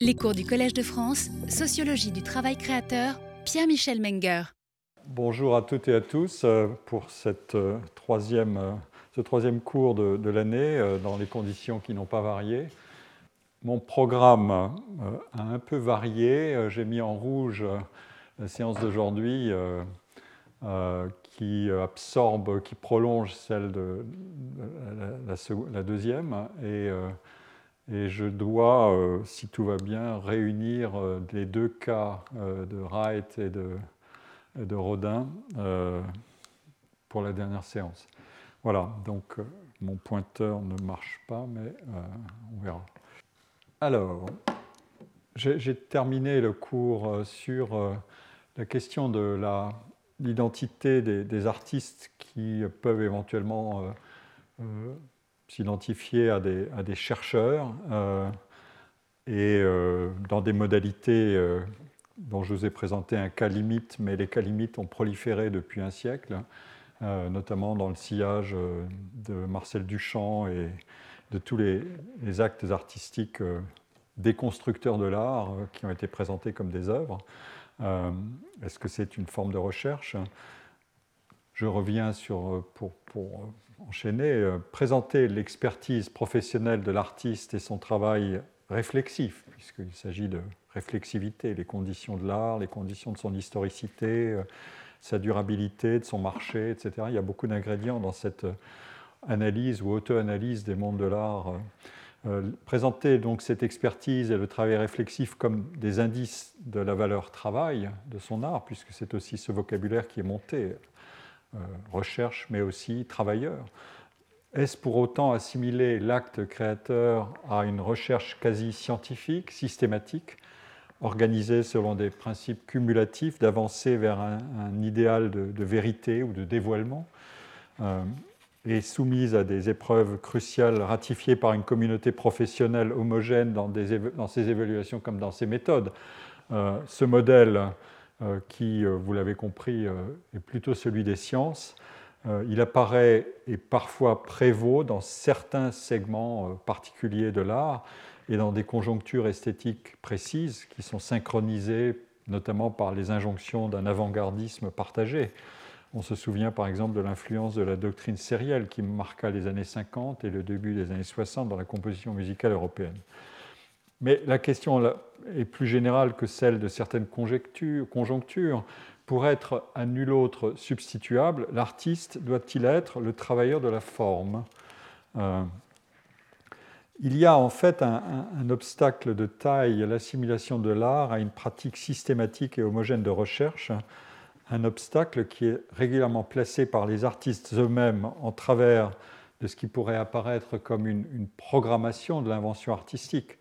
Les cours du Collège de France, Sociologie du travail créateur, Pierre-Michel Menger. Bonjour à toutes et à tous euh, pour cette, euh, troisième, euh, ce troisième cours de, l'année dans les conditions qui n'ont pas varié. Mon programme a un peu varié. J'ai mis en rouge la séance d'aujourd'hui qui absorbe, qui prolonge celle de, la, la, deuxième. Et et je dois, euh, si tout va bien, réunir euh, les deux cas euh, de Wright et de, Rodin pour la dernière séance. Voilà, donc mon pointeur ne marche pas, mais on verra. Alors, j'ai terminé le cours sur la question de l'identité des, artistes qui peuvent éventuellement s'identifier à des, à des, chercheurs euh, et euh, dans des modalités euh, dont je vous ai présenté un cas limite, mais les cas limites ont proliféré depuis un siècle, notamment dans le sillage de Marcel Duchamp et de tous les, les actes artistiques déconstructeurs de l'art qui ont été présentés comme des œuvres. Est-ce que c'est une forme de recherche? Je reviens sur, pour, pour enchaîner, euh, présenter l'expertise professionnelle de l'artiste et son travail réflexif, puisqu'il s'agit de réflexivité, les conditions de l'art, les conditions de son historicité, euh, sa durabilité, de son marché, etc. Il y a beaucoup d'ingrédients dans cette euh, analyse ou auto-analyse des mondes de l'art. présenter donc cette expertise et le travail réflexif comme des indices de la valeur travail de son art, puisque c'est aussi ce vocabulaire qui est monté recherche, mais aussi travailleur. Est-ce pour autant assimiler l'acte créateur à une recherche quasi scientifique, systématique, organisée selon des principes cumulatifs, d'avancer vers un, idéal de, vérité ou de dévoilement, euh, et soumise à des épreuves cruciales ratifiées par une communauté professionnelle homogène dans, ses évaluations comme dans ses méthodes euh, Ce modèle euh, qui, euh, vous l'avez compris, euh, est plutôt celui des sciences. Il apparaît et parfois prévaut dans certains segments particuliers de l'art et dans des conjonctures esthétiques précises qui sont synchronisées notamment par les injonctions d'un avant-gardisme partagé. On se souvient par exemple de l'influence de la doctrine sérielle qui marqua les années 50 et le début des années 60 dans la composition musicale européenne. Mais la question est plus générale que celle de certaines conjonctures. Pour être à nul autre substituable, l'artiste doit-il être le travailleur de la forme? Euh, Il y a en fait un, obstacle de taille à l'assimilation de l'art à une pratique systématique et homogène de recherche, un obstacle qui est régulièrement placé par les artistes eux-mêmes en travers de ce qui pourrait apparaître comme une programmation de l'invention artistique.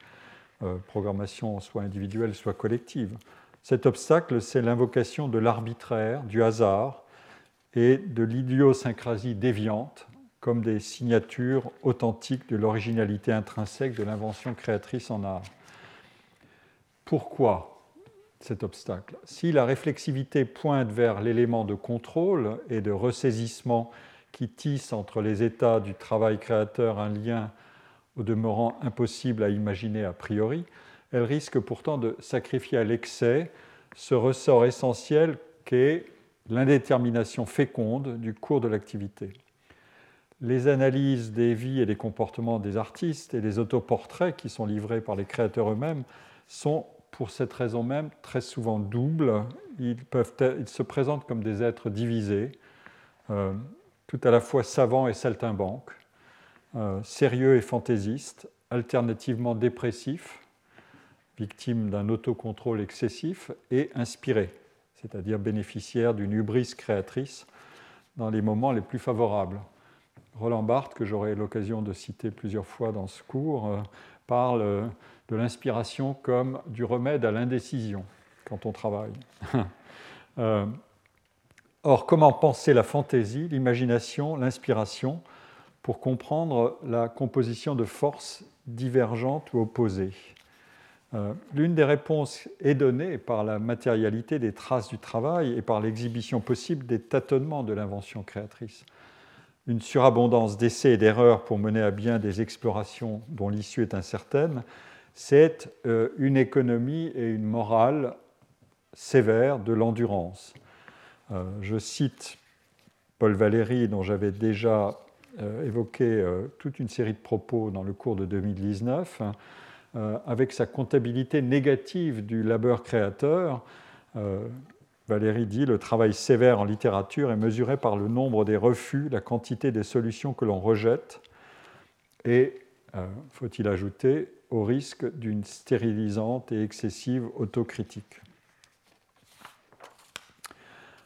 Euh, programmation soit individuelle, soit collective. Cet obstacle, c'est l'invocation de l'arbitraire, du hasard et de l'idiosyncrasie déviante comme des signatures authentiques de l'originalité intrinsèque de l'invention créatrice en art. Pourquoi cet obstacle? Si la réflexivité pointe vers l'élément de contrôle et de ressaisissement qui tisse entre les états du travail créateur un lien au demeurant impossible à imaginer a priori, elle risque pourtant de sacrifier à l'excès ce ressort essentiel qu'est l'indétermination féconde du cours de l'activité. Les analyses des vies et des comportements des artistes et les autoportraits qui sont livrés par les créateurs eux-mêmes sont pour cette raison même très souvent doubles. Ils, se présentent comme des êtres divisés, euh, tout à la fois savants et saltimbanques, euh, sérieux et fantaisiste, alternativement dépressif, victime d'un autocontrôle excessif, et inspiré, c'est-à-dire bénéficiaire d'une hubris créatrice dans les moments les plus favorables. Roland Barthes, que j'aurai l'occasion de citer plusieurs fois dans ce cours, euh, parle de l'inspiration comme du remède à l'indécision quand on travaille. Euh, or, comment penser la fantaisie, l'imagination, l'inspiration pour comprendre la composition de forces divergentes ou opposées. Euh, l'une des réponses est donnée par la matérialité des traces du travail et par l'exhibition possible des tâtonnements de l'invention créatrice. Une surabondance d'essais et d'erreurs pour mener à bien des explorations dont l'issue est incertaine, c'est une économie et une morale sévère de l'endurance. je cite Paul Valéry, dont j'avais déjà évoqué toute une série de propos dans le cours de 2019, avec sa comptabilité négative du labeur créateur. Valérie dit Le travail sévère en littérature est mesuré par le nombre des refus, la quantité des solutions que l'on rejette, et, euh, faut-il ajouter, au risque d'une stérilisante et excessive autocritique.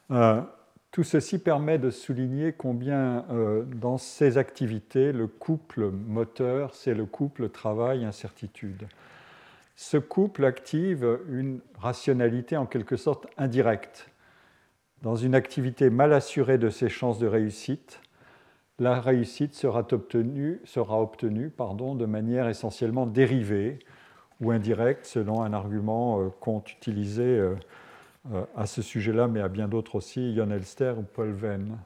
Euh, tout ceci permet de souligner combien, euh, dans ces activités, le couple moteur, c'est le couple travail-incertitude ce couple active une rationalité en quelque sorte indirecte. Dans une activité mal assurée de ses chances de réussite, la réussite sera obtenue, sera obtenue pardon, de manière essentiellement dérivée ou indirecte, selon un argument euh, qu'ont utilisé euh, euh, à ce sujet-là, mais à bien d'autres aussi, Jon Elster ou Paul Venn.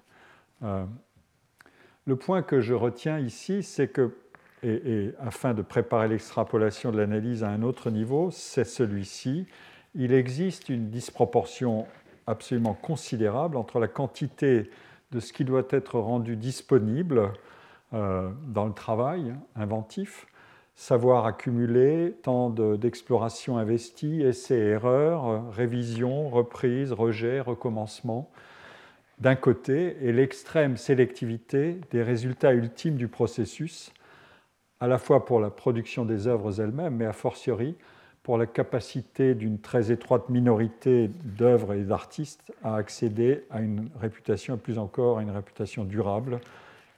Le point que je retiens ici, c'est que et, afin de préparer l'extrapolation de l'analyse à un autre niveau, c'est celui-ci. Il existe une disproportion absolument considérable entre la quantité de ce qui doit être rendu disponible euh, dans le travail inventif, savoir accumulé, temps d'exploration investie, essais-erreurs, révision, reprise, rejet, recommencement, d'un côté, et l'extrême sélectivité des résultats ultimes du processus, à la fois pour la production des œuvres elles-mêmes, mais a fortiori pour la capacité d'une très étroite minorité d'œuvres et d'artistes à accéder à une réputation, et plus encore à une réputation durable,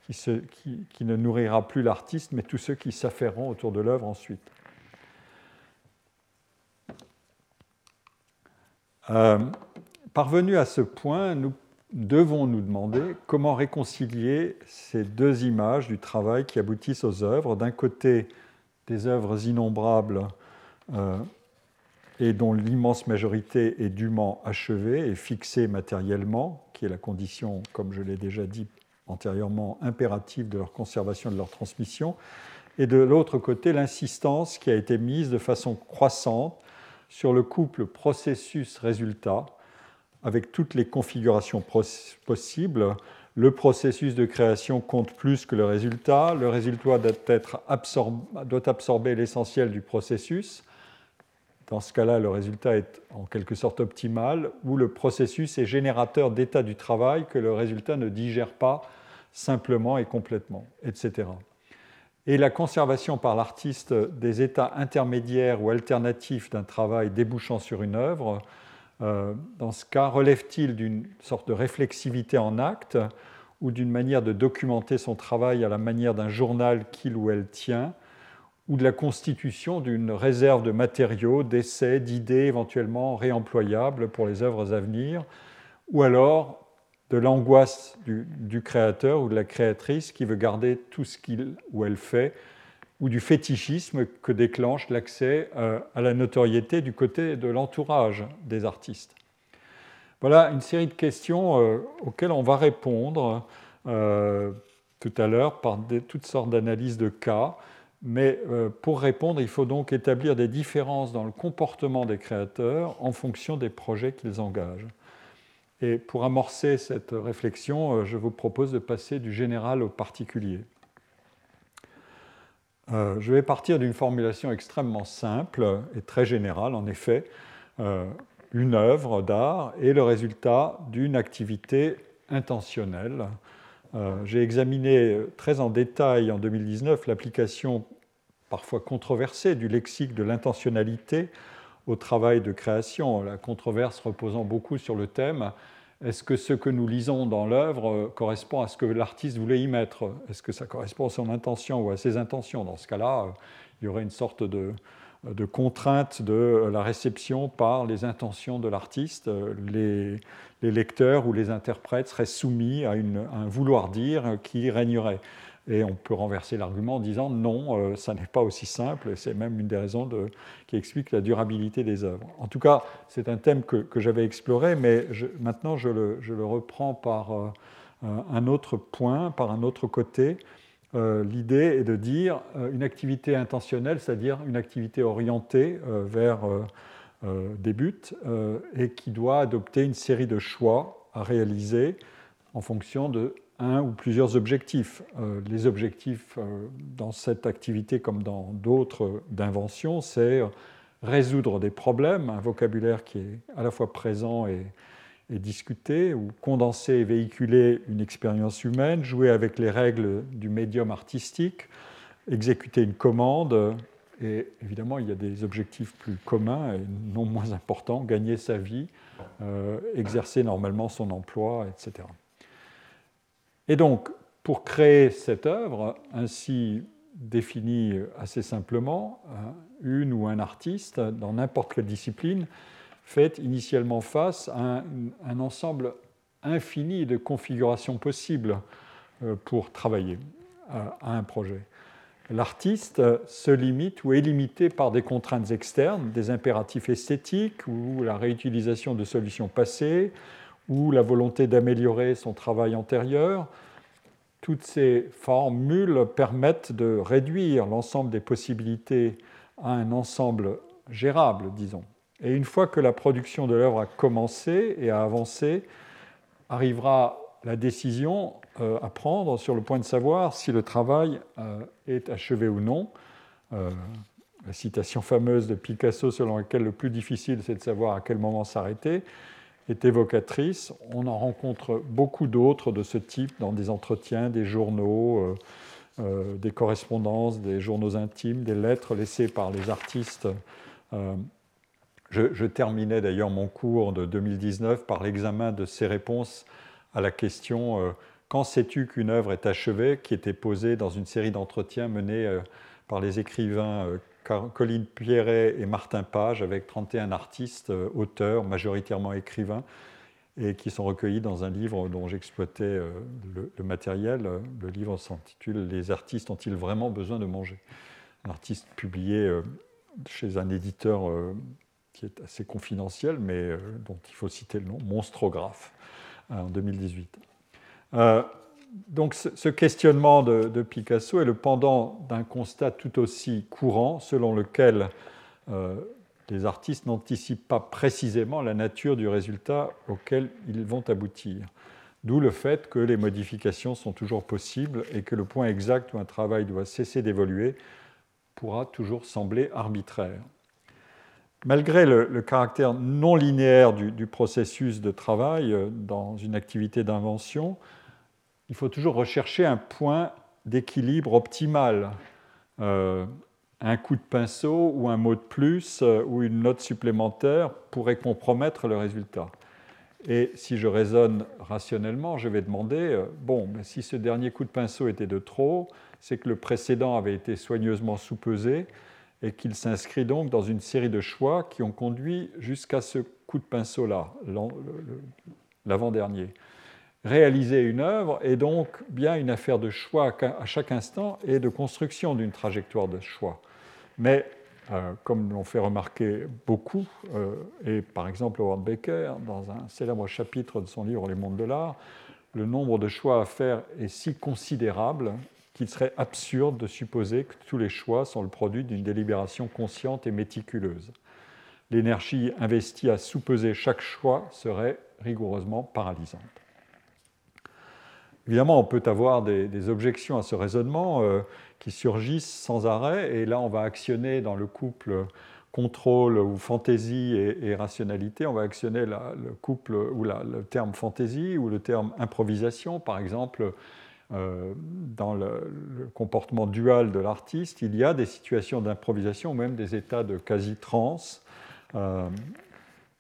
qui, ne nourrira plus l'artiste, mais tous ceux qui s'affaireront autour de l'œuvre ensuite. Euh, parvenu à ce point, nous devons nous demander comment réconcilier ces deux images du travail qui aboutissent aux œuvres. D'un côté, des œuvres innombrables euh, et dont l'immense majorité est dûment achevée et fixée matériellement, qui est la condition, comme je l'ai déjà dit antérieurement, impérative de leur conservation et de leur transmission. Et de l'autre côté, l'insistance qui a été mise de façon croissante sur le couple processus-résultat, avec toutes les configurations possibles. Le processus de création compte plus que le résultat. Le résultat doit, être doit absorber l'essentiel du processus. Dans ce cas-là, le résultat est en quelque sorte optimal, ou le processus est générateur d'état du travail que le résultat ne digère pas simplement et complètement, etc. Et la conservation par l'artiste des états intermédiaires ou alternatifs d'un travail débouchant sur une œuvre euh, dans ce cas, relève-t-il d'une sorte de réflexivité en acte ou d'une manière de documenter son travail à la manière d'un journal qu'il ou elle tient, ou de la constitution d'une réserve de matériaux, d'essais, d'idées éventuellement réemployables pour les œuvres à venir, ou alors de l'angoisse du, créateur ou de la créatrice qui veut garder tout ce qu'il ou elle fait ou du fétichisme que déclenche l'accès euh, à la notoriété du côté de l'entourage des artistes. Voilà une série de questions euh, auxquelles on va répondre euh, tout à l'heure par toutes sortes d'analyses de cas. Mais pour répondre, il faut donc établir des différences dans le comportement des créateurs en fonction des projets qu'ils engagent. Et pour amorcer cette réflexion, je vous propose de passer du général au particulier. Euh, je vais partir d'une formulation extrêmement simple et très générale, en effet. Euh, une œuvre d'art est le résultat d'une activité intentionnelle. Euh, j'ai examiné très en détail en 2019 l'application parfois controversée du lexique de l'intentionnalité au travail de création, la controverse reposant beaucoup sur le thème est-ce que ce que nous lisons dans l'œuvre correspond à ce que l'artiste voulait y mettre? Est-ce que ça correspond à son intention ou à ses intentions? Dans ce cas-là, euh, il y aurait une sorte de, contrainte de la réception par les intentions de l'artiste. Les, lecteurs ou les interprètes seraient soumis à, un vouloir dire qui régnerait. Et on peut renverser l'argument en disant non, euh, ça n'est pas aussi simple, c'est même une des raisons qui explique la durabilité des œuvres. En tout cas, c'est un thème que, j'avais exploré, mais maintenant je le, reprends par euh, un autre point, par un autre côté, l'idée est de dire une activité intentionnelle, c'est-à-dire une activité orientée vers des buts et qui doit adopter une série de choix à réaliser en fonction de un ou plusieurs objectifs. Euh, les objectifs euh, dans cette activité comme dans d'autres d'invention, c'est résoudre des problèmes, un vocabulaire qui est à la fois présent et, discuté, ou condenser et véhiculer une expérience humaine, jouer avec les règles du médium artistique, exécuter une commande, et évidemment il y a des objectifs plus communs et non moins importants, gagner sa vie, euh, exercer normalement son emploi, etc. Et donc, pour créer cette œuvre, ainsi définie assez simplement, hein, une ou un artiste, dans n'importe quelle discipline, fait initialement face à un, ensemble infini de configurations possibles euh, pour travailler à un projet. L'artiste se limite ou est limité par des contraintes externes, des impératifs esthétiques ou la réutilisation de solutions passées, ou la volonté d'améliorer son travail antérieur. Toutes ces formules permettent de réduire l'ensemble des possibilités à un ensemble gérable, disons. Et une fois que la production de l'œuvre a commencé et a avancé, arrivera la décision euh, à prendre sur le point de savoir si le travail euh, est achevé ou non. Euh, la citation fameuse de Picasso selon laquelle le plus difficile c'est de savoir à quel moment s'arrêter est évocatrice. On en rencontre beaucoup d'autres de ce type dans des entretiens, des journaux, des correspondances, des journaux intimes, des lettres laissées par les artistes. Euh, je, terminais d'ailleurs mon cours de 2019 par l'examen de ces réponses à la question Quand sais-tu qu'une œuvre est achevée? qui était posée dans une série d'entretiens menés par les écrivains Colline Pierret et Martin Page, avec 31 artistes, euh, auteurs, majoritairement écrivains, et qui sont recueillis dans un livre dont j'exploitais euh, le, matériel. Le livre s'intitule Les artistes ont-ils vraiment besoin de manger? Un artiste publié euh, chez un éditeur qui est assez confidentiel, mais dont il faut citer le nom, Monstrographe, en 2018 donc ce questionnement de, Picasso est le pendant d'un constat tout aussi courant selon lequel euh, les artistes n'anticipent pas précisément la nature du résultat auquel ils vont aboutir. D'où le fait que les modifications sont toujours possibles et que le point exact où un travail doit cesser d'évoluer pourra toujours sembler arbitraire. Malgré le, caractère non linéaire du, processus de travail euh, dans une activité d'invention, il faut toujours rechercher un point d'équilibre optimal. Euh, un coup de pinceau ou un mot de plus euh, ou une note supplémentaire pourrait compromettre le résultat. Et si je raisonne rationnellement, je vais demander, bon, mais si ce dernier coup de pinceau était de trop, c'est que le précédent avait été soigneusement sous-pesé et qu'il s'inscrit donc dans une série de choix qui ont conduit jusqu'à ce coup de pinceau-là, l'avant-dernier réaliser une œuvre est donc bien une affaire de choix à chaque instant et de construction d'une trajectoire de choix. Mais, euh, comme l'ont fait remarquer beaucoup, euh, et par exemple Howard Baker, dans un célèbre chapitre de son livre Les mondes de l'art, le nombre de choix à faire est si considérable qu'il serait absurde de supposer que tous les choix sont le produit d'une délibération consciente et méticuleuse. L'énergie investie à sous-peser chaque choix serait rigoureusement paralysante. Évidemment, on peut avoir des, objections à ce raisonnement euh, qui surgissent sans arrêt, et là, on va actionner dans le couple contrôle ou fantaisie et, rationalité, on va actionner le couple ou le terme fantaisie ou le terme improvisation, par exemple. Euh, dans le, comportement dual de l'artiste, il y a des situations d'improvisation, même des états de quasi-trance euh,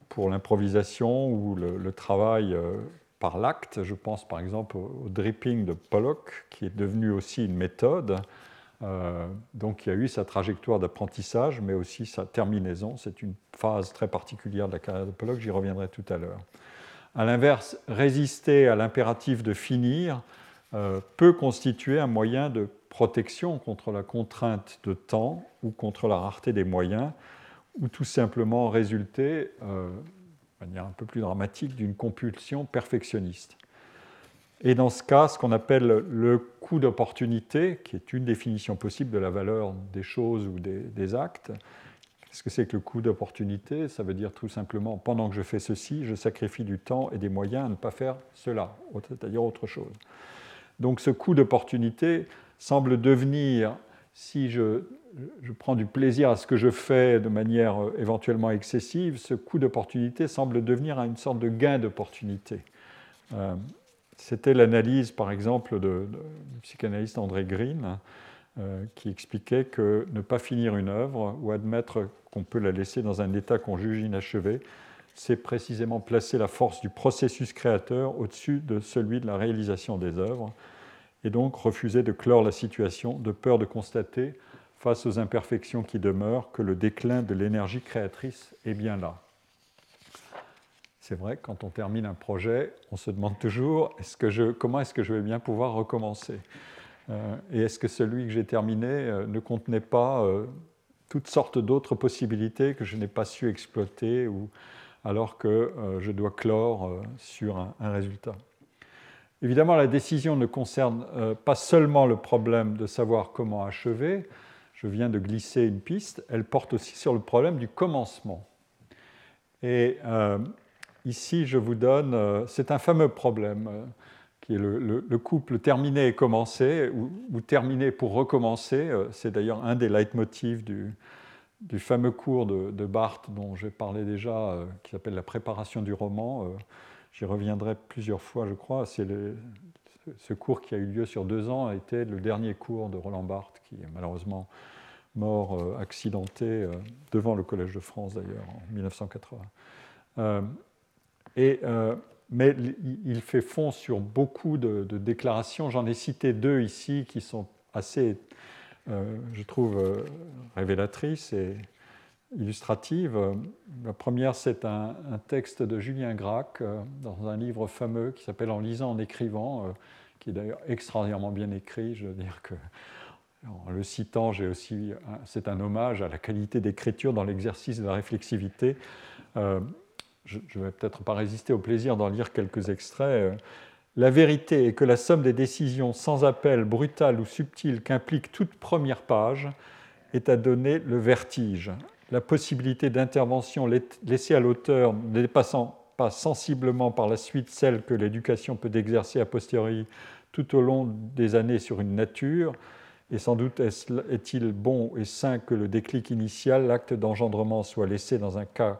pour l'improvisation ou le, travail par l'acte. Je pense par exemple au, dripping de Pollock, qui est devenu aussi une méthode. Euh, donc il y a eu sa trajectoire d'apprentissage, mais aussi sa terminaison. C'est une phase très particulière de la carrière de Pollock, j'y reviendrai tout à l'heure. A l'inverse, résister à l'impératif de finir euh, peut constituer un moyen de protection contre la contrainte de temps ou contre la rareté des moyens, ou tout simplement résulter euh, de manière un peu plus dramatique, d'une compulsion perfectionniste. Et dans ce cas, ce qu'on appelle le coût d'opportunité, qui est une définition possible de la valeur des choses ou des, actes. Qu'est-ce que c'est que le coût d'opportunité? Ça veut dire tout simplement, pendant que je fais ceci, je sacrifie du temps et des moyens à ne pas faire cela, c'est-à-dire autre chose. Donc ce coût d'opportunité semble devenir, si je, prends du plaisir à ce que je fais de manière euh, éventuellement excessive, ce coût d'opportunité semble devenir une sorte de gain d'opportunité. Euh, c'était l'analyse, par exemple, du psychanalyste André Green, euh, qui expliquait que ne pas finir une œuvre ou admettre qu'on peut la laisser dans un état qu'on juge inachevé, c'est précisément placer la force du processus créateur au-dessus de celui de la réalisation des œuvres, et donc refuser de clore la situation de peur de constater, face aux imperfections qui demeurent, que le déclin de l'énergie créatrice est bien là. C'est vrai, quand on termine un projet, on se demande toujours est-ce que je, comment est-ce que je vais bien pouvoir recommencer? Euh, Et est-ce que celui que j'ai terminé euh, ne contenait pas euh, toutes sortes d'autres possibilités que je n'ai pas su exploiter ou, alors que je dois clore sur un, résultat Évidemment, la décision ne concerne pas seulement le problème de savoir comment achever, je viens de glisser une piste, elle porte aussi sur le problème du commencement. Et Ici, je vous donne, euh, c'est un fameux problème euh, qui est le, couple terminé et commencé, ou, terminé pour recommencer. Euh, c'est d'ailleurs un des leitmotifs du, du fameux cours de, Barthes dont j'ai parlé déjà, qui s'appelle la préparation du roman. J'y reviendrai plusieurs fois, je crois. Ce cours qui a eu lieu sur deux ans a été le dernier cours de Roland Barthes, qui est malheureusement mort accidenté devant le Collège de France d'ailleurs en 1980. Euh, mais il fait fond sur beaucoup de, déclarations. J'en ai cité deux ici qui sont assez, euh, je trouve, euh, révélatrices et illustratives. La première, c'est un, texte de Julien Gracq dans un livre fameux qui s'appelle En lisant, en écrivant, qui est d'ailleurs extraordinairement bien écrit. Je veux dire que en le citant, j'ai aussi, c'est un hommage à la qualité d'écriture dans l'exercice de la réflexivité je ne vais peut-être pas résister au plaisir d'en lire quelques extraits. La vérité est que la somme des décisions sans appel, brutales ou subtiles qu'implique toute première page est à donner le vertige. La possibilité d'intervention laissée à l'auteur ne dépassant pas sensiblement par la suite celle que l'éducation peut exercer a posteriori tout au long des années sur une nature, et sans doute est-il bon et sain que le déclic initial, l'acte d'engendrement, soit laissé dans un cas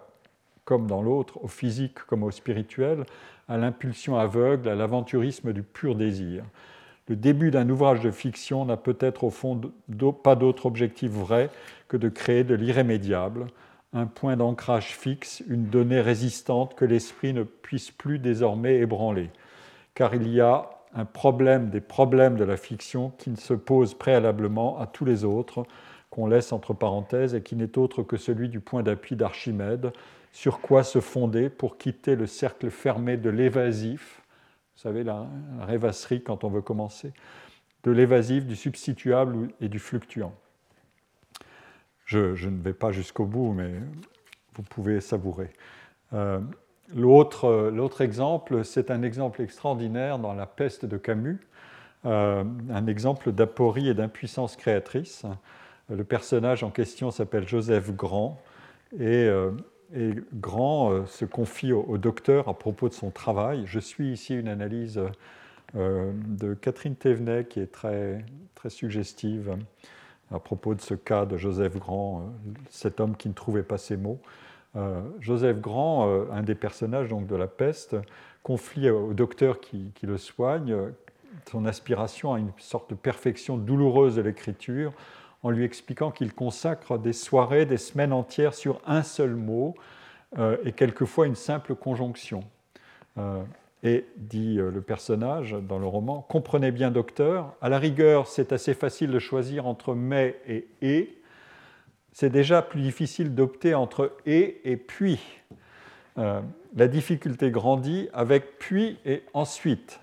comme dans l'autre, au physique comme au spirituel, à l'impulsion aveugle, à l'aventurisme du pur désir. Le début d'un ouvrage de fiction n'a peut-être au fond pas d'autre objectif vrai que de créer de l'irrémédiable, un point d'ancrage fixe, une donnée résistante que l'esprit ne puisse plus désormais ébranler. Car il y a un problème des problèmes de la fiction qui ne se pose préalablement à tous les autres, qu'on laisse entre parenthèses et qui n'est autre que celui du point d'appui d'Archimède, sur quoi se fonder pour quitter le cercle fermé de l'évasif, vous savez, la, rêvasserie quand on veut commencer, de l'évasif, du substituable et du fluctuant. Je, ne vais pas jusqu'au bout, mais vous pouvez savourer. Euh, l'autre exemple, c'est un exemple extraordinaire dans La peste de Camus, euh, un exemple d'aporie et d'impuissance créatrice. Le personnage en question s'appelle Joseph Grand et euh, et Grand euh, se confie au, docteur à propos de son travail. Je suis ici une analyse euh, de Catherine Thévenet qui est très, très suggestive à propos de ce cas de Joseph Grand, euh, cet homme qui ne trouvait pas ses mots. Joseph Grand, un des personnages donc, de la peste, confie au docteur qui, qui le soigne son aspiration à une sorte de perfection douloureuse de l'écriture en lui expliquant qu'il consacre des soirées, des semaines entières sur un seul mot euh, et quelquefois une simple conjonction. Euh, et dit euh, le personnage dans le roman, comprenez bien docteur, à la rigueur c'est assez facile de choisir entre mais et et, c'est déjà plus difficile d'opter entre et et puis. la difficulté grandit avec puis et ensuite.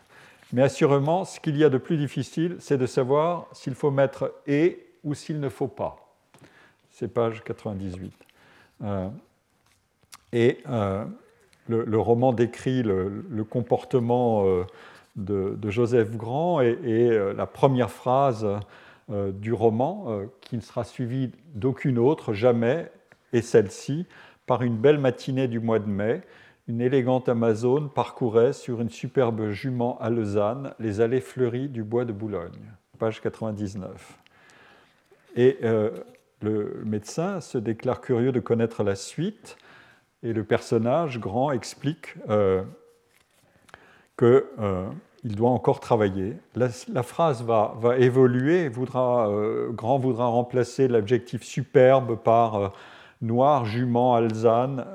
Mais assurément, ce qu'il y a de plus difficile, c'est de savoir s'il faut mettre et ou s'il ne faut pas. C'est page 98. Euh, et euh, le, roman décrit le, comportement euh, de, Joseph Grand et, la première phrase du roman, qui ne sera suivie d'aucune autre, jamais, et celle-ci, par une belle matinée du mois de mai, une élégante Amazone parcourait sur une superbe jument à Lausanne les allées fleuries du bois de Boulogne. Page 99. Et euh, le médecin se déclare curieux de connaître la suite, et le personnage, Grand, explique euh, qu'il euh, doit encore travailler. La, phrase va, va évoluer, voudra, euh, Grand voudra remplacer l'adjectif superbe par noir, jument, alzane.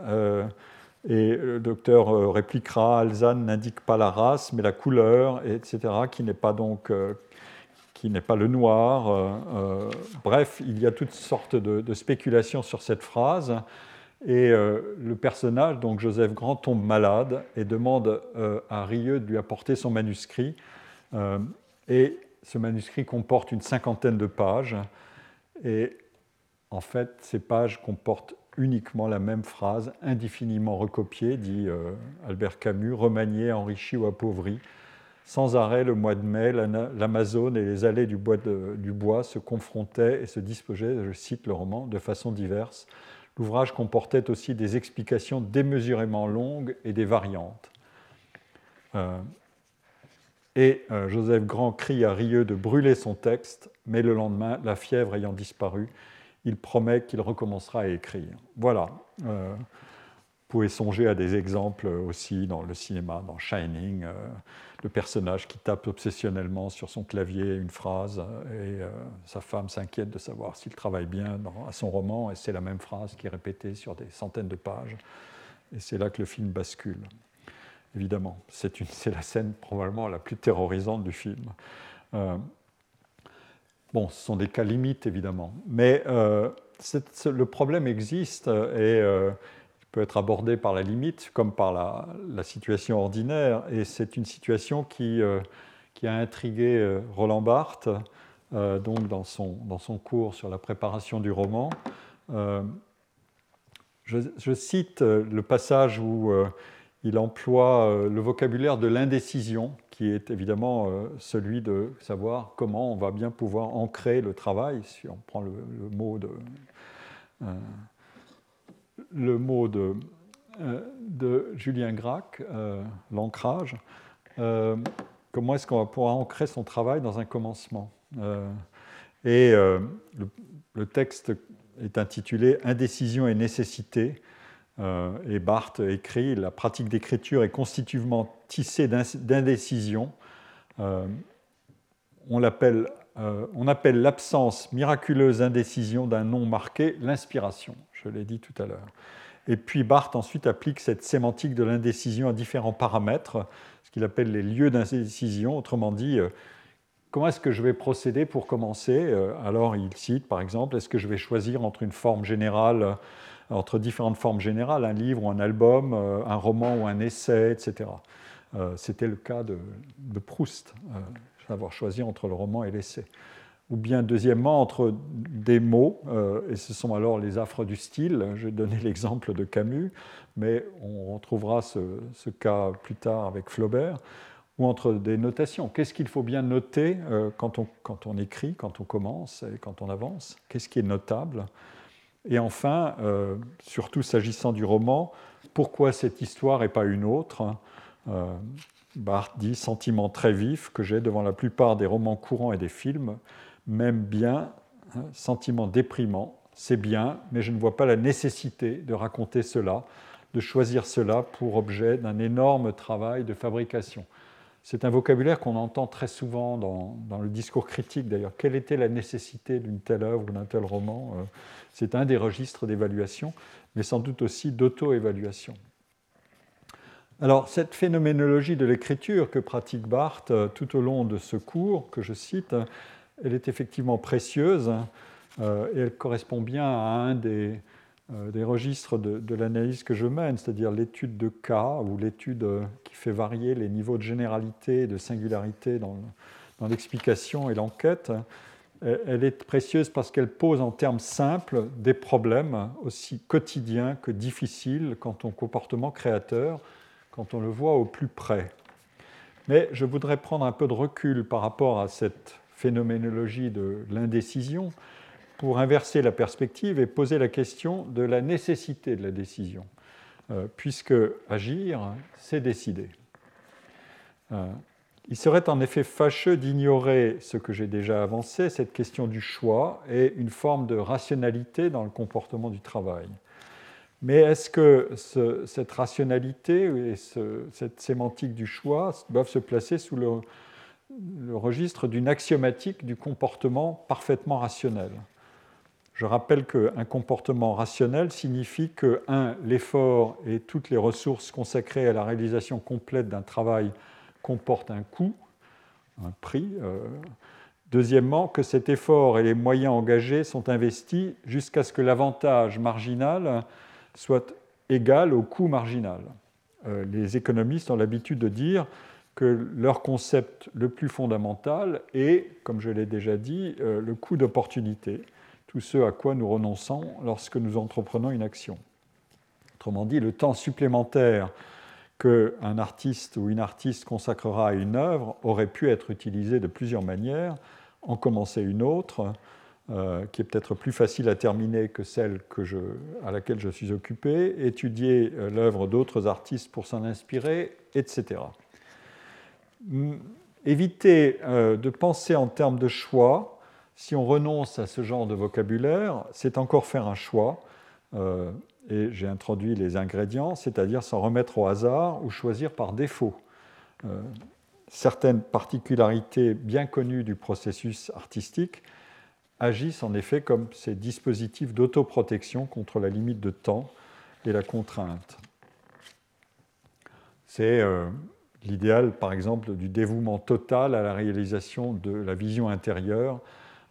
Et le docteur répliquera Alzane n'indique pas la race, mais la couleur, etc., qui n'est pas donc qui n'est pas le noir. Euh, euh, bref, il y a toutes sortes de, spéculations sur cette phrase. Et euh, le personnage, donc Joseph Grand, tombe malade et demande à Rieux de lui apporter son manuscrit. et ce manuscrit comporte une cinquantaine de pages. Et en fait, ces pages comportent uniquement la même phrase, indéfiniment recopiée, dit Albert Camus, remaniée, enrichie ou appauvrie sans arrêt, le mois de mai, l'Amazone et les allées du bois, se confrontaient et se disposaient, je cite le roman, de façon diverse. L'ouvrage comportait aussi des explications démesurément longues et des variantes. Euh, et euh, Joseph Grand crie à Rieux de brûler son texte, mais le lendemain, la fièvre ayant disparu, il promet qu'il recommencera à écrire. Voilà. Euh, vous pouvez songer à des exemples aussi dans le cinéma, dans Shining le personnage qui tape obsessionnellement sur son clavier une phrase et euh, sa femme s'inquiète de savoir s'il travaille bien à son roman et c'est la même phrase qui est répétée sur des centaines de pages et c'est là que le film bascule. Évidemment, c'est la scène probablement la plus terrorisante du film. Euh, bon, ce sont des cas limites évidemment, mais euh, le problème existe et peut être abordé par la limite comme par la, situation ordinaire. Et c'est une situation qui, euh, a intrigué euh, Roland Barthes euh, donc dans, son, dans son cours sur la préparation du roman. Je, cite le passage où il emploie le vocabulaire de l'indécision, qui est évidemment celui de savoir comment on va bien pouvoir ancrer le travail, si on prend le mot de le mot de, euh, Julien Gracq, euh, l'ancrage. Euh, comment est-ce qu'on va pouvoir ancrer son travail dans un commencement Et le, texte est intitulé Indécision et nécessité. et Barthes écrit La pratique d'écriture est constitutivement tissée d'indécision. on l'appelle on appelle l'absence miraculeuse indécision d'un nom marqué l'inspiration je l'ai dit tout à l'heure. Et puis Barthes ensuite applique cette sémantique de l'indécision à différents paramètres, ce qu'il appelle les lieux d'indécision, autrement dit, euh, comment est-ce que je vais procéder pour commencer? Euh, Alors il cite par exemple, est-ce que je vais choisir entre une forme générale, euh, entre différentes formes générales, un livre ou un album, un roman ou un essai, etc. C'était le cas de Proust, d'avoir choisi entre le roman et l'essai. Ou bien deuxièmement entre des mots, euh, et ce sont alors les affres du style, je vais donner l'exemple de Camus, mais on retrouvera ce, cas plus tard avec Flaubert, ou entre des notations. Qu'est-ce qu'il faut bien noter euh, quand, on, quand, on, écrit, quand on commence et quand on avance? Qu'est-ce qui est notable? Et enfin, euh, surtout s'agissant du roman, pourquoi cette histoire et pas une autre Barthes dit sentiment très vif que j'ai devant la plupart des romans courants et des films même bien, hein, sentiment déprimant, c'est bien, mais je ne vois pas la nécessité de raconter cela, de choisir cela pour objet d'un énorme travail de fabrication. C'est un vocabulaire qu'on entend très souvent dans, le discours critique d'ailleurs. Quelle était la nécessité d'une telle œuvre ou d'un tel roman? Euh, C'est un des registres d'évaluation, mais sans doute aussi d'auto-évaluation. Alors, cette phénoménologie de l'écriture que pratique Barthes euh, tout au long de ce cours, que je cite, elle est effectivement précieuse euh, et elle correspond bien à un des, euh, registres de, l'analyse que je mène, c'est-à-dire l'étude de cas ou l'étude euh, qui fait varier les niveaux de généralité et de singularité dans, l'explication et l'enquête. Elle est précieuse parce qu'elle pose en termes simples des problèmes aussi quotidiens que difficiles quant au comportement créateur, quand on le voit au plus près. Mais je voudrais prendre un peu de recul par rapport à cette phénoménologie de l'indécision pour inverser la perspective et poser la question de la nécessité de la décision, euh, puisque agir, c'est décider. Euh, il serait en effet fâcheux d'ignorer ce que j'ai déjà avancé, cette question du choix et une forme de rationalité dans le comportement du travail. Mais est-ce que cette rationalité et cette sémantique du choix doivent se placer sous le, registre d'une axiomatique du comportement parfaitement rationnel? Je rappelle qu'un comportement rationnel signifie que, un, l'effort et toutes les ressources consacrées à la réalisation complète d'un travail comportent un coût, un prix. Euh, deuxièmement, que cet effort et les moyens engagés sont investis jusqu'à ce que l'avantage marginal soit égal au coût marginal. Euh, les économistes ont l'habitude de dire que leur concept le plus fondamental est, comme je l'ai déjà dit, euh, le coût d'opportunité, tout ce à quoi nous renonçons lorsque nous entreprenons une action. Autrement dit, le temps supplémentaire qu'un artiste ou une artiste consacrera à une œuvre aurait pu être utilisé de plusieurs manières, en commencer une autre, euh, qui est peut-être plus facile à terminer que celle à laquelle je suis occupé, étudier euh, l'œuvre d'autres artistes pour s'en inspirer, etc. Hum, éviter euh, de penser en termes de choix, si on renonce à ce genre de vocabulaire, c'est encore faire un choix. et j'ai introduit les ingrédients, c'est-à-dire s'en remettre au hasard ou choisir par défaut. certaines particularités bien connues du processus artistique agissent en effet comme ces dispositifs d'autoprotection contre la limite de temps et la contrainte. C'est euh, l'idéal, par exemple, du dévouement total à la réalisation de la vision intérieure,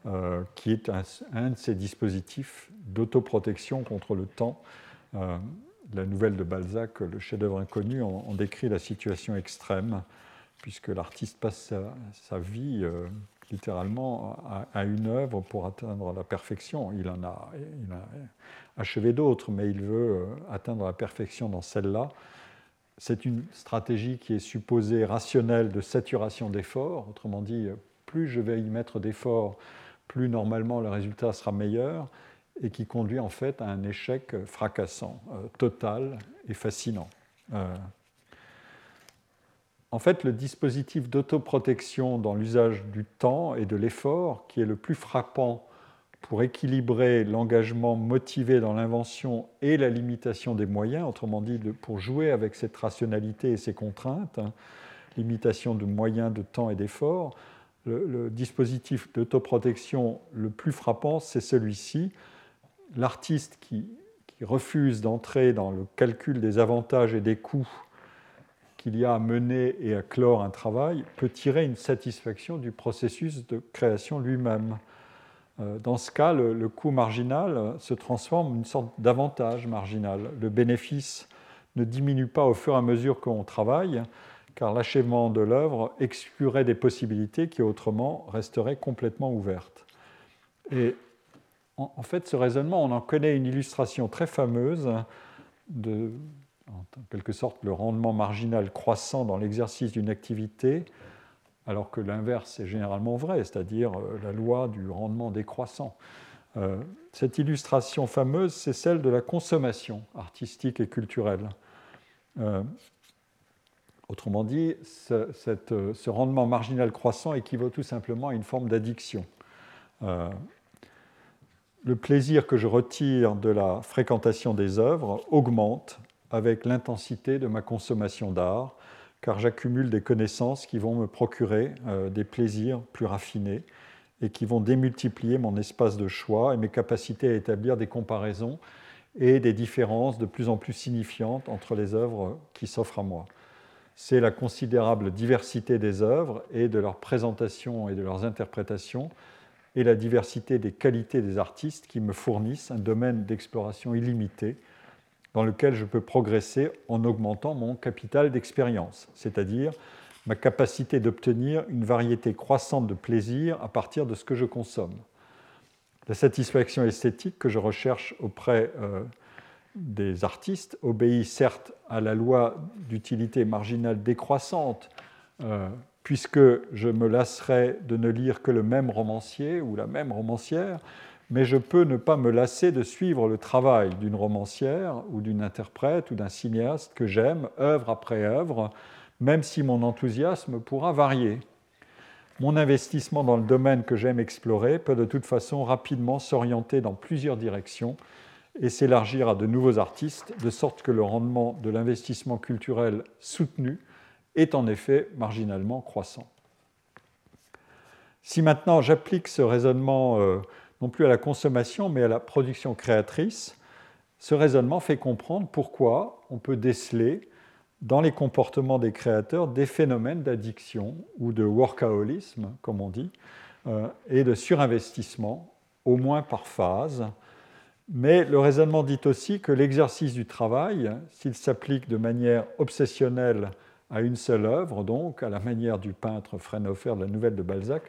euh, qui est un, de ces dispositifs d'autoprotection contre le temps. Euh, la nouvelle de Balzac, le chef-d'œuvre inconnu, en, décrit la situation extrême, puisque l'artiste passe sa, vie littéralement à, une œuvre pour atteindre la perfection. Il en a, il a achevé d'autres, mais il veut euh, atteindre la perfection dans celle-là. C'est une stratégie qui est supposée rationnelle de saturation d'efforts. Autrement dit, plus je vais y mettre d'efforts, plus normalement le résultat sera meilleur, et qui conduit en fait à un échec fracassant, euh, total et fascinant. Euh, en fait, le dispositif d'autoprotection dans l'usage du temps et de l'effort, qui est le plus frappant pour équilibrer l'engagement motivé dans l'invention et la limitation des moyens, autrement dit, pour jouer avec cette rationalité et ces contraintes, hein, limitation de moyens, de temps et d'effort, le, dispositif d'autoprotection le plus frappant, c'est celui-ci. L'artiste qui refuse d'entrer dans le calcul des avantages et des coûts qu'il y a à mener et à clore un travail peut tirer une satisfaction du processus de création lui-même. Euh, dans ce cas, le, coût marginal se transforme en une sorte d'avantage marginal. Le bénéfice ne diminue pas au fur et à mesure qu'on travaille, car l'achèvement de l'œuvre exclurait des possibilités qui autrement resteraient complètement ouvertes. Et en fait, ce raisonnement, on en connaît une illustration très fameuse de, en quelque sorte le rendement marginal croissant dans l'exercice d'une activité, alors que l'inverse est généralement vrai, c'est-à-dire euh, la loi du rendement décroissant. Euh, cette illustration fameuse, c'est celle de la consommation artistique et culturelle. Euh, autrement dit, ce, rendement marginal croissant équivaut tout simplement à une forme d'addiction. le plaisir que je retire de la fréquentation des œuvres augmente avec l'intensité de ma consommation d'art, car j'accumule des connaissances qui vont me procurer euh, des plaisirs plus raffinés et qui vont démultiplier mon espace de choix et mes capacités à établir des comparaisons et des différences de plus en plus signifiantes entre les œuvres qui s'offrent à moi. C'est la considérable diversité des œuvres et de leur présentation et de leurs interprétations et la diversité des qualités des artistes qui me fournissent un domaine d'exploration illimité dans lequel je peux progresser en augmentant mon capital d'expérience, c'est-à-dire ma capacité d'obtenir une variété croissante de plaisir à partir de ce que je consomme. La satisfaction esthétique que je recherche auprès euh, des artistes obéit certes à la loi d'utilité marginale décroissante puisque je me lasserai de ne lire que le même romancier ou la même romancière, mais je peux ne pas me lasser de suivre le travail d'une romancière ou d'une interprète ou d'un cinéaste que j'aime, œuvre après œuvre, même si mon enthousiasme pourra varier. Mon investissement dans le domaine que j'aime explorer peut de toute façon rapidement s'orienter dans plusieurs directions et s'élargir à de nouveaux artistes, de sorte que le rendement de l'investissement culturel soutenu est en effet marginalement croissant. Si maintenant j'applique ce raisonnement euh, non plus à la consommation, mais à la production créatrice, ce raisonnement fait comprendre pourquoi on peut déceler dans les comportements des créateurs des phénomènes d'addiction ou de workaholisme, comme on dit, euh, et de surinvestissement, au moins par phase. Mais le raisonnement dit aussi que l'exercice du travail, s'il s'applique de manière obsessionnelle à une seule œuvre, donc à la manière du peintre Frenofer de la Nouvelle de Balzac,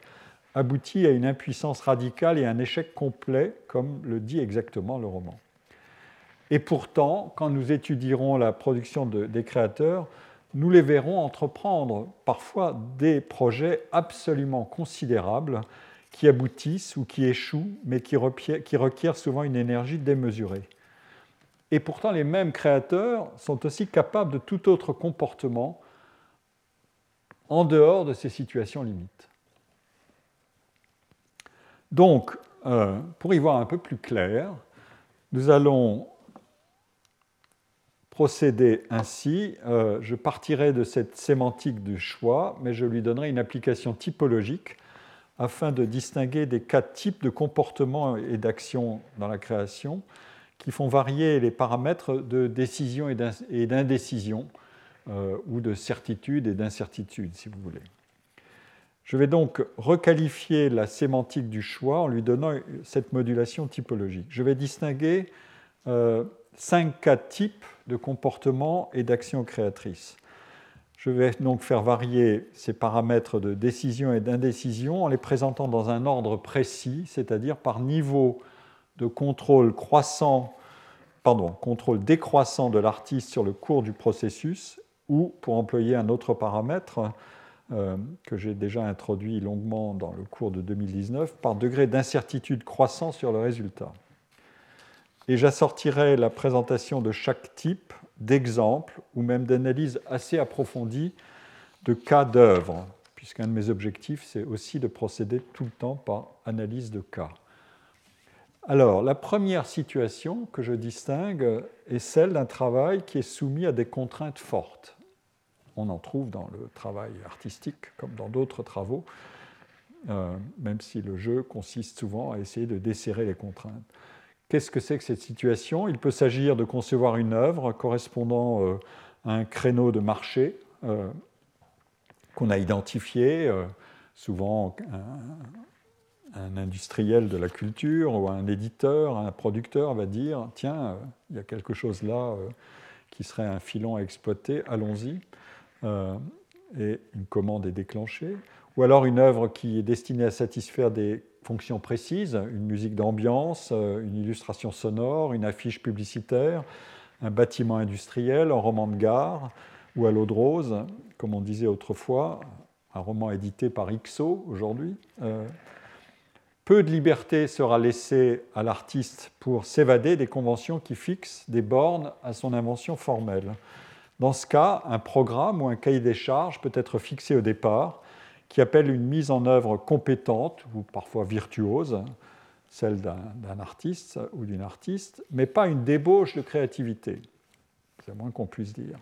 aboutit à une impuissance radicale et un échec complet, comme le dit exactement le roman. Et pourtant, quand nous étudierons la production des créateurs, nous les verrons entreprendre parfois des projets absolument considérables qui aboutissent ou qui échouent, mais qui requièrent souvent une énergie démesurée. Et pourtant, les mêmes créateurs sont aussi capables de tout autre comportement en dehors de ces situations limites. Donc, euh, pour y voir un peu plus clair, nous allons procéder ainsi. Euh, je partirai de cette sémantique du choix, mais je lui donnerai une application typologique afin de distinguer des quatre types de comportements et d'actions dans la création qui font varier les paramètres de décision et d'indécision, euh, ou de certitude et d'incertitude, si vous voulez. Je vais donc requalifier la sémantique du choix en lui donnant cette modulation typologique. Je vais distinguer euh, cinq cas types de comportements et d'actions créatrices. Je vais donc faire varier ces paramètres de décision et d'indécision en les présentant dans un ordre précis, c'est-à-dire par niveau de contrôle croissant, pardon, contrôle décroissant de l'artiste sur le cours du processus, ou, pour employer un autre paramètre euh, que j'ai déjà introduit longuement dans le cours de 2019, par degré d'incertitude croissant sur le résultat et j'assortirai la présentation de chaque type d'exemples ou même d'analyses assez approfondies de cas d'œuvre, puisqu'un de mes objectifs, c'est aussi de procéder tout le temps par analyse de cas. Alors, la première situation que je distingue est celle d'un travail qui est soumis à des contraintes fortes. On en trouve dans le travail artistique comme dans d'autres travaux, euh, même si le jeu consiste souvent à essayer de desserrer les contraintes. Qu'est-ce que c'est que cette situation? Il peut s'agir de concevoir une œuvre correspondant euh, à un créneau de marché euh, qu'on a identifié, souvent un, industriel de la culture ou un éditeur, un producteur va dire, tiens, il y a quelque chose là qui serait un filon à exploiter, allons-y. Et une commande est déclenchée. Ou alors une œuvre qui est destinée à satisfaire des fonctions précises, une musique d'ambiance, euh, une illustration sonore, une affiche publicitaire, un bâtiment industriel, un roman de gare ou à l'eau de rose, comme on disait autrefois, un roman édité par Ixo aujourd'hui. Euh, peu de liberté sera laissée à l'artiste pour s'évader des conventions qui fixent des bornes à son invention formelle. Dans ce cas, un programme ou un cahier des charges peut être fixé au départ qui appelle une mise en œuvre compétente ou parfois virtuose, celle d'un artiste ou d'une artiste, mais pas une débauche de créativité. C'est moins qu'on puisse dire.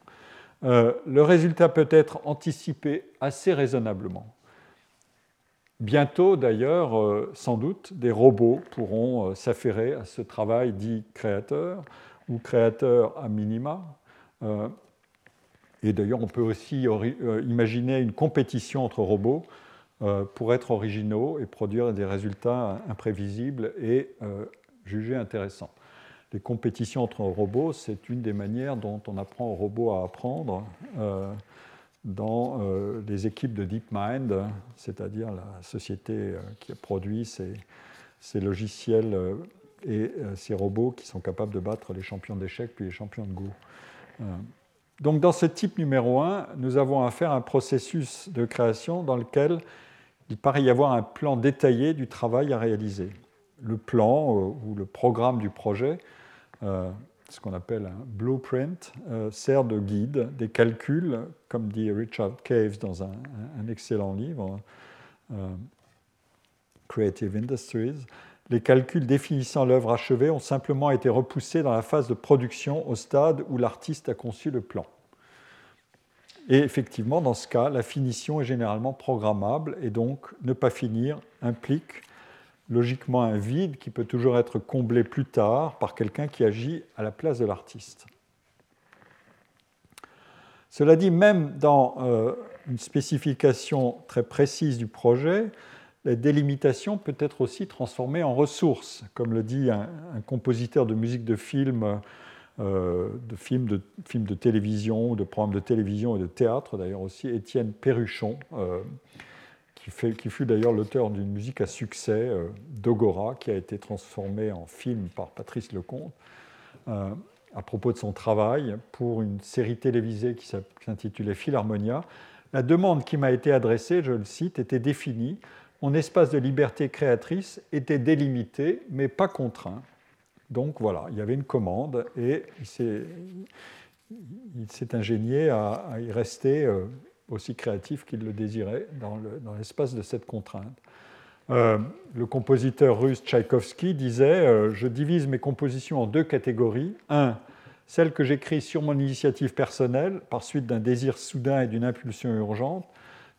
Euh, le résultat peut être anticipé assez raisonnablement. Bientôt, d'ailleurs, euh, sans doute, des robots pourront euh, s'affairer à ce travail dit créateur ou créateur à minima, et d'ailleurs, on peut aussi euh, imaginer une compétition entre robots euh, pour être originaux et produire des résultats imprévisibles et euh, jugés intéressants. Les compétitions entre robots, c'est une des manières dont on apprend aux robots à apprendre dans les équipes de DeepMind, c'est-à-dire la société qui produit ces, ces logiciels et ces robots qui sont capables de battre les champions d'échecs puis les champions de Go. Donc dans ce type numéro 1, nous avons affaire à un processus de création dans lequel il paraît y avoir un plan détaillé du travail à réaliser. Le plan euh, ou le programme du projet, euh, ce qu'on appelle un blueprint, euh, sert de guide, des calculs, comme dit Richard Caves dans un, excellent livre, Creative Industries. Les calculs définissant l'œuvre achevée ont simplement été repoussés dans la phase de production au stade où l'artiste a conçu le plan. Et effectivement, dans ce cas, la finition est généralement programmable et donc ne pas finir implique logiquement un vide qui peut toujours être comblé plus tard par quelqu'un qui agit à la place de l'artiste. Cela dit, même dans euh, une spécification très précise du projet, la délimitation peut être aussi transformée en ressource, comme le dit un, compositeur de musique de film, euh, de, films de, films de télévision, de programmes de télévision et de théâtre d'ailleurs aussi, Étienne Perruchon, euh, qui, fut d'ailleurs l'auteur d'une musique à succès, euh, Dogora, qui a été transformée en film par Patrice Lecomte, à propos de son travail pour une série télévisée qui s'intitulait Philharmonia. La demande qui m'a été adressée, je le cite, était définie mon espace de liberté créatrice était délimité, mais pas contraint. Donc voilà, il y avait une commande et il s'est, ingénié à, y rester euh, aussi créatif qu'il le désirait dans, l'espace de cette contrainte. Euh, le compositeur russe Tchaïkovski disait euh, Je divise mes compositions en deux catégories. Un, celles que j'écris sur mon initiative personnelle, par suite d'un désir soudain et d'une impulsion urgente,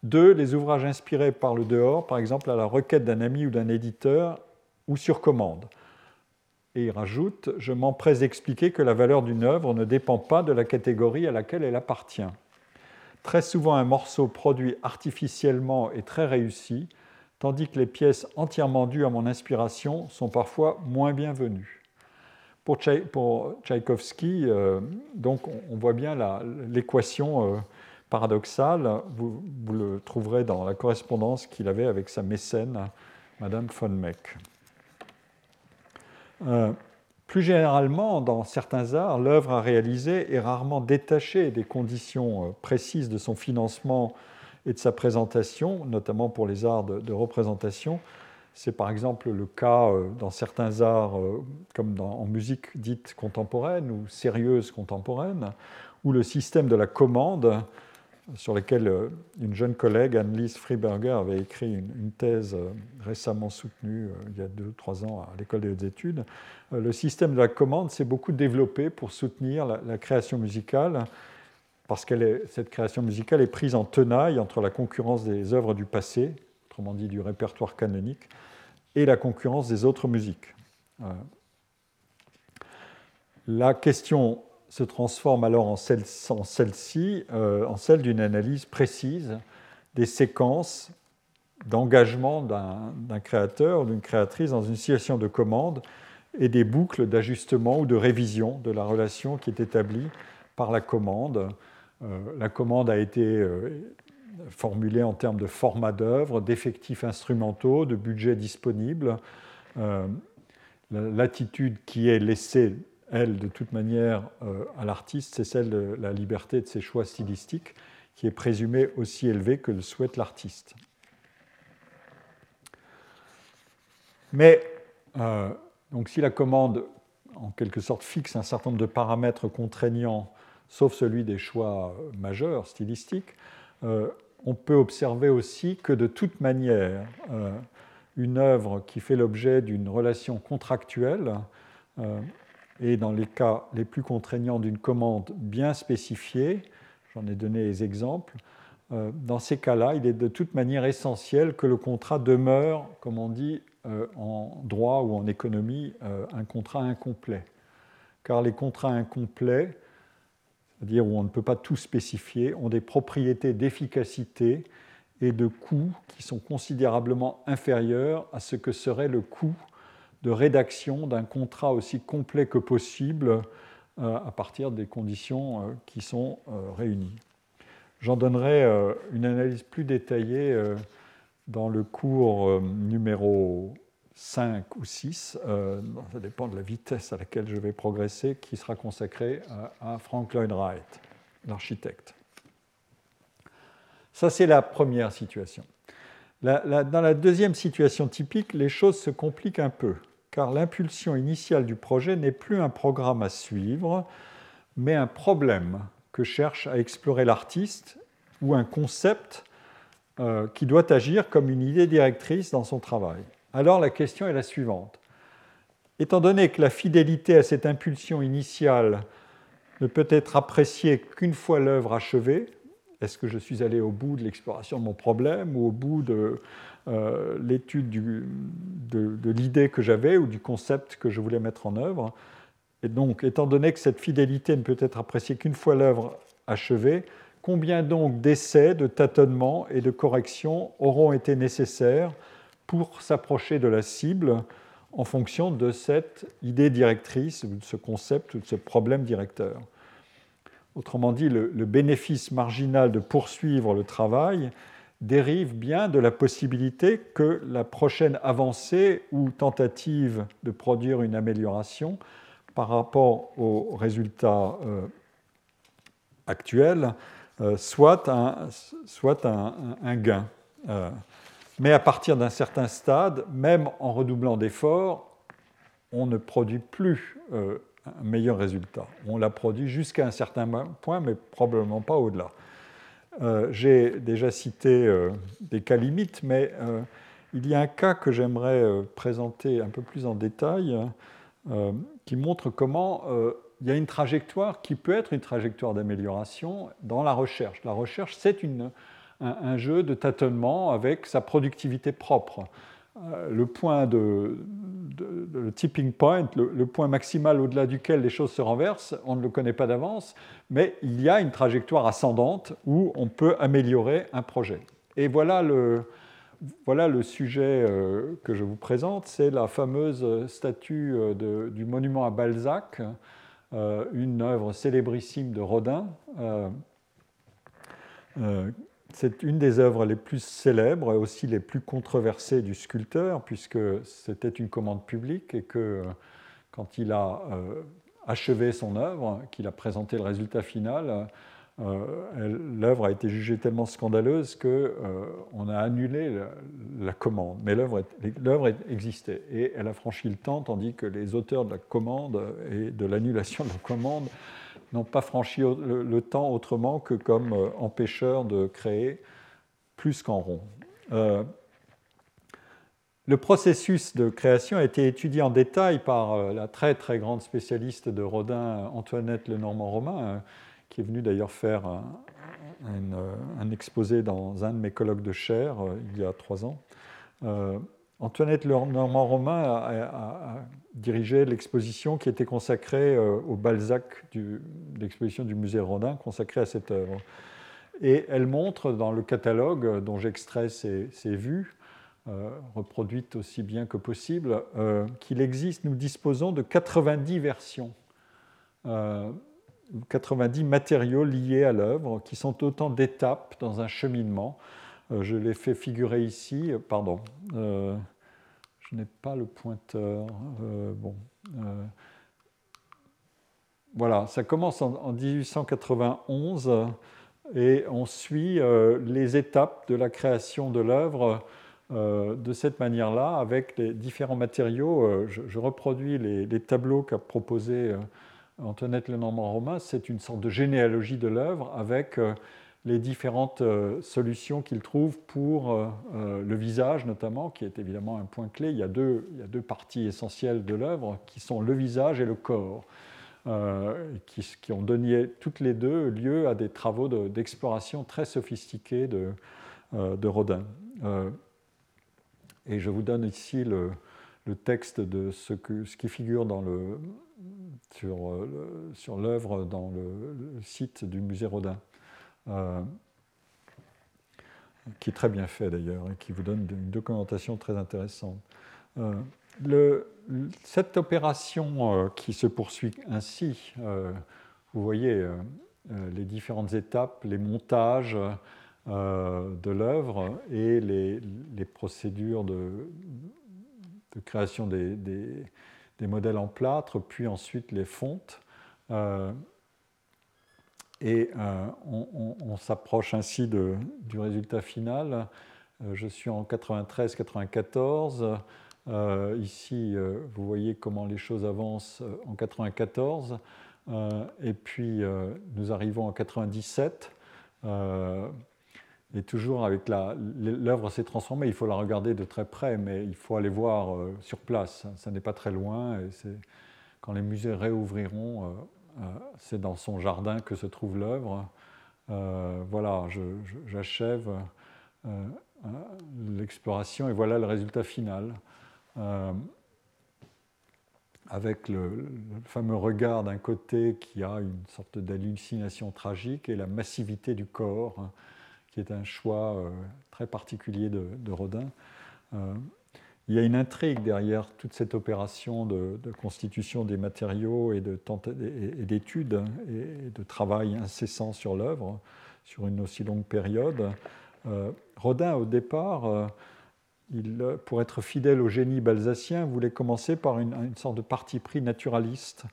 deux, les ouvrages inspirés par le dehors, par exemple à la requête d'un ami ou d'un éditeur, ou sur commande. Et il rajoute, je m'empresse d'expliquer que la valeur d'une œuvre ne dépend pas de la catégorie à laquelle elle appartient. Très souvent, un morceau produit artificiellement est très réussi, tandis que les pièces entièrement dues à mon inspiration sont parfois moins bienvenues. Pour, Tchaïkovski, euh, donc, on voit bien l'équation euh, paradoxal, vous, le trouverez dans la correspondance qu'il avait avec sa mécène, Madame von Meck. Euh, plus généralement, dans certains arts, l'œuvre à réaliser est rarement détachée des conditions euh, précises de son financement et de sa présentation, notamment pour les arts de, représentation. C'est par exemple le cas euh, dans certains arts, comme en musique dite contemporaine ou sérieuse contemporaine, où le système de la commande sur lesquels euh, une jeune collègue, Annelise Friberger, avait écrit une, thèse euh, récemment soutenue euh, il y a deux ou trois ans à l'école des hautes études. Le système de la commande s'est beaucoup développé pour soutenir la, création musicale, parce que cette création musicale est prise en tenaille entre la concurrence des œuvres du passé, autrement dit du répertoire canonique, et la concurrence des autres musiques. La question se transforme alors en celle-ci, euh, en celle d'une analyse précise des séquences d'engagement d'un créateur ou d'une créatrice dans une situation de commande et des boucles d'ajustement ou de révision de la relation qui est établie par la commande. Euh, la commande a été euh, formulée en termes de format d'œuvre, d'effectifs instrumentaux, de budget disponible. L'attitude qui est laissée elle, de toute manière, euh, à l'artiste, c'est celle de la liberté de ses choix stylistiques, qui est présumée aussi élevée que le souhaite l'artiste. Mais, euh, donc si la commande, en quelque sorte, fixe un certain nombre de paramètres contraignants, sauf celui des choix majeurs, stylistiques, euh, on peut observer aussi que de toute manière, une œuvre qui fait l'objet d'une relation contractuelle et dans les cas les plus contraignants d'une commande bien spécifiée, j'en ai donné des exemples, euh, dans ces cas-là, il est de toute manière essentiel que le contrat demeure, comme on dit euh, en droit ou en économie, euh, un contrat incomplet. Car les contrats incomplets, c'est-à-dire où on ne peut pas tout spécifier, ont des propriétés d'efficacité et de coût qui sont considérablement inférieurs à ce que serait le coût de rédaction d'un contrat aussi complet que possible euh, à partir des conditions euh, qui sont euh, réunies. J'en donnerai une analyse plus détaillée dans le cours numéro 5 ou 6, ça dépend de la vitesse à laquelle je vais progresser, qui sera consacré à Frank Lloyd Wright. l'architecte. Ça, c'est la première situation. dans la deuxième situation typique, les choses se compliquent un peu, car l'impulsion initiale du projet n'est plus un programme à suivre, mais un problème que cherche à explorer l'artiste ou un concept euh, qui doit agir comme une idée directrice dans son travail. Alors la question est la suivante. Étant donné que la fidélité à cette impulsion initiale ne peut être appréciée qu'une fois l'œuvre achevée, est-ce que je suis allé au bout de l'exploration de mon problème ou au bout de euh, l'étude de, l'idée que j'avais ou du concept que je voulais mettre en œuvre Et donc, étant donné que cette fidélité ne peut être appréciée qu'une fois l'œuvre achevée, combien donc d'essais, de tâtonnements et de corrections auront été nécessaires pour s'approcher de la cible en fonction de cette idée directrice, de ce concept, ou de ce problème directeur? Autrement dit, le, bénéfice marginal de poursuivre le travail dérive bien de la possibilité que la prochaine avancée ou tentative de produire une amélioration par rapport au résultat euh, actuel euh, soit, un, gain. Euh, mais à partir d'un certain stade, même en redoublant d'efforts, on ne produit plus un meilleur résultat. On l'a produit jusqu'à un certain point, mais probablement pas au-delà. Euh, j'ai déjà cité euh, des cas limites, mais il y a un cas que j'aimerais présenter un peu plus en détail, qui montre comment il y a une trajectoire qui peut être une trajectoire d'amélioration dans la recherche. La recherche, c'est un, jeu de tâtonnement avec sa productivité propre. Euh, le point de, tipping point, le, point maximal au-delà duquel les choses se renversent, on ne le connaît pas d'avance, mais il y a une trajectoire ascendante où on peut améliorer un projet. Et voilà le, voilà le sujet euh, que je vous présente, c'est la fameuse statue euh, du monument à Balzac, une œuvre célébrissime de Rodin, c'est une des œuvres les plus célèbres et aussi les plus controversées du sculpteur, puisque c'était une commande publique et que euh, quand il a euh, achevé son œuvre, qu'il a présenté le résultat final, euh, l'œuvre a été jugée tellement scandaleuse qu'on a annulé la, commande. Mais l'œuvre existait et elle a franchi le temps, tandis que les auteurs de la commande et de l'annulation de la commande n'ont pas franchi le, temps autrement que comme euh, empêcheurs de créer plus qu'en rond. Euh, le processus de création a été étudié en détail par euh, la très très grande spécialiste de Rodin, Antoinette Lenormand-Romain, qui est venue d'ailleurs faire un, exposé dans un de mes colloques de chair il y a trois ans. Antoinette Normand-Romain a, dirigé l'exposition qui était consacrée euh, au Balzac, l'exposition du musée Rodin consacrée à cette œuvre. Et elle montre dans le catalogue dont j'extrais ces, vues, euh, reproduites aussi bien que possible, euh, qu'il existe, nous disposons de 90 versions, 90 matériaux liés à l'œuvre, qui sont autant d'étapes dans un cheminement euh, je l'ai fait figurer ici. Pardon, euh, je n'ai pas le pointeur. Euh, bon. voilà, ça commence en, 1891 et on suit les étapes de la création de l'œuvre de cette manière-là, avec les différents matériaux. Je, reproduis les, tableaux qu'a proposé Antoinette Lenormand-Romain. C'est une sorte de généalogie de l'œuvre avec les différentes euh, solutions qu'il trouve pour euh, euh, le visage notamment, qui est évidemment un point clé. Il y a deux, parties essentielles de l'œuvre qui sont le visage et le corps, qui, ont donné toutes les deux lieu à des travaux d'exploration très sophistiqués de, Rodin. et je vous donne ici le, texte de ce, qui figure sur l'œuvre dans le, site du musée Rodin. Euh, qui est très bien fait d'ailleurs et qui vous donne une documentation très intéressante. Euh, cette opération euh, qui se poursuit ainsi, vous voyez les différentes étapes, les montages de l'œuvre et les, procédures de, création des, des, modèles en plâtre, puis ensuite les fontes Et on, s'approche ainsi du résultat final. je suis en 93-94. ici, vous voyez comment les choses avancent en 94. et puis, nous arrivons en 97. Et toujours avec l'œuvre s'est transformée, il faut la regarder de très près, mais il faut aller voir euh, sur place. Ça n'est pas très loin. Et quand les musées réouvriront, euh, euh, c'est dans son jardin que se trouve l'œuvre. voilà, j'achève l'exploration et voilà le résultat final. avec le, fameux regard d'un côté qui a une sorte d'hallucination tragique et la massivité du corps qui est un choix euh, très particulier de, Rodin. Euh, il y a une intrigue derrière toute cette opération de, constitution des matériaux et d'études et, de travail incessant sur l'œuvre sur une aussi longue période. Euh, Rodin, au départ, il, pour être fidèle au génie balsacien, voulait commencer par une, une sorte de parti pris naturaliste,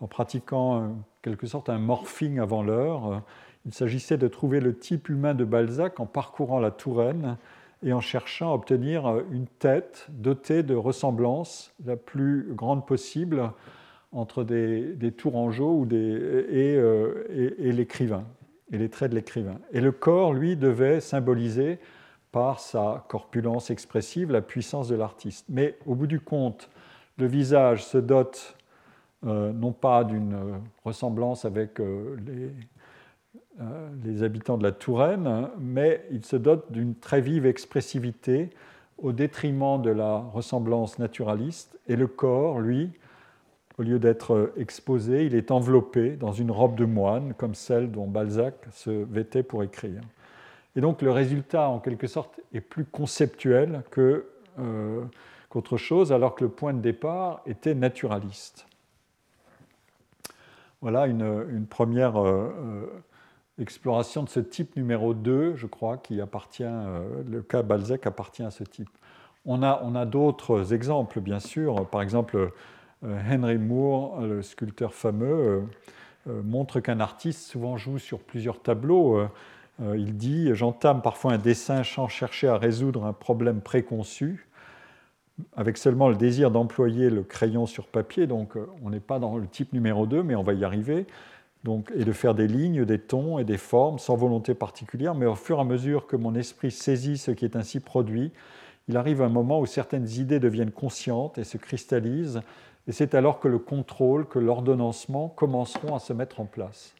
en pratiquant en quelque sorte un morphing avant l'heure il s'agissait de trouver le type humain de Balzac en parcourant la Touraine et en cherchant à obtenir une tête dotée de ressemblance la plus grande possible entre des, tourangeaux ou euh, et, l'écrivain, et les traits de l'écrivain. Et le corps, lui, devait symboliser par sa corpulence expressive la puissance de l'artiste. Mais au bout du compte, le visage se dote euh, non pas d'une ressemblance avec euh, les, euh, les habitants de la Touraine, mais il se dote d'une très vive expressivité au détriment de la ressemblance naturaliste. Et le corps, lui, au lieu d'être exposé, il est enveloppé dans une robe de moine, comme celle dont Balzac se vêtait pour écrire. Et donc le résultat, en quelque sorte, est plus conceptuel euh, qu'autre chose, alors que le point de départ était naturaliste. Voilà une, première euh, exploration de ce type numéro 2, je crois, qui appartient, euh, le cas Balzac appartient à ce type. On a, on a d'autres exemples, bien sûr. Par exemple, euh, Henry Moore, le sculpteur fameux, euh, montre qu'un artiste souvent joue sur plusieurs tableaux. il dit J'entame parfois un dessin sans chercher à résoudre un problème préconçu, avec seulement le désir d'employer le crayon sur papier. Donc, on n'est pas dans le type numéro 2, mais on va y arriver et de faire des lignes, des tons et des formes sans volonté particulière, mais au fur et à mesure que mon esprit saisit ce qui est ainsi produit, il arrive un moment où certaines idées deviennent conscientes et se cristallisent, et c'est alors que le contrôle, que l'ordonnancement commenceront à se mettre en place.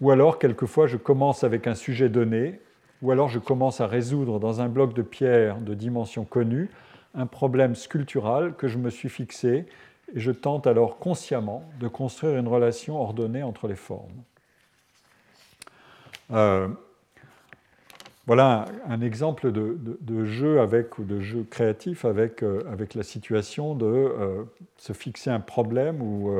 Ou alors, quelquefois, je commence avec un sujet donné, ou alors je commence à résoudre dans un bloc de pierre de dimension connue un problème sculptural que je me suis fixé et je tente alors consciemment de construire une relation ordonnée entre les formes. Euh, voilà un, exemple de, jeu avec ou de jeu créatif avec, euh, avec la situation de euh, se fixer un problème ou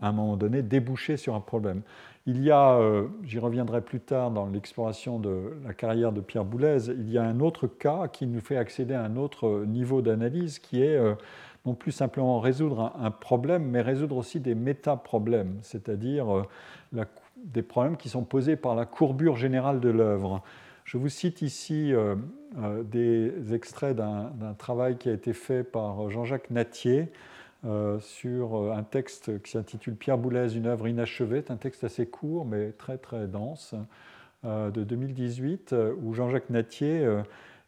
à un moment donné déboucher sur un problème. Il y a, j'y reviendrai plus tard dans l'exploration de la carrière de Pierre Boulez, il y a un autre cas qui nous fait accéder à un autre niveau d'analyse qui est non plus simplement résoudre un, problème, mais résoudre aussi des méta-problèmes, c'est-à-dire euh, des problèmes qui sont posés par la courbure générale de l'œuvre. Je vous cite ici euh, euh, des extraits d'un travail qui a été fait par Jean-Jacques Natier sur un texte qui s'intitule Pierre Boulez, une œuvre inachevée. Un texte assez court mais très très dense de 2018 où Jean-Jacques Natier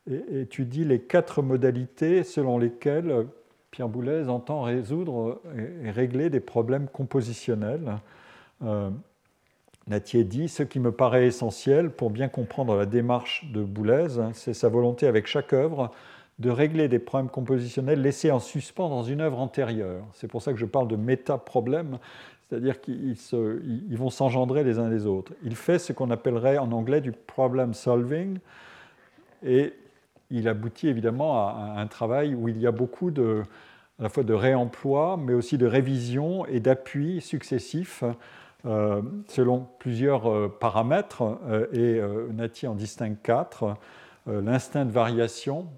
étudie les quatre modalités selon lesquelles Pierre Boulez entend résoudre et régler des problèmes compositionnels. Euh, dit Ce qui me paraît essentiel pour bien comprendre la démarche de Boulez, c'est sa volonté avec chaque œuvre de régler des problèmes compositionnels laissés en suspens dans une œuvre antérieure. C'est pour ça que je parle de méta-problèmes, c'est-à-dire qu'ils vont s'engendrer les uns les autres. Il fait ce qu'on appellerait en anglais du problem solving, il aboutit évidemment à un travail où il y a beaucoup de, à la fois de réemploi, mais aussi de révision et d'appui successifs euh, selon plusieurs euh, paramètres, euh, et Nati en distingue quatre. L'instinct de variation,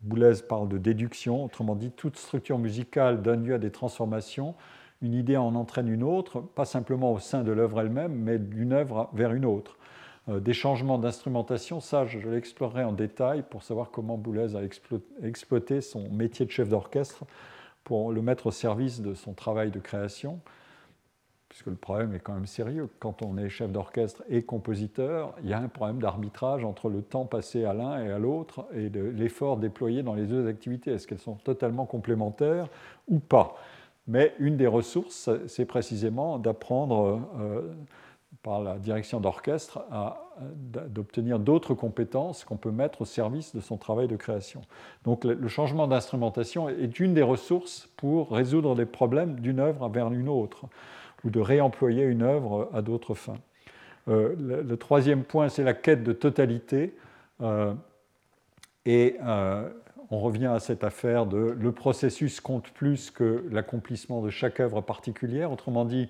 Boulez parle de déduction, autrement dit, toute structure musicale donne lieu à des transformations. une idée en entraîne une autre, pas simplement au sein de l'œuvre elle-même, mais d'une œuvre vers une autre. Euh, des changements d'instrumentation, ça je l'explorerai en détail pour savoir comment Boulez a exploité son métier de chef d'orchestre pour le mettre au service de son travail de création, puisque le problème est quand même sérieux. Quand on est chef d'orchestre et compositeur, il y a un problème d'arbitrage entre le temps passé à l'un et à l'autre et l'effort déployé dans les deux activités. Est-ce qu'elles sont totalement complémentaires ou pas? Mais une des ressources, c'est précisément d'apprendre euh, par la direction d'orchestre d'obtenir d'autres compétences qu'on peut mettre au service de son travail de création. Donc le changement d'instrumentation est une des ressources pour résoudre des problèmes d'une œuvre vers une autre, ou de réemployer une œuvre à d'autres fins. Euh, le, troisième point, c'est la quête de totalité. Euh, et euh, on revient à cette affaire de le processus compte plus que l'accomplissement de chaque œuvre particulière. Autrement dit,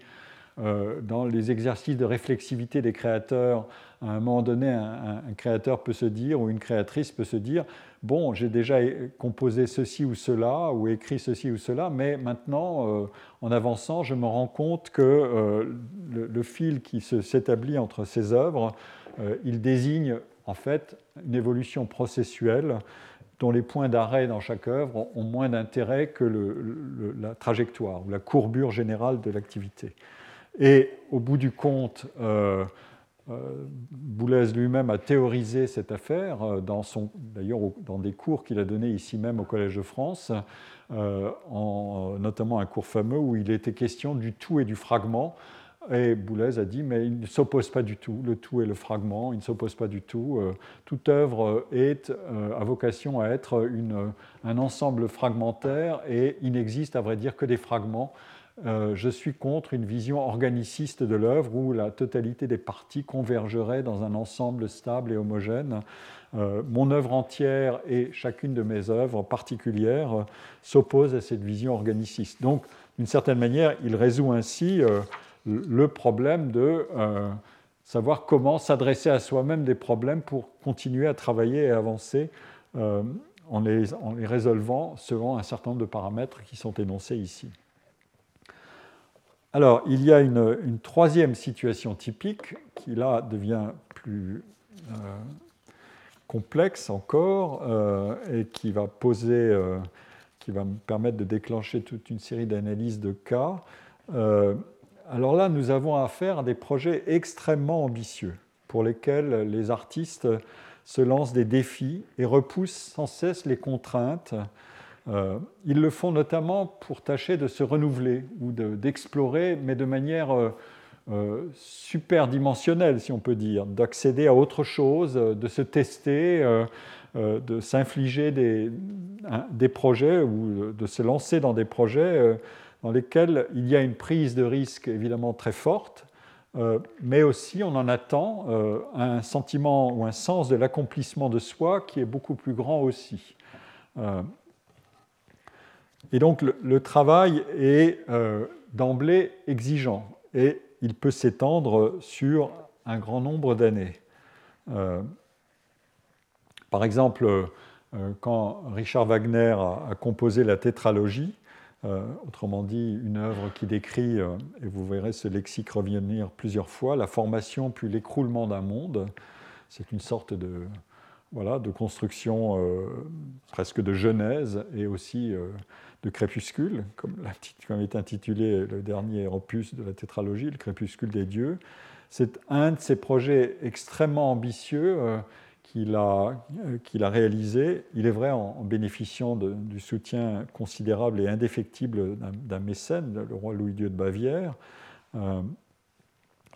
euh, dans les exercices de réflexivité des créateurs, à un moment donné, un, créateur peut se dire, ou une créatrice peut se dire, bon, j'ai déjà composé ceci ou cela, ou écrit ceci ou cela, mais maintenant, euh, en avançant, je me rends compte que euh, le, fil qui s'établit entre ces œuvres, il désigne en fait une évolution processuelle dont les points d'arrêt dans chaque œuvre ont moins d'intérêt que la trajectoire ou la courbure générale de l'activité. Et au bout du compte, euh, euh, Boulez lui-même a théorisé cette affaire, euh, d'ailleurs dans des cours qu'il a donnés ici même au Collège de France, en, notamment un cours fameux où il était question du tout et du fragment. Et Boulez a dit, mais il ne s'oppose pas du tout, le tout et le fragment, il ne s'oppose pas du tout. toute œuvre est, a vocation à être un ensemble fragmentaire et il n'existe à vrai dire que des fragments euh, je suis contre une vision organiciste de l'œuvre où la totalité des parties convergerait dans un ensemble stable et homogène. Euh, mon œuvre entière et chacune de mes œuvres particulières euh, s'opposent à cette vision organiciste. Donc, d'une certaine manière, il résout ainsi le problème de savoir comment s'adresser à soi-même des problèmes pour continuer à travailler et avancer en les résolvant selon un certain nombre de paramètres qui sont énoncés ici. Alors, il y a une, troisième situation typique qui là devient plus euh, complexe encore euh, et qui va poser, euh, qui va me permettre de déclencher toute une série d'analyses de cas. alors là, nous avons affaire à des projets extrêmement ambitieux pour lesquels les artistes se lancent des défis et repoussent sans cesse les contraintes euh, ils le font notamment pour tâcher de se renouveler ou d'explorer, mais de manière euh, euh, si on peut dire, d'accéder à autre chose, de se tester, de s'infliger des, projets ou de se lancer dans des projets dans lesquels il y a une prise de risque évidemment très forte, mais aussi on en attend un sentiment ou un sens de l'accomplissement de soi qui est beaucoup plus grand aussi. Et donc le, travail est euh, d'emblée exigeant et il peut s'étendre sur un grand nombre d'années. Euh, par exemple, euh, quand Richard Wagner a, composé la tétralogie, autrement dit une œuvre qui décrit, et vous verrez ce lexique revenir plusieurs fois, la formation puis l'écroulement d'un monde, c'est une sorte de, voilà, de construction presque de genèse et aussi de crépuscule, comme, est intitulé le dernier opus de la tétralogie, le crépuscule des dieux. C'est un de ces projets extrêmement ambitieux euh, qu'il a, euh, réalisé. Il est vrai en, bénéficiant du soutien considérable et indéfectible d'un mécène, le roi Louis II de Bavière. Euh,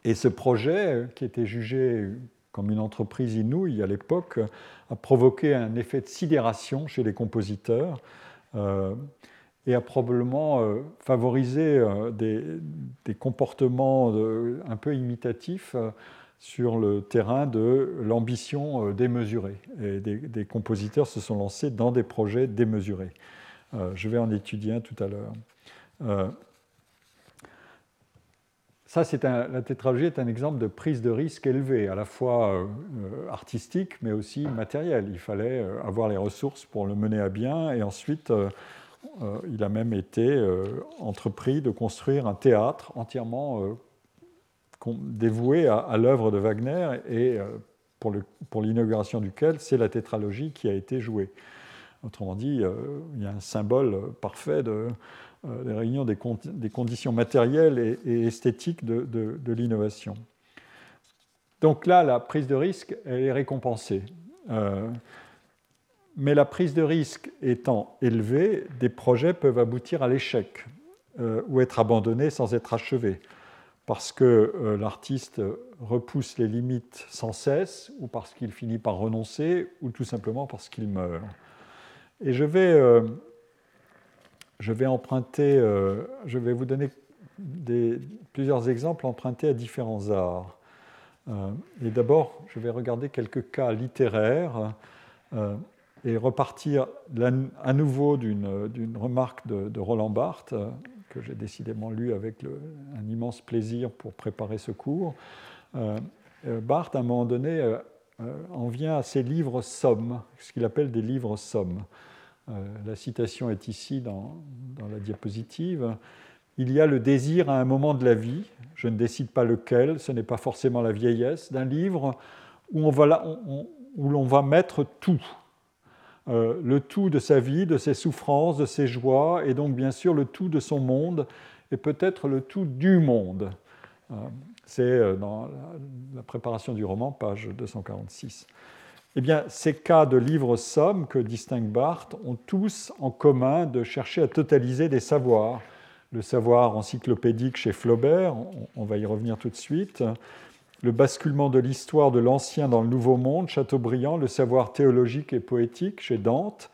et ce projet, qui était jugé comme une entreprise inouïe à l'époque, a provoqué un effet de sidération chez les compositeurs et a probablement euh, favorisé euh, des, comportements un peu imitatifs euh, sur le terrain de l'ambition démesurée. Et des, compositeurs se sont lancés dans des projets démesurés. je vais en étudier un tout à l'heure. Ça, c'est la tétralogie est un exemple de prise de risque élevée, à la fois artistique, mais aussi matérielle. Il fallait avoir les ressources pour le mener à bien, et ensuite, il a même été entrepris de construire un théâtre entièrement dévoué à, l'œuvre de Wagner et pour l'inauguration duquel c'est la tétralogie qui a été jouée. Autrement dit, il y a un symbole parfait de, des réunions des, conditions matérielles et, esthétiques de, l'innovation. Donc là, la prise de risque, elle est récompensée. Euh, mais la prise de risque étant élevée, des projets peuvent aboutir à l'échec euh, ou être abandonnés sans être achevés, parce que euh, l'artiste repousse les limites sans cesse, ou parce qu'il finit par renoncer, ou tout simplement parce qu'il meurt. Et je vais, je vais emprunter, je vais vous donner plusieurs exemples empruntés à différents arts. Euh, et d'abord, je vais regarder quelques cas littéraires euh, et repartir à nouveau d'une remarque de, Roland Barthes, euh, que j'ai décidément lu avec un immense plaisir pour préparer ce cours. Barthes, à un moment donné, en vient à ses livres sommes, ce qu'il appelle des livres sommes. la citation est ici dans, la diapositive il y a le désir à un moment de la vie, je ne décide pas lequel, ce n'est pas forcément la vieillesse, d'un livre où l'on va mettre tout. Euh, le tout de sa vie, de ses souffrances, de ses joies, et donc bien sûr le tout de son monde, et peut-être le tout du monde. Euh, c'est euh, dans la, préparation du roman, page 246. Eh bien, ces cas de livres-sommes que distingue Barthes ont tous en commun de chercher à totaliser des savoirs, le savoir encyclopédique chez Flaubert, on va y revenir tout de suite, le basculement de l'histoire de l'ancien dans le nouveau monde, Chateaubriand, le savoir théologique et poétique chez Dante,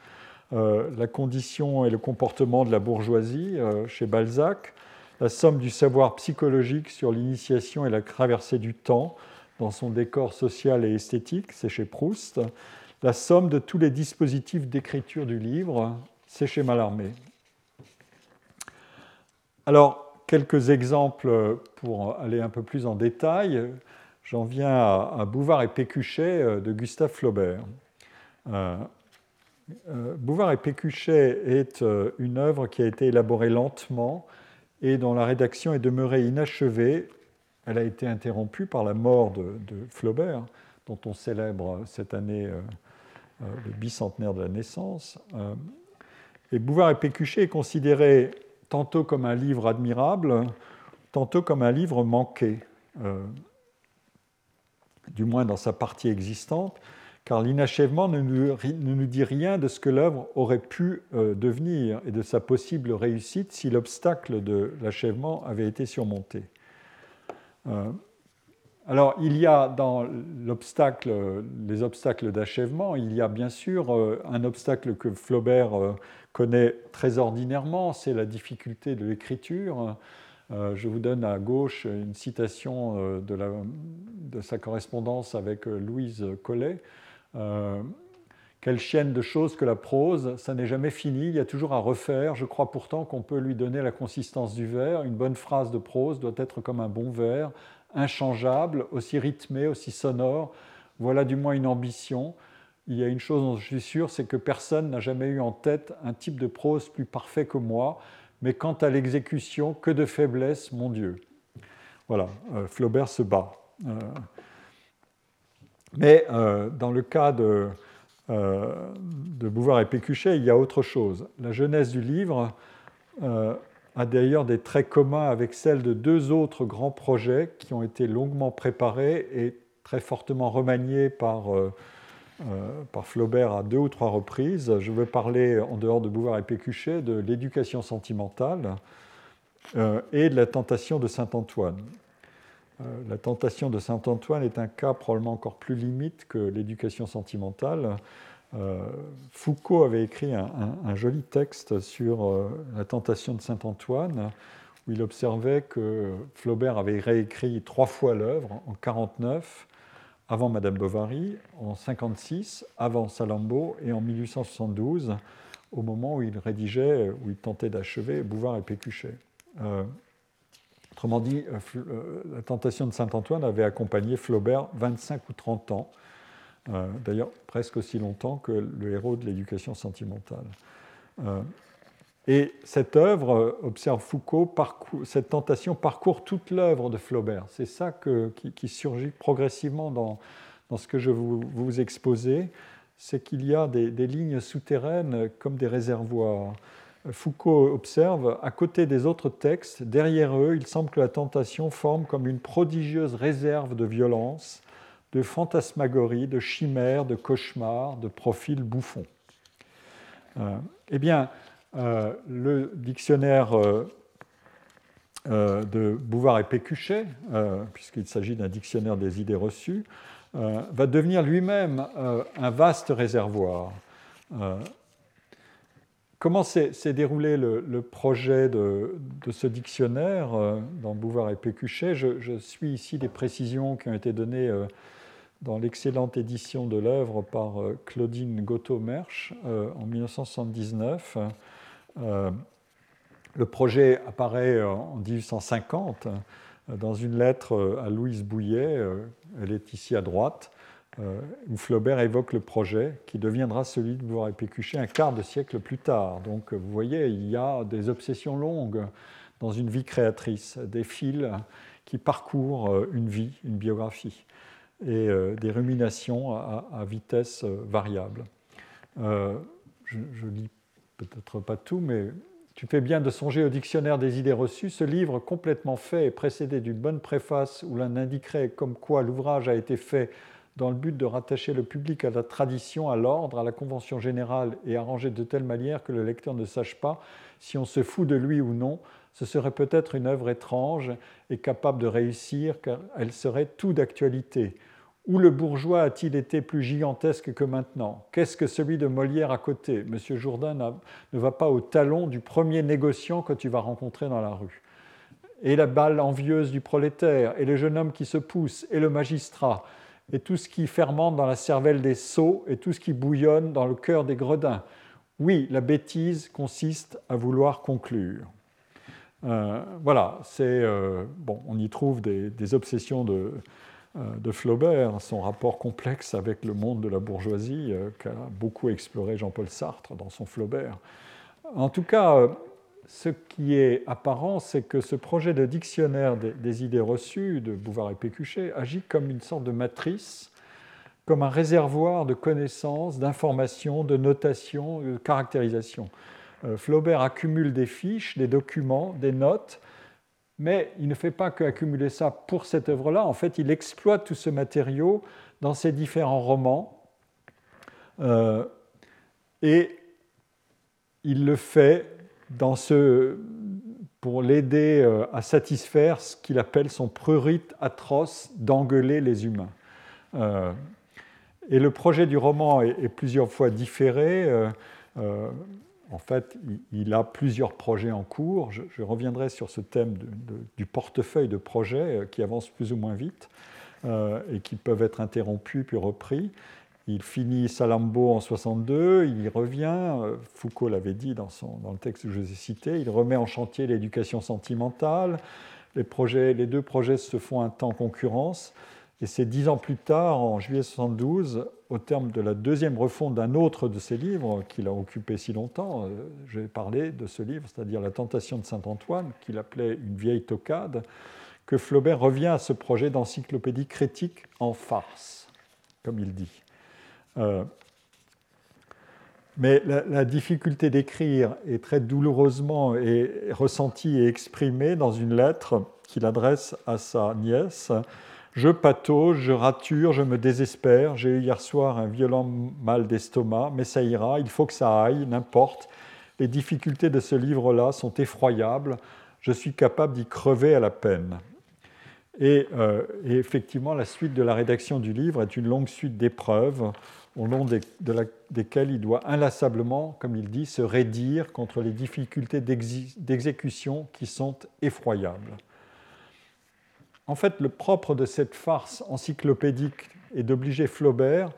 euh, la condition et le comportement de la bourgeoisie euh, chez Balzac, la somme du savoir psychologique sur l'initiation et la traversée du temps dans son décor social et esthétique, c'est chez Proust, la somme de tous les dispositifs d'écriture du livre, c'est chez Mallarmé. Alors, quelques exemples pour aller un peu plus en détail. J'en viens à, Bouvard et Pécuchet euh, de Gustave Flaubert. Euh, euh, Bouvard et Pécuchet est une œuvre qui a été élaborée lentement et dont la rédaction est demeurée inachevée. Elle a été interrompue par la mort de, Flaubert, dont on célèbre cette année le bicentenaire de la naissance. et Bouvard et Pécuchet est considéré tantôt comme un livre admirable, tantôt comme un livre manqué, euh, du moins dans sa partie existante, car l'inachèvement ne, nous dit rien de ce que l'œuvre aurait pu euh, devenir et de sa possible réussite si l'obstacle de l'achèvement avait été surmonté. Euh, alors, il y a dans l'obstacle, les obstacles d'achèvement, il y a bien sûr un obstacle que Flaubert connaît très ordinairement, c'est la difficulté de l'écriture. Euh, je vous donne à gauche une citation euh, de, sa correspondance avec euh, Louise Collet. Quelle chienne de choses que la prose, ça n'est jamais fini, il y a toujours à refaire. Je crois pourtant qu'on peut lui donner la consistance du vers. Une bonne phrase de prose doit être comme un bon vers, inchangeable, aussi rythmé, aussi sonore. Voilà du moins une ambition il y a une chose dont je suis sûr, c'est que personne n'a jamais eu en tête un type de prose plus parfait que moi, mais quant à l'exécution, que de faiblesse, mon Dieu. Voilà, euh, Flaubert se bat. Euh, mais euh, dans le cas de, de, Bouvard et Pécuchet, il y a autre chose. La jeunesse du livre a d'ailleurs des traits communs avec celle de deux autres grands projets qui ont été longuement préparés et très fortement remaniés par par Flaubert à deux ou trois reprises. Je veux parler, en dehors de Bouvard et Pécuchet, de l'éducation sentimentale euh, et de la tentation de Saint-Antoine. Euh, la tentation de Saint-Antoine est un cas probablement encore plus limite que l'éducation sentimentale. Foucault avait écrit un, joli texte sur la tentation de Saint-Antoine, où il observait que Flaubert avait réécrit trois fois l'œuvre, en 1949, avant Madame Bovary, en 56, avant Salammbô et en 1872, au moment où il rédigeait, où il tentait d'achever Bouvard et Pécuchet. Euh, autrement dit, euh, euh, la tentation de Saint-Antoine avait accompagné Flaubert 25 ou 30 ans, d'ailleurs presque aussi longtemps que le héros de l'éducation sentimentale. Et cette œuvre, observe Foucault, cette tentation parcourt toute l'œuvre de Flaubert. C'est ça qui, surgit progressivement dans, ce que je vous, vous exposez, c'est qu'il y a des, lignes souterraines comme des réservoirs. Foucault observe, à côté des autres textes, derrière eux, il semble que la tentation forme comme une prodigieuse réserve de violence, de fantasmagorie, de chimères, de cauchemars, de profils bouffons. Euh, eh bien, euh, le dictionnaire euh, de Bouvard et Pécuchet, puisqu'il s'agit d'un dictionnaire des idées reçues, va devenir lui-même un vaste réservoir. Comment s'est déroulé le, projet de, ce dictionnaire dans Bouvard et Pécuchet? Je, suis ici des précisions qui ont été données dans l'excellente édition de l'œuvre par euh, Claudine Gotto-Mersch euh, en 1979. Euh, le projet apparaît en 1850 dans une lettre à Louise Bouillet, elle est ici à droite, où Flaubert évoque le projet qui deviendra celui de Bouvard et Pécuchet un quart de siècle plus tard. Donc vous voyez, il y a des obsessions longues dans une vie créatrice, des fils qui parcourent une vie, une biographie et euh, des ruminations à, vitesse euh, variable. Euh, je ne lis peut-être pas tout, mais tu fais bien de songer au dictionnaire des idées reçues. Ce livre complètement fait et précédé d'une bonne préface où l'on indiquerait comme quoi l'ouvrage a été fait dans le but de rattacher le public à la tradition, à l'ordre, à la convention générale et arrangé de telle manière que le lecteur ne sache pas si on se fout de lui ou non, ce serait peut-être une œuvre étrange et capable de réussir car elle serait tout d'actualité. Où le bourgeois a-t-il été plus gigantesque que maintenant? Qu'est-ce que celui de Molière à côté? Monsieur Jourdain ne va pas au talon du premier négociant que tu vas rencontrer dans la rue. Et la balle envieuse du prolétaire, et le jeune homme qui se pousse, et le magistrat, et tout ce qui fermente dans la cervelle des sots, et tout ce qui bouillonne dans le cœur des gredins. Oui, la bêtise consiste à vouloir conclure. Euh, voilà, c'est euh, bon, on y trouve des obsessions de, de Flaubert, son rapport complexe avec le monde de la bourgeoisie, euh, qu'a beaucoup exploré Jean-Paul Sartre dans son Flaubert. En tout cas, euh, ce qui est apparent, c'est que ce projet de dictionnaire des, idées reçues de Bouvard et Pécuchet agit comme une sorte de matrice, comme un réservoir de connaissances, d'informations, de notations, de caractérisations. Flaubert accumule des fiches, des documents, des notes, mais il ne fait pas qu'accumuler ça pour cette œuvre-là. En fait, il exploite tout ce matériau dans ses différents romans. Euh, et il le fait pour l'aider euh, à satisfaire ce qu'il appelle son prurite atroce d'engueuler les humains. Euh, et le projet du roman est, plusieurs fois différé. En fait, il a plusieurs projets en cours. Je, reviendrai sur ce thème du portefeuille de projets euh, qui avance plus ou moins vite euh, et qui peuvent être interrompus puis repris. Il finit Salambo en 62, il y revient, euh, Foucault l'avait dit dans, dans, le texte que je vous ai cité, il remet en chantier l'éducation sentimentale. Les, les deux projets se font un temps en concurrence. Et c'est dix ans plus tard, en juillet 72, au terme de la deuxième refonte d'un autre de ses livres qu'il a occupé si longtemps, euh, j'ai parlé de ce livre, c'est-à-dire La tentation de Saint-Antoine, qu'il appelait une vieille tocade, que Flaubert revient à ce projet d'encyclopédie critique en farce, comme il dit. Euh, mais la, difficulté d'écrire est très douloureusement ressentie et exprimée dans une lettre qu'il adresse à sa nièce je patauge, je rature, je me désespère. J'ai eu hier soir un violent mal d'estomac, mais ça ira, il faut que ça aille, n'importe. Les difficultés de ce livre-là sont effroyables. Je suis capable d'y crever à la peine. Et, euh, effectivement, la suite de la rédaction du livre est une longue suite d'épreuves au long desquelles il doit inlassablement, comme il dit, se raidir contre les difficultés d'exécution qui sont effroyables. En fait, le propre de cette farce encyclopédique est d'obliger Flaubert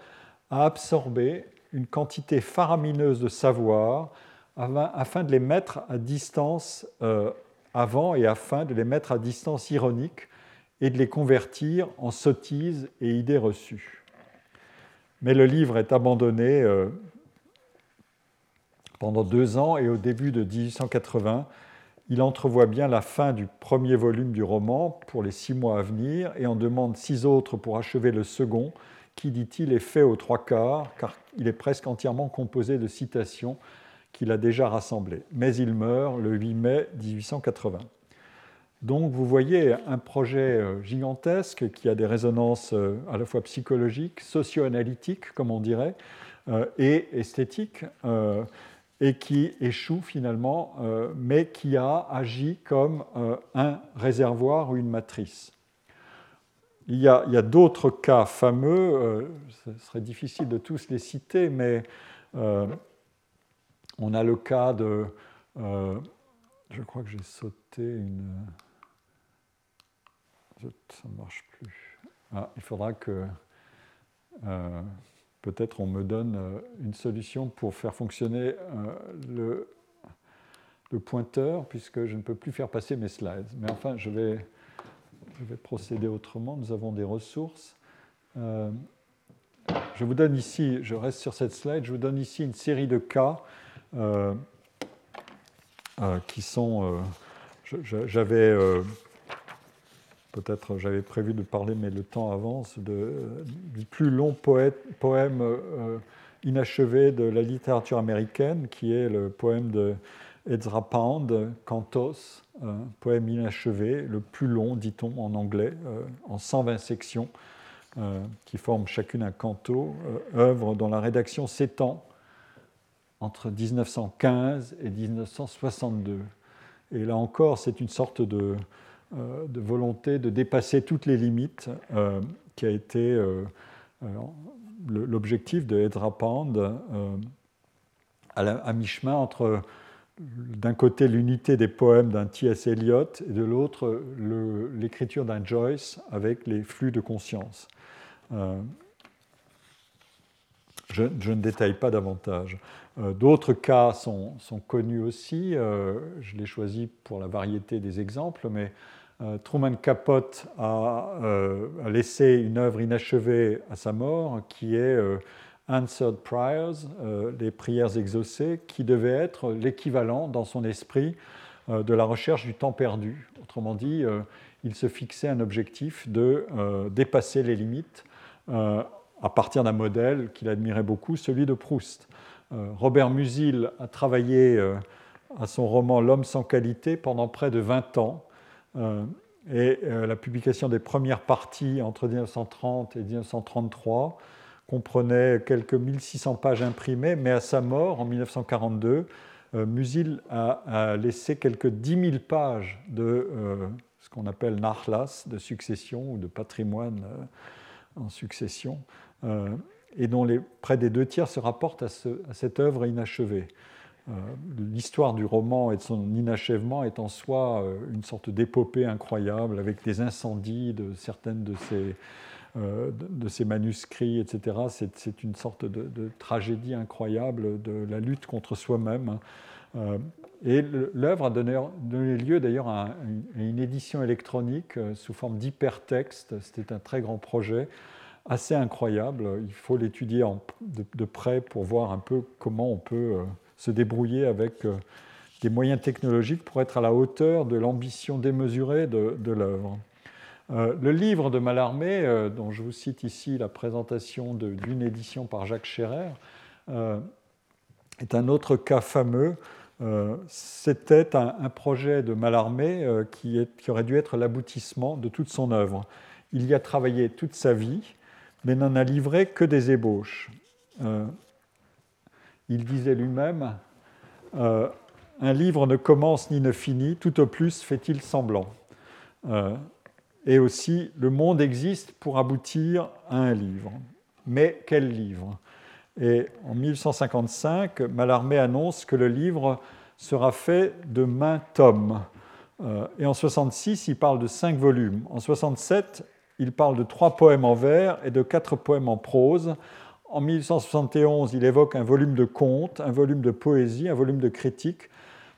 à absorber une quantité faramineuse de savoir afin de les mettre à distance euh, avant et afin de les mettre à distance ironique et de les convertir en sottises et idées reçues. Mais le livre est abandonné euh, pendant deux ans et au début de 1880, il entrevoit bien la fin du premier volume du roman pour les six mois à venir et en demande six autres pour achever le second, qui, dit-il, est fait aux trois quarts, car il est presque entièrement composé de citations qu'il a déjà rassemblées. Mais il meurt le 8 mai 1880. Donc vous voyez un projet euh, gigantesque qui a des résonances euh, à la fois psychologiques, socio-analytiques, comme on dirait, euh, et esthétiques et qui échoue finalement, euh, mais qui a agi comme euh, un réservoir ou une matrice. Il y a, d'autres cas fameux, euh, ce serait difficile de tous les citer, mais on a le cas de... je crois que j'ai sauté une... Ça ne marche plus. Ah, il faudra que peut-être on me donne euh, une solution pour faire fonctionner euh, le, pointeur, puisque je ne peux plus faire passer mes slides. Mais enfin, je vais, procéder autrement. Nous avons des ressources. Euh, je vous donne ici, je reste sur cette slide, je vous donne ici une série de cas qui sont... J'avais peut-être j'avais prévu de parler, mais le temps avance, du plus long poème euh, inachevé de la littérature américaine, qui est le poème de Ezra Pound, Cantos, poème inachevé, le plus long, dit-on en anglais, euh, en 120 sections, euh, qui forment chacune un canto, œuvre dont la rédaction s'étend entre 1915 et 1962. Et là encore, c'est une sorte de, de volonté de dépasser toutes les limites euh, qui a été euh, l'objectif de Edra Pound à, mi-chemin entre d'un côté l'unité des poèmes d'un T.S. Eliot et de l'autre l'écriture d'un Joyce avec les flux de conscience. je, ne détaille pas davantage. D'autres cas sont, connus aussi. je l'ai choisi pour la variété des exemples, mais euh, Truman Capote euh, a, laissé une œuvre inachevée à sa mort qui est euh, Answered Prayers, les prières exaucées, qui devait être l'équivalent dans son esprit de la recherche du temps perdu. Autrement dit, il se fixait un objectif de dépasser les limites à partir d'un modèle qu'il admirait beaucoup, celui de Proust. Robert Musil a travaillé à son roman L'homme sans qualité pendant près de 20 ans euh, et euh, la publication des premières parties entre 1930 et 1933 comprenait quelques 1600 pages imprimées, mais à sa mort en 1942, euh, Musil a, laissé quelques 10 000 pages de ce qu'on appelle nachlas, de succession ou de patrimoine en succession, et dont près des deux tiers se rapportent à cette œuvre inachevée. Euh, l'histoire du roman et de son inachèvement est en soi euh, une sorte d'épopée incroyable avec des incendies de certaines de ces, euh, de ces manuscrits, etc. C'est une sorte de, tragédie incroyable de la lutte contre soi-même. Et l'œuvre a donné, donné lieu d'ailleurs à, une édition électronique sous forme d'hypertexte. C'était un très grand projet, assez incroyable. Il faut l'étudier de, près pour voir un peu comment on peut se débrouiller avec euh, des moyens technologiques pour être à la hauteur de l'ambition démesurée de, l'œuvre. Euh, le livre de Mallarmé, euh, dont je vous cite ici la présentation d'une édition par Jacques Scherer, est un autre cas fameux. C'était un, projet de Mallarmé qui aurait dû être l'aboutissement de toute son œuvre. Il y a travaillé toute sa vie, mais n'en a livré que des ébauches il disait lui-même euh, Un livre ne commence ni ne finit, tout au plus fait-il semblant. Euh, et aussi, le monde existe pour aboutir à un livre. Mais quel livre? Et en 1855, Mallarmé annonce que le livre sera fait de main tomes. Euh, et en 66, il parle de cinq volumes. En 67, il parle de trois poèmes en vers et de quatre poèmes en prose, en 1871, il évoque un volume de contes, un volume de poésie, un volume de critique,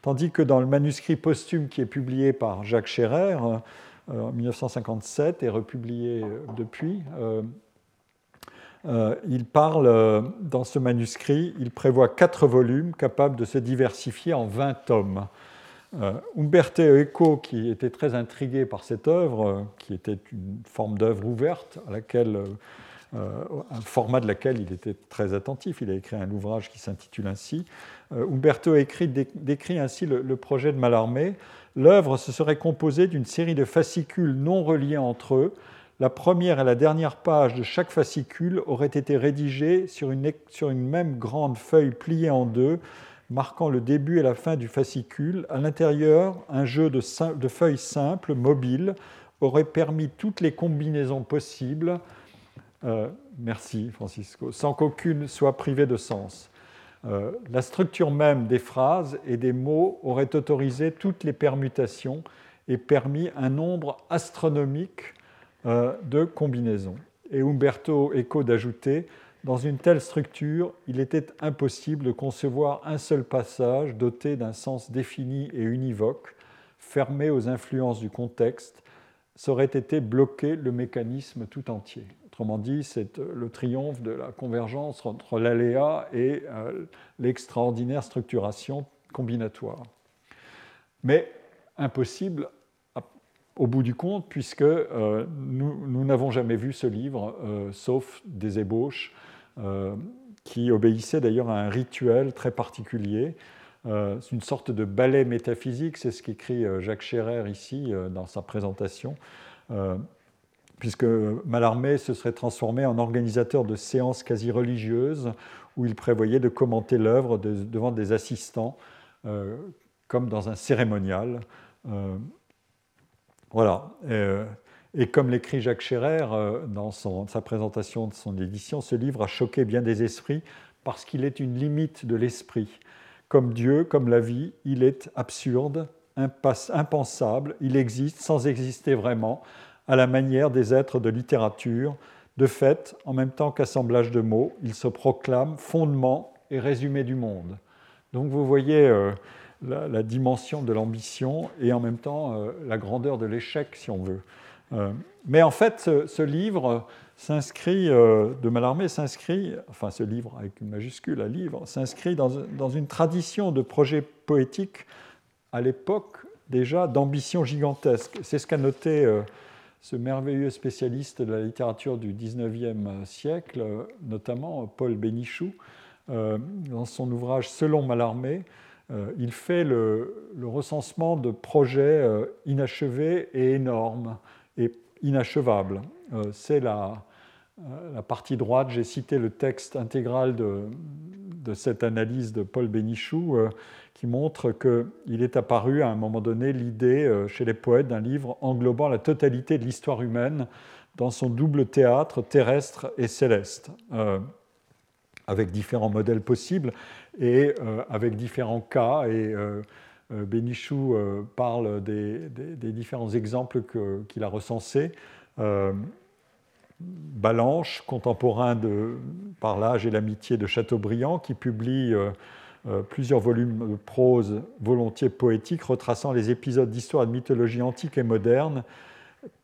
tandis que dans le manuscrit posthume qui est publié par Jacques Scherer euh, en 1957 et republié euh, depuis, euh, il parle, dans ce manuscrit, il prévoit quatre volumes capables de se diversifier en 20 tomes. Umberto Eco, qui était très intrigué par cette œuvre, qui était une forme d'œuvre ouverte à laquelle euh, un format de laquelle il était très attentif. Il a écrit un ouvrage qui s'intitule ainsi. Euh, Umberto écrit, décrit ainsi le, projet de Mallarmé. L'œuvre se serait composée d'une série de fascicules non reliés entre eux. La première et la dernière page de chaque fascicule auraient été rédigées sur une, même grande feuille pliée en deux, marquant le début et la fin du fascicule. À l'intérieur, un jeu de, feuilles simples, mobiles, aurait permis toutes les combinaisons possibles euh, merci Francisco, sans qu'aucune soit privée de sens. Euh, la structure même des phrases et des mots aurait autorisé toutes les permutations et permis un nombre astronomique euh, de combinaisons. Et Umberto Eco d'ajouter, dans une telle structure, il était impossible de concevoir un seul passage doté d'un sens défini et univoque, fermé aux influences du contexte, ça aurait été bloquer le mécanisme tout entier. Autrement dit, c'est euh, le triomphe de la convergence entre l'aléa et euh, l'extraordinaire structuration combinatoire. Mais impossible au bout du compte, puisque euh, nous n'avons jamais vu ce livre, sauf des ébauches, qui obéissaient d'ailleurs à un rituel très particulier. C'est une sorte de ballet métaphysique, c'est ce qu'écrit Jacques Scherer ici dans sa présentation puisque Mallarmé se serait transformé en organisateur de séances quasi religieuses où il prévoyait de commenter l'œuvre devant des assistants, euh, comme dans un cérémonial. Euh, voilà. Euh, et, comme l'écrit Jacques Scherer dans sa présentation de son édition, ce livre a choqué bien des esprits parce qu'il est une limite de l'esprit. Comme Dieu, comme la vie, il est absurde, impensable, il existe sans exister vraiment, à la manière des êtres de littérature. De fait, en même temps qu'assemblage de mots, il se proclame fondement et résumé du monde. Donc vous voyez euh, la, dimension de l'ambition et en même temps euh, la grandeur de l'échec, si on veut. Euh, mais en fait, ce, livre s'inscrit, de Mallarmé s'inscrit, enfin ce livre avec une majuscule à livre, s'inscrit dans, dans, une tradition de projets poétiques à l'époque déjà d'ambition gigantesque. C'est ce qu'a noté ce merveilleux spécialiste de la littérature du XIXe siècle, notamment Paul Bénichou, euh, dans son ouvrage Selon Mallarmé, euh, il fait le, recensement de projets euh, inachevés et énormes et inachevables. C'est la, la, partie droite, j'ai cité le texte intégral de, cette analyse de Paul Bénichou qui montre qu'il est apparu à un moment donné l'idée euh, chez les poètes d'un livre englobant la totalité de l'histoire humaine dans son double théâtre terrestre et céleste, euh, avec différents modèles possibles et euh, avec différents cas. Et Bénichou parle des, différents exemples qu'il a recensés. Balanche, contemporain de Par l'âge et l'amitié de Chateaubriand, qui publie euh, plusieurs volumes de prose volontiers poétique retraçant les épisodes d'histoire et de mythologie antique et moderne,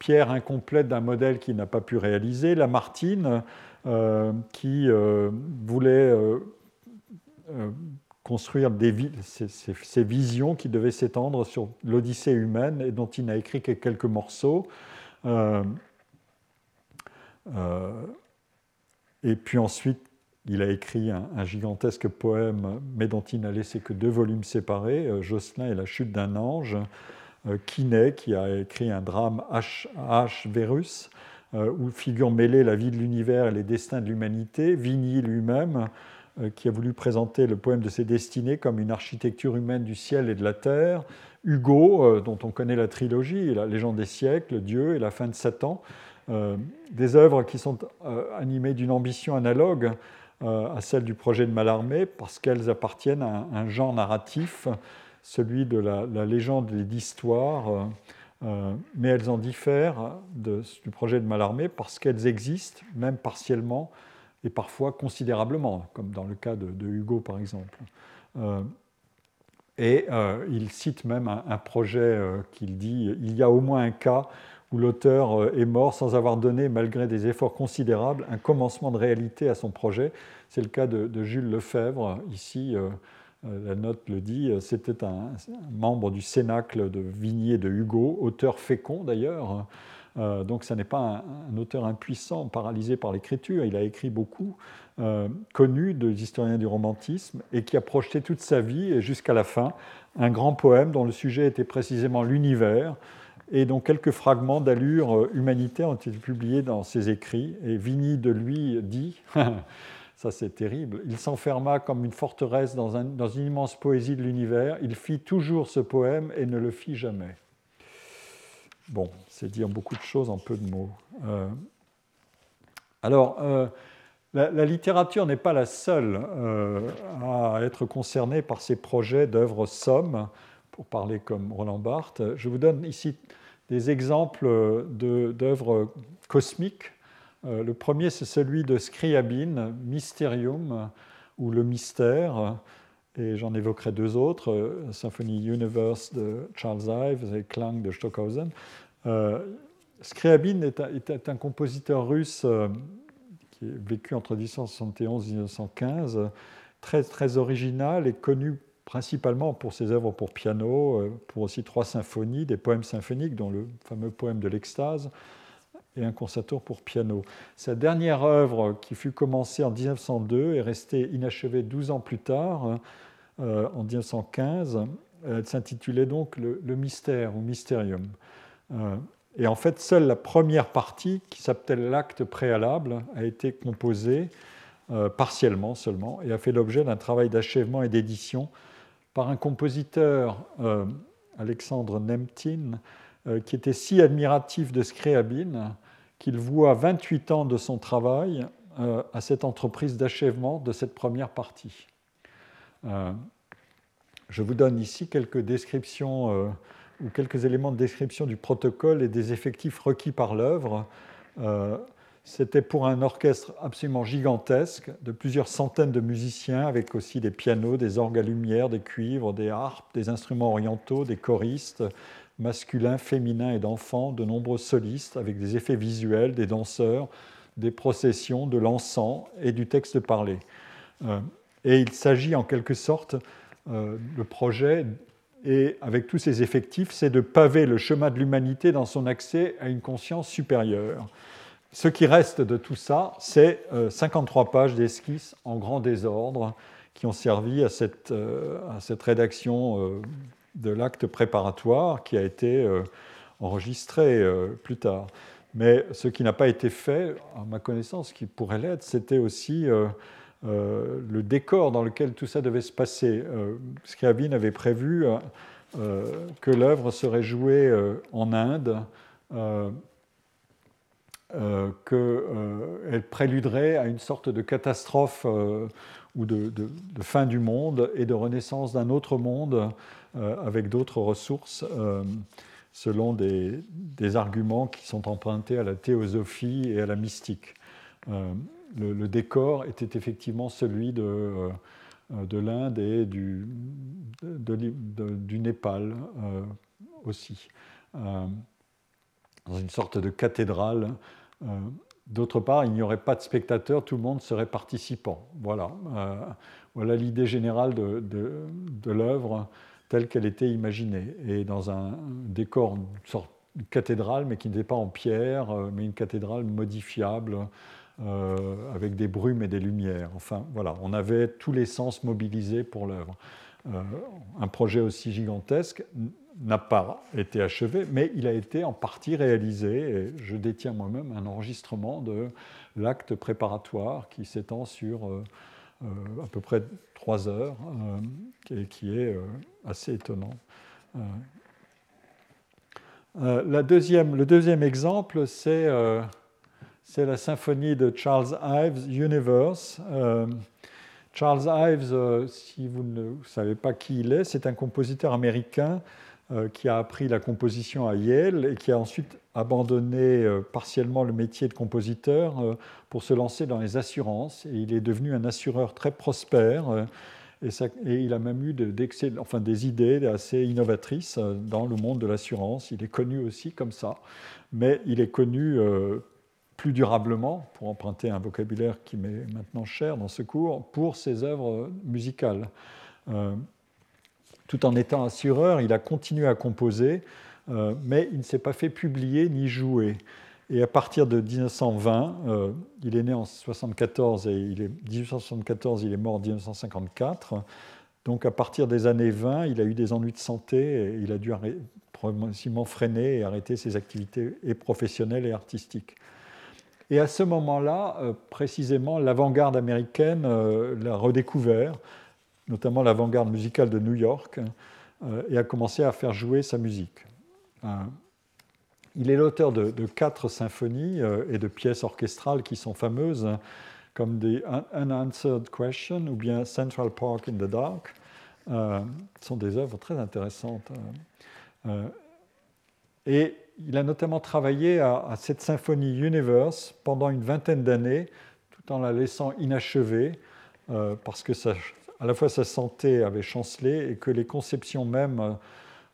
pierre incomplète d'un modèle qu'il n'a pas pu réaliser, Lamartine, euh, qui euh, voulait construire des, visions qui devaient s'étendre sur l'Odyssée humaine et dont il n'a écrit que quelques morceaux. Et puis ensuite, il a écrit un, gigantesque poème, mais dont il n'a laissé que deux volumes séparés, euh, Jocelyn et la chute d'un ange. Euh, Quinet, qui a écrit un drame H. H. Verus, euh, où figure mêlée la vie de l'univers et les destins de l'humanité. Vigny lui-même, qui a voulu présenter le poème de ses destinées comme une architecture humaine du ciel et de la terre. Hugo, dont on connaît la trilogie, La légende des siècles, Dieu et la fin de Satan. Des œuvres qui sont animées d'une ambition analogue euh, à celle du projet de Mallarmé parce qu'elles appartiennent à un, genre narratif, celui de la, légende et d'histoire, euh, euh, mais elles en diffèrent du projet de Mallarmé parce qu'elles existent, même partiellement et parfois considérablement, comme dans le cas de, Hugo par exemple. et il cite même un, projet qu'il dit il y a au moins un cas où l'auteur est mort sans avoir donné, malgré des efforts considérables, un commencement de réalité à son projet. C'est le cas de, Jules Lefebvre. Ici, la note le dit, c'était un, membre du Cénacle de Vigny de Hugo, auteur fécond d'ailleurs. donc, ce n'est pas un, auteur impuissant, paralysé par l'écriture. Il a écrit beaucoup, connu des historiens du romantisme, et qui a projeté toute sa vie jusqu'à la fin un grand poème dont le sujet était précisément l'univers, et dont quelques fragments d'allure euh, humanitaire ont été publiés dans ses écrits. Et Vigny de lui dit, ça c'est terrible, il s'enferma comme une forteresse dans, une immense poésie de l'univers, il fit toujours ce poème et ne le fit jamais. Bon, c'est dire beaucoup de choses en peu de mots. Euh, alors, euh, la, littérature n'est pas la seule à être concernée par ces projets d'œuvres sommes, pour parler comme Roland Barthes. Je vous donne ici des exemples d'œuvres cosmiques. Euh, le premier, c'est celui de Scriabine, Mysterium, ou Le Mystère, et j'en évoquerai deux autres, euh, Symphony Universe de Charles Ives et Klang de Stockhausen. Euh, Scriabine est un, compositeur russe qui a vécu entre 1871 et 1915, très, très original et connu principalement pour ses œuvres pour piano, euh, pour aussi trois symphonies, des poèmes symphoniques, dont le fameux poème de l'extase, et un concerto pour piano. Sa dernière œuvre, qui fut commencée en 1902, est restée inachevée 12 ans plus tard, euh, en 1915. Elle s'intitulait donc le, Mystère ou Mysterium. Euh, et en fait, seule la première partie, qui s'appelle l'acte préalable, a été composée partiellement seulement et a fait l'objet d'un travail d'achèvement et d'édition par un compositeur, euh, Alexandre Nemtin, euh, qui était si admiratif de Scriabine qu'il voua 28 ans de son travail euh, à cette entreprise d'achèvement de cette première partie. je vous donne ici quelques descriptions ou quelques éléments de description du protocole et des effectifs requis par l'œuvre. C'était pour un orchestre absolument gigantesque, de plusieurs centaines de musiciens, avec aussi des pianos, des orgues à lumière, des cuivres, des harpes, des instruments orientaux, des choristes masculins, féminins et d'enfants, de nombreux solistes, avec des effets visuels, des danseurs, des processions, de l'encens et du texte parlé. Euh, et il s'agit en quelque sorte, euh, le projet, et avec tous ces effectifs, c'est de paver le chemin de l'humanité dans son accès à une conscience supérieure. Ce qui reste de tout ça, c'est 53 euh, pages d'esquisses en grand désordre qui ont servi à cette, euh, rédaction euh, de l'acte préparatoire qui a été enregistré plus tard. Mais ce qui n'a pas été fait, à ma connaissance, qui pourrait l'être, c'était aussi le décor dans lequel tout ça devait se passer. Scriabine avait prévu que l'œuvre serait jouée en Inde euh, qu'elle euh, préluderait à une sorte de catastrophe euh, ou de, fin du monde et de renaissance d'un autre monde avec d'autres ressources selon des, arguments qui sont empruntés à la théosophie et à la mystique. Le, décor était effectivement celui de, de l'Inde et du, Népal aussi, dans une sorte de cathédrale euh, d'autre part, il n'y aurait pas de spectateurs, tout le monde serait participant. Voilà, euh, voilà l'idée générale de, de, l'œuvre telle qu'elle était imaginée. Et dans un décor, une sorte de cathédrale, mais qui n'était pas en pierre, euh, mais une cathédrale modifiable, avec des brumes et des lumières. Enfin, voilà, on avait tous les sens mobilisés pour l'œuvre. un projet aussi gigantesque n'a pas été achevé, mais il a été en partie réalisé. Et je détiens moi-même un enregistrement de l'acte préparatoire qui s'étend sur euh, euh, à peu près trois heures euh, et qui est assez étonnant. La deuxième, le deuxième exemple, c'est la symphonie de Charles Ives, Universe. Charles Ives, si vous ne savez pas qui il est, c'est un compositeur américain qui a appris la composition à Yale et qui a ensuite abandonné euh, partiellement le métier de compositeur euh, pour se lancer dans les assurances. Il est devenu un assureur très prospère Et, il a même eu enfin, des idées assez innovatrices dans le monde de l'assurance. Il est connu aussi comme ça, mais il est connu plus durablement, pour emprunter un vocabulaire qui m'est maintenant cher dans ce cours, pour ses œuvres musicales. Tout en étant assureur, il a continué à composer, euh, mais il ne s'est pas fait publier ni jouer. Et à partir de 1920, euh, il est né en 74 et il est 1874, il est mort en 1954. Donc à partir des années 20, il a eu des ennuis de santé et il a dû progressivement freiner et arrêter ses activités et professionnelles et artistiques. Et à ce moment-là, euh, précisément, l'avant-garde américaine l'a redécouvert, notamment l'avant-garde musicale de New York, euh, et a commencé à faire jouer sa musique. Il est l'auteur de, quatre symphonies et de pièces orchestrales qui sont fameuses, comme The Unanswered Question ou bien Central Park in the Dark. ce sont des œuvres très intéressantes. et il a notamment travaillé à, cette symphonie Universe pendant une vingtaine d'années, tout en la laissant inachevée, euh, parce que à la fois sa santé avait chancelé et que les conceptions mêmes euh,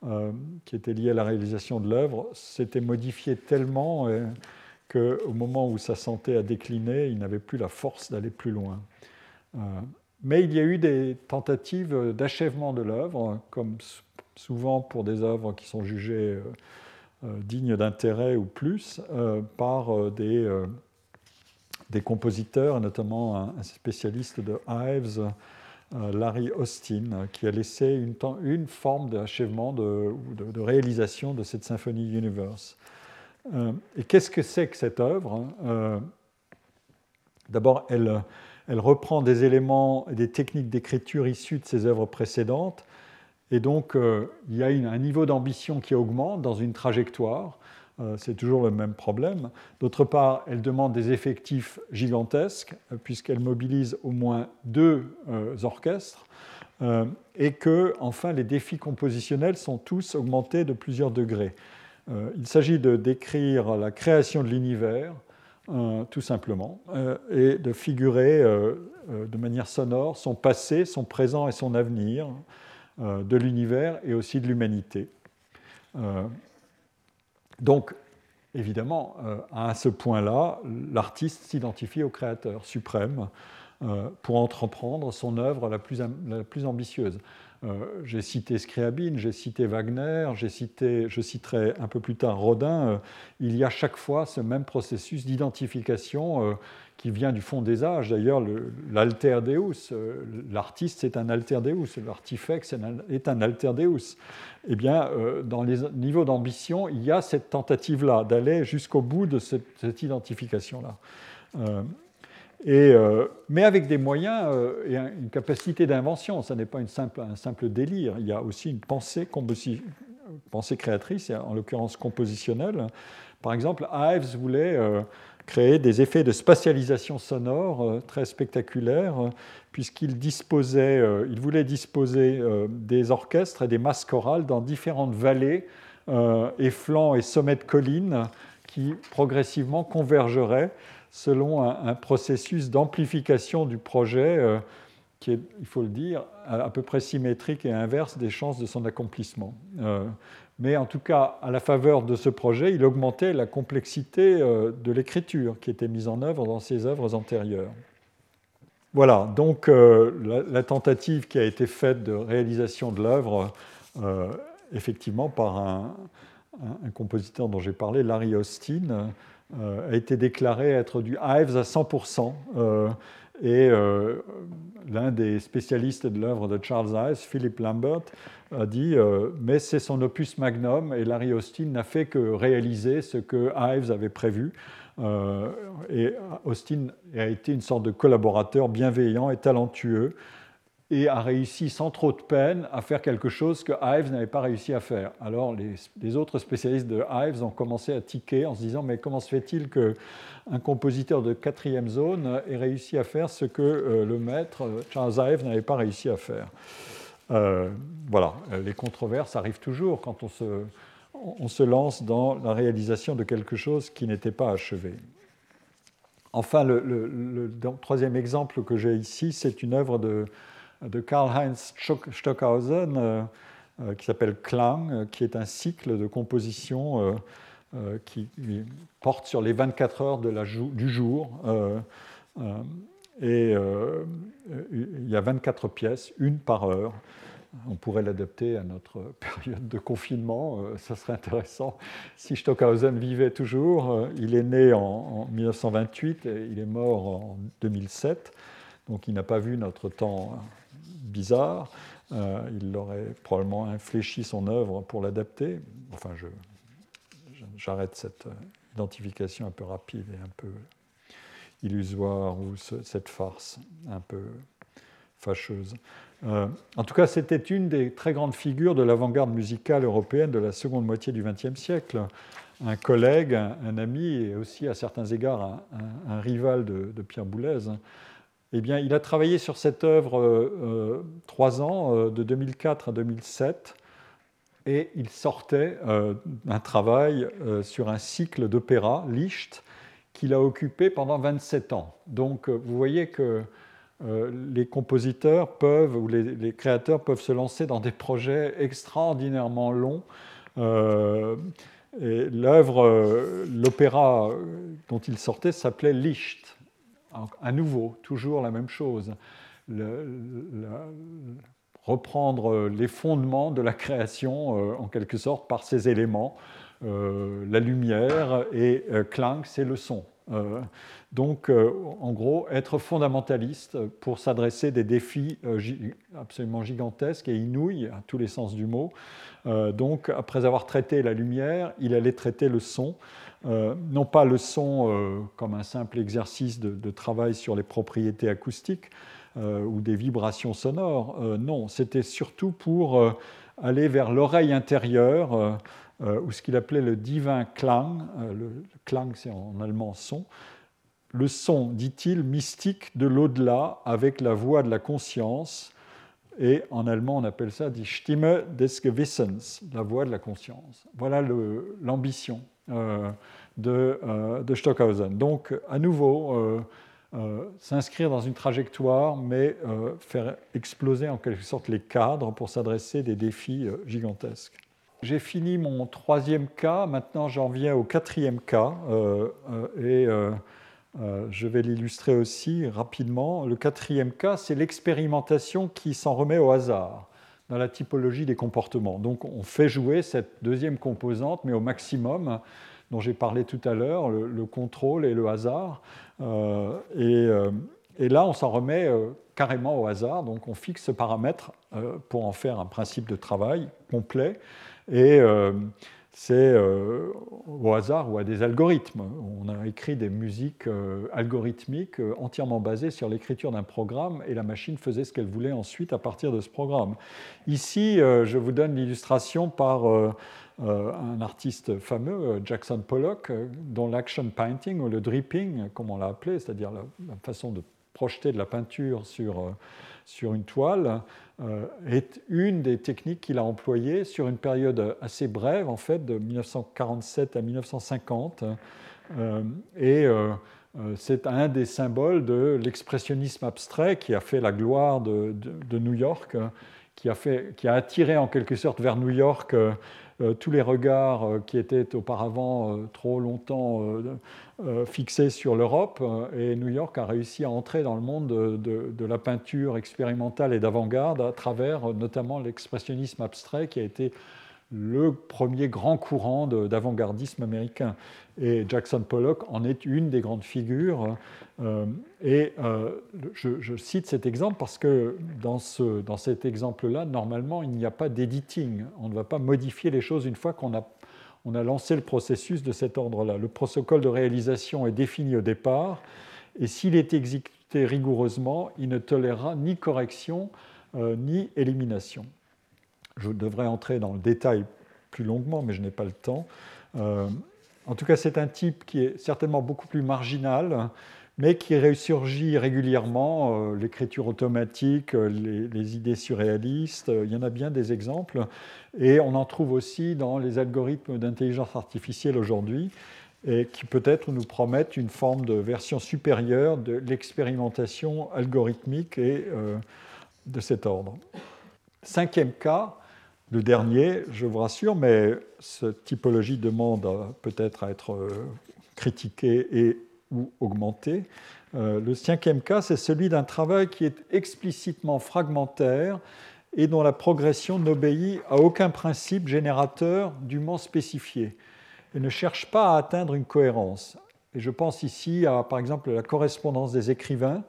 euh, qui étaient liées à la réalisation de l'œuvre s'étaient modifiées tellement qu'au moment où sa santé a décliné, il n'avait plus la force d'aller plus loin. mais il y a eu des tentatives d'achèvement de l'œuvre, comme souvent pour des œuvres qui sont jugées euh, dignes d'intérêt ou plus euh, par euh, des, des compositeurs, notamment un, spécialiste de Ives, Larry Austin, qui a laissé une, forme d'achèvement, de, de, réalisation de cette symphonie Universe. et qu'est-ce que c'est que cette œuvre D'abord, elle, reprend des éléments et des techniques d'écriture issues de ses œuvres précédentes, et donc, euh, il y a un niveau d'ambition qui augmente dans une trajectoire. Euh, c'est toujours le même problème. D'autre part, elle demande des effectifs gigantesques, euh, puisqu'elle mobilise au moins deux orchestres. et que, enfin, les défis compositionnels sont tous augmentés de plusieurs degrés. il s'agit de décrire la création de l'univers, tout simplement, et de figurer de manière sonore son passé, son présent et son avenir, euh, de l'univers et aussi de l'humanité. Euh, donc, évidemment, euh, à ce point-là, l'artiste s'identifie au créateur suprême pour entreprendre son œuvre la plus ambitieuse. J'ai cité Scriabine, j'ai cité Wagner, cité, je citerai un peu plus tard Rodin. il y a chaque fois ce même processus d'identification qui vient du fond des âges. D'ailleurs, l'alter deus, euh, l'artiste c'est un alter deus, l'artifex est un alter deus. Eh bien, euh, dans les niveaux d'ambition, il y a cette tentative-là d'aller jusqu'au bout de cette, identification-là. Euh, mais avec des moyens et une capacité d'invention, ce n'est pas une simple, un simple délire, il y a aussi une pensée, créatrice, en l'occurrence compositionnelle. Par exemple, Ives voulait créer des effets de spatialisation sonore euh, très spectaculaires, euh, puisqu'il disposait, euh, voulait disposer des orchestres et des masses chorales dans différentes vallées et flancs et sommets de collines qui progressivement convergeraient selon un, processus d'amplification du projet qui est, il faut le dire, à, peu près symétrique et inverse des chances de son accomplissement mais en tout cas, à la faveur de ce projet, il augmentait la complexité euh, de l'écriture qui était mise en œuvre dans ses œuvres antérieures. Voilà, donc euh, la, tentative qui a été faite de réalisation de l'œuvre, euh, effectivement par un, compositeur dont j'ai parlé, Larry Austin, a été déclarée être du Ives à 100%. et l'un des spécialistes de l'œuvre de Charles Ives, Philip Lambert, a dit euh, mais c'est son opus magnum et Larry Austin n'a fait que réaliser ce que Ives avait prévu. Euh, et Austin a été une sorte de collaborateur bienveillant et talentueux et a réussi sans trop de peine à faire quelque chose que Ives n'avait pas réussi à faire. Alors les, autres spécialistes de Ives ont commencé à tiquer en se disant mais comment se fait-il qu'un compositeur de quatrième zone ait réussi à faire ce que euh, le maître Charles Ives n'avait pas réussi à faire? Euh, voilà, les controverses arrivent toujours quand on se, lance dans la réalisation de quelque chose qui n'était pas achevé. Enfin, le, troisième exemple que j'ai ici, c'est une œuvre de de Karl-Heinz Stockhausen qui s'appelle Klang, qui est un cycle de composition qui porte sur les 24 heures de la du jour. et il y a 24 pièces, une par heure on pourrait l'adapter à notre période de confinement, euh, ça serait intéressant. Si Stockhausen vivait toujours, euh, il est né en, 1928 et il est mort en 2007, donc il n'a pas vu notre temps bizarre. Euh, il aurait probablement infléchi son œuvre pour l'adapter. Enfin, j'arrête cette identification un peu rapide et un peu illusoire ou cette farce un peu fâcheuse. Euh, en tout cas, c'était une des très grandes figures de l'avant-garde musicale européenne de la seconde moitié du XXe siècle. Un collègue, un, ami et aussi à certains égards un, rival de, Pierre Boulez. Eh bien, il a travaillé sur cette œuvre euh, trois ans, euh, de 2004 à 2007, et il sortait d'un travail sur un cycle d'opéra, Licht, qu'il a occupé pendant 27 ans. Donc, vous voyez que euh, les compositeurs peuvent, ou les, créateurs peuvent se lancer dans des projets extraordinairement longs. Euh, l'œuvre, euh, l'opéra dont il sortait s'appelait Licht. À nouveau, toujours la même chose. reprendre les fondements de la création, en quelque sorte, par ces éléments. la lumière et Klang, c'est le son. Donc, euh, en gros, être fondamentaliste pour s'adresser des défis euh, absolument gigantesques et inouïs, à tous les sens du mot. Euh, donc, après avoir traité la lumière, il allait traiter le son. non pas le son comme un simple exercice de, travail sur les propriétés acoustiques ou des vibrations sonores. non, c'était surtout pour aller vers l'oreille intérieure, ou ce qu'il appelait le divin Klang. le Klang, c'est en allemand son le son, dit-il, mystique de l'au-delà avec la voix de la conscience. Et en allemand, on appelle ça die Stimme des Gewissens, la voix de la conscience. Voilà l'ambition euh, euh, de, Stockhausen. Donc, à nouveau, euh, s'inscrire dans une trajectoire, mais faire exploser en quelque sorte les cadres pour s'adresser des défis gigantesques. J'ai fini mon troisième cas, maintenant j'en viens au quatrième cas. et euh, je vais l'illustrer aussi rapidement. Le quatrième cas, c'est l'expérimentation qui s'en remet au hasard dans la typologie des comportements. Donc on fait jouer cette deuxième composante, mais au maximum, dont j'ai parlé tout à l'heure, le, contrôle et le hasard. Euh, euh, et, là, on s'en remet carrément au hasard, donc on fixe ce paramètre pour en faire un principe de travail complet. Et c'est euh, au hasard ou à des algorithmes. On a écrit des musiques euh, algorithmiques euh, entièrement basées sur l'écriture d'un programme et la machine faisait ce qu'elle voulait ensuite à partir de ce programme. Ici, je vous donne l'illustration par un artiste fameux, Jackson Pollock, dont l'action painting ou le dripping, comme on l'a appelé, c'est-à-dire la, façon de projeter de la peinture sur, sur une toile, euh, est une des techniques qu'il a employées sur une période assez brève, en fait, de 1947 à 1950. Euh, et euh, c'est un des symboles de l'expressionnisme abstrait qui a fait la gloire de, New York, qui a, qui a, attiré en quelque sorte vers New York tous les regards qui étaient auparavant trop longtemps euh, fixé sur l'Europe euh, et New York a réussi à entrer dans le monde de, la peinture expérimentale et d'avant-garde à travers euh, notamment l'expressionnisme abstrait qui a été le premier grand courant d'avant-gardisme américain. Et Jackson Pollock en est une des grandes figures. et je, cite cet exemple parce que dans, ce, dans cet exemple-là, normalement, il n'y a pas d'editing. On ne va pas modifier les choses une fois qu'on a on a lancé le processus de cet ordre-là. Le protocole de réalisation est défini au départ, et s'il est exécuté rigoureusement, il ne tolérera ni correction euh, ni élimination. Je devrais entrer dans le détail plus longuement, mais je n'ai pas le temps. Euh, en tout cas, c'est un type qui est certainement beaucoup plus marginal, mais qui ressurgit régulièrement. Euh, l'écriture automatique, euh, les, idées surréalistes, il y en a bien des exemples. Et on en trouve aussi dans les algorithmes d'intelligence artificielle aujourd'hui, et qui peut-être nous promettent une forme de version supérieure de l'expérimentation algorithmique et de cet ordre. Cinquième cas, le dernier, je vous rassure, mais cette typologie demande peut-être à être euh, critiquée et ou augmentée. Euh, le cinquième cas, c'est celui d'un travail qui est explicitement fragmentaire et dont la progression n'obéit à aucun principe générateur dûment spécifié et ne cherche pas à atteindre une cohérence. Et je pense ici à, par exemple, la correspondance des écrivains,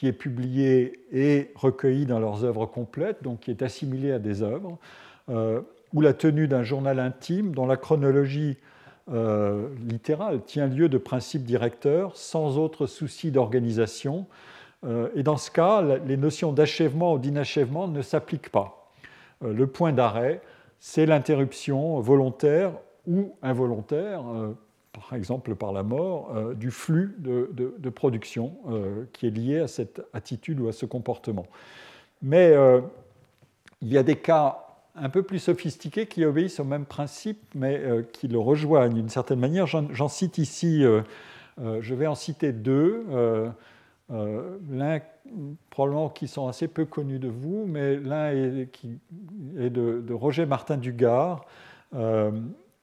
qui est publiée et recueillie dans leurs œuvres complètes, donc qui est assimilée à des œuvres, euh, ou la tenue d'un journal intime dont la chronologie euh, littérale tient lieu de principes directeurs sans autre souci d'organisation. Euh, et dans ce cas, les notions d'achèvement ou d'inachèvement ne s'appliquent pas. le point d'arrêt, c'est l'interruption volontaire ou involontaire, par exemple par la mort, euh, du flux de, production euh, qui est lié à cette attitude ou à ce comportement. Mais il y a des cas un peu plus sophistiqués qui obéissent au même principe, mais qui le rejoignent d'une certaine manière. J'en cite ici, je vais en citer deux. l'un probablement qui sont assez peu connus de vous, mais l'un est, de, Roger Martin Dugard, euh,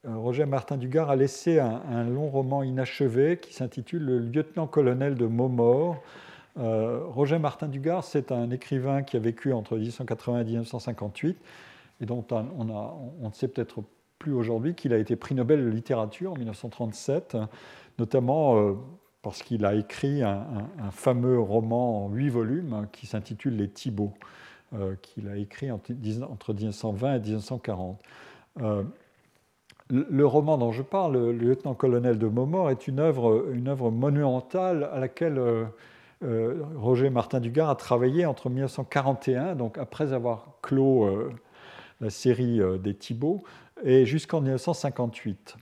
Roger Martin Dugard a laissé un, long roman inachevé qui s'intitule Le lieutenant-colonel de Maumort. Euh, Roger Martin Dugard, c'est un écrivain qui a vécu entre 1880 et 1958 et dont on, ne sait peut-être plus aujourd'hui qu'il a été prix Nobel de littérature en 1937, notamment euh, parce qu'il a écrit un, fameux roman en huit volumes qui s'intitule Les Thibauts, qu'il a écrit entre, 1920 et 1940 le roman dont je parle, Le lieutenant-colonel de Maumort, est une œuvre, une œuvre monumentale à laquelle euh, euh, Roger Martin Dugard a travaillé entre 1941, donc après avoir clos euh, la série des Thibauts, et jusqu'en 1958.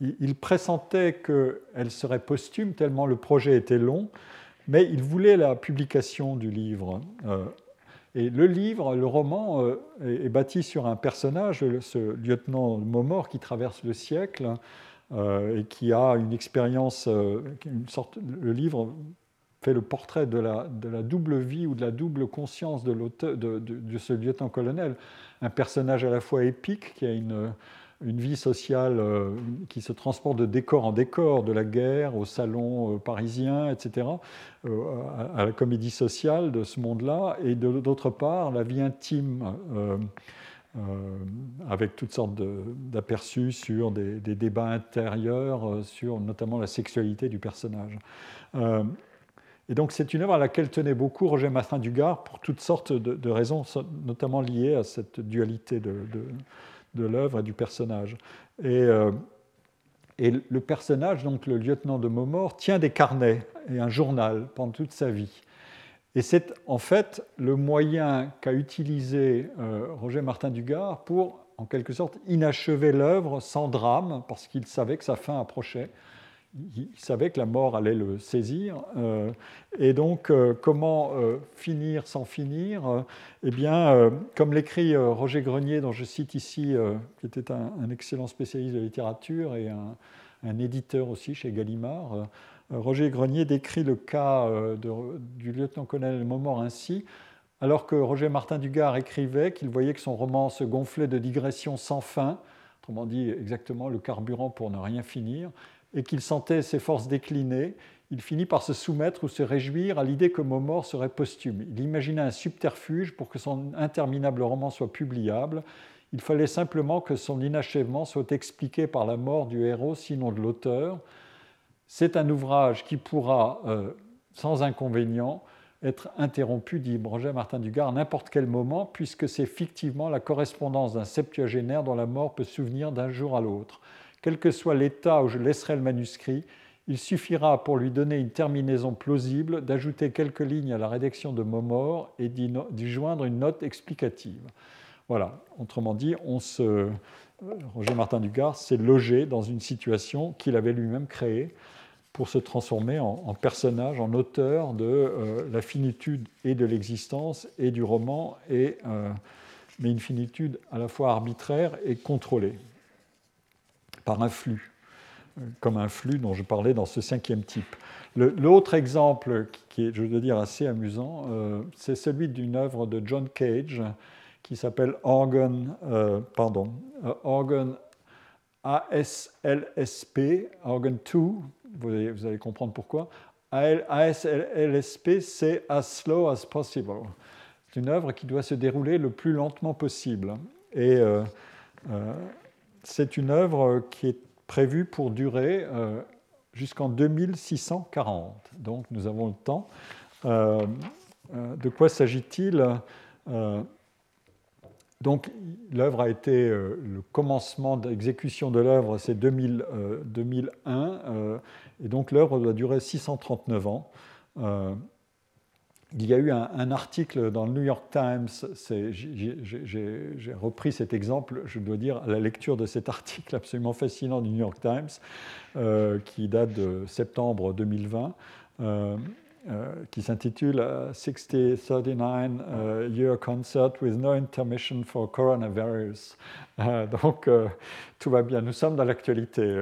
il pressentait qu'elle serait posthume tellement le projet était long, mais il voulait la publication du livre. Et le livre, le roman, euh, est bâti sur un personnage, ce lieutenant Momor qui traverse le siècle euh, et qui a une expérience, euh, une sorte, le livre fait le portrait de la, double vie ou de la double conscience de, de, de ce lieutenant-colonel. Un personnage à la fois épique qui a une, une vie sociale euh, qui se transporte de décor en décor, de la guerre au salon euh, parisien, etc., euh, à la comédie sociale de ce monde-là, et d'autre part, la vie intime. avec toutes sortes d'aperçus sur des, débats intérieurs, sur notamment la sexualité du personnage. et donc c'est une œuvre à laquelle tenait beaucoup Roger Massin Dugard pour toutes sortes de, raisons, notamment liées à cette dualité de, de l'œuvre et du personnage. Et, euh, et, le personnage, donc le lieutenant de Momor, tient des carnets et un journal pendant toute sa vie. Et c'est en fait le moyen qu'a utilisé euh, Roger Martin Dugard pour, en quelque sorte, inachever l'œuvre sans drame, parce qu'il savait que sa fin approchait il savait que la mort allait le saisir. Euh, et donc, euh, comment euh, finir sans finir Eh bien, comme l'écrit Roger Grenier, dont je cite ici, qui était un, excellent spécialiste de littérature et un, éditeur aussi chez Gallimard, Roger Grenier décrit le cas du lieutenant-colonel Momor ainsi. Alors que Roger Martin Dugard écrivait qu'il voyait que son roman se gonflait de digressions sans fin, autrement dit exactement le carburant pour ne rien finir, et qu'il sentait ses forces décliner, il finit par se soumettre ou se réjouir à l'idée que Momor serait posthume. Il imaginait un subterfuge pour que son interminable roman soit publiable. Il fallait simplement que son inachèvement soit expliqué par la mort du héros, sinon de l'auteur. C'est un ouvrage qui pourra, euh, sans inconvénient, être interrompu, dit Roger Martin Dugard, à n'importe quel moment, puisque c'est fictivement la correspondance d'un septuagénaire dont la mort peut souvenir d'un jour à l'autre. Quel que soit l'état où je laisserai le manuscrit, il suffira pour lui donner une terminaison plausible d'ajouter quelques lignes à la rédaction de Momor et d'y joindre une note explicative. Voilà, autrement dit, Roger Martin Dugard s'est logé dans une situation qu'il avait lui-même créée pour se transformer en, personnage, en auteur de euh, la finitude et de l'existence et du roman, et, euh, mais une finitude à la fois arbitraire et contrôlée par un flux. comme un flux dont je parlais dans ce cinquième type. L'autre exemple qui est, je veux dire, assez amusant, c'est celui d'une œuvre de John Cage qui s'appelle Organ, pardon, Organ ASLSP, Organ 2, vous allez, vous allez comprendre pourquoi. ASLSP, c'est As Slow as Possible. C'est une œuvre qui doit se dérouler le plus lentement possible. Et euh, euh, c'est une œuvre qui est prévue pour durer euh, jusqu'en 2640. Donc nous avons le temps. de quoi s'agit-il? Donc l'œuvre a été, le commencement d'exécution de l'œuvre, c'est 2001, et donc l'œuvre doit durer 639 ans. Il y a eu un, article dans le New York Times, j'ai repris cet exemple, je dois dire, à la lecture de cet article absolument fascinant du New York Times, euh, qui date de septembre 2020, euh, euh, qui s'intitule 6039 Year Concert with No Intermission for Coronavirus. donc tout va bien, nous sommes dans l'actualité.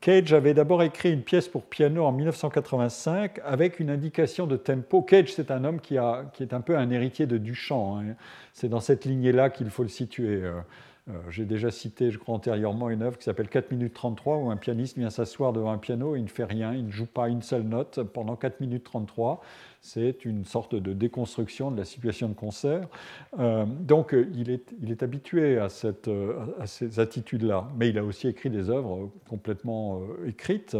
Cage avait d'abord écrit une pièce pour piano en 1985 avec une indication de tempo. Cage, c'est un homme qui, est un peu un héritier de Duchamp. Hein. C'est dans cette lignée-là qu'il faut le situer. Euh, euh, j'ai déjà cité, je crois, antérieurement une œuvre qui s'appelle 4 minutes 33 où un pianiste vient s'asseoir devant un piano et il ne fait rien, il ne joue pas une seule note pendant 4 minutes 33 c'est une sorte de déconstruction de la situation de concert. Euh, donc il est, il est habitué à, cette, à ces attitudes-là, mais il a aussi écrit des œuvres complètement euh, écrites,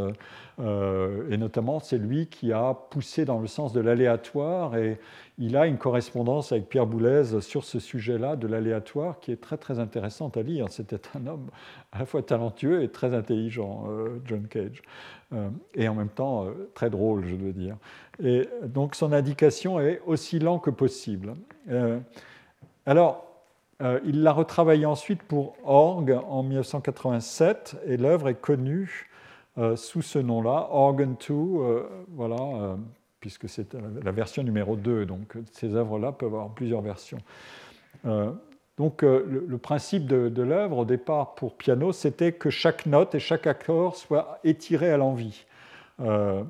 euh, et notamment c'est lui qui a poussé dans le sens de l'aléatoire, et il a une correspondance avec Pierre Boulez sur ce sujet-là de l'aléatoire qui est très très intéressante à lire. C'était un homme à la fois talentueux et très intelligent, John Cage. Euh, et en même temps euh, très drôle, je veux dire. Et donc son indication est aussi lent que possible. Euh, alors, il l'a retravaillé ensuite pour Org en 1987, et l'œuvre est connue sous ce nom-là, Organ 2, voilà, puisque c'est la version numéro 2, donc ces œuvres-là peuvent avoir plusieurs versions. Donc euh, le, principe de, l'œuvre au départ pour piano, c'était que chaque note et chaque accord soit étiré à l'envie, euh,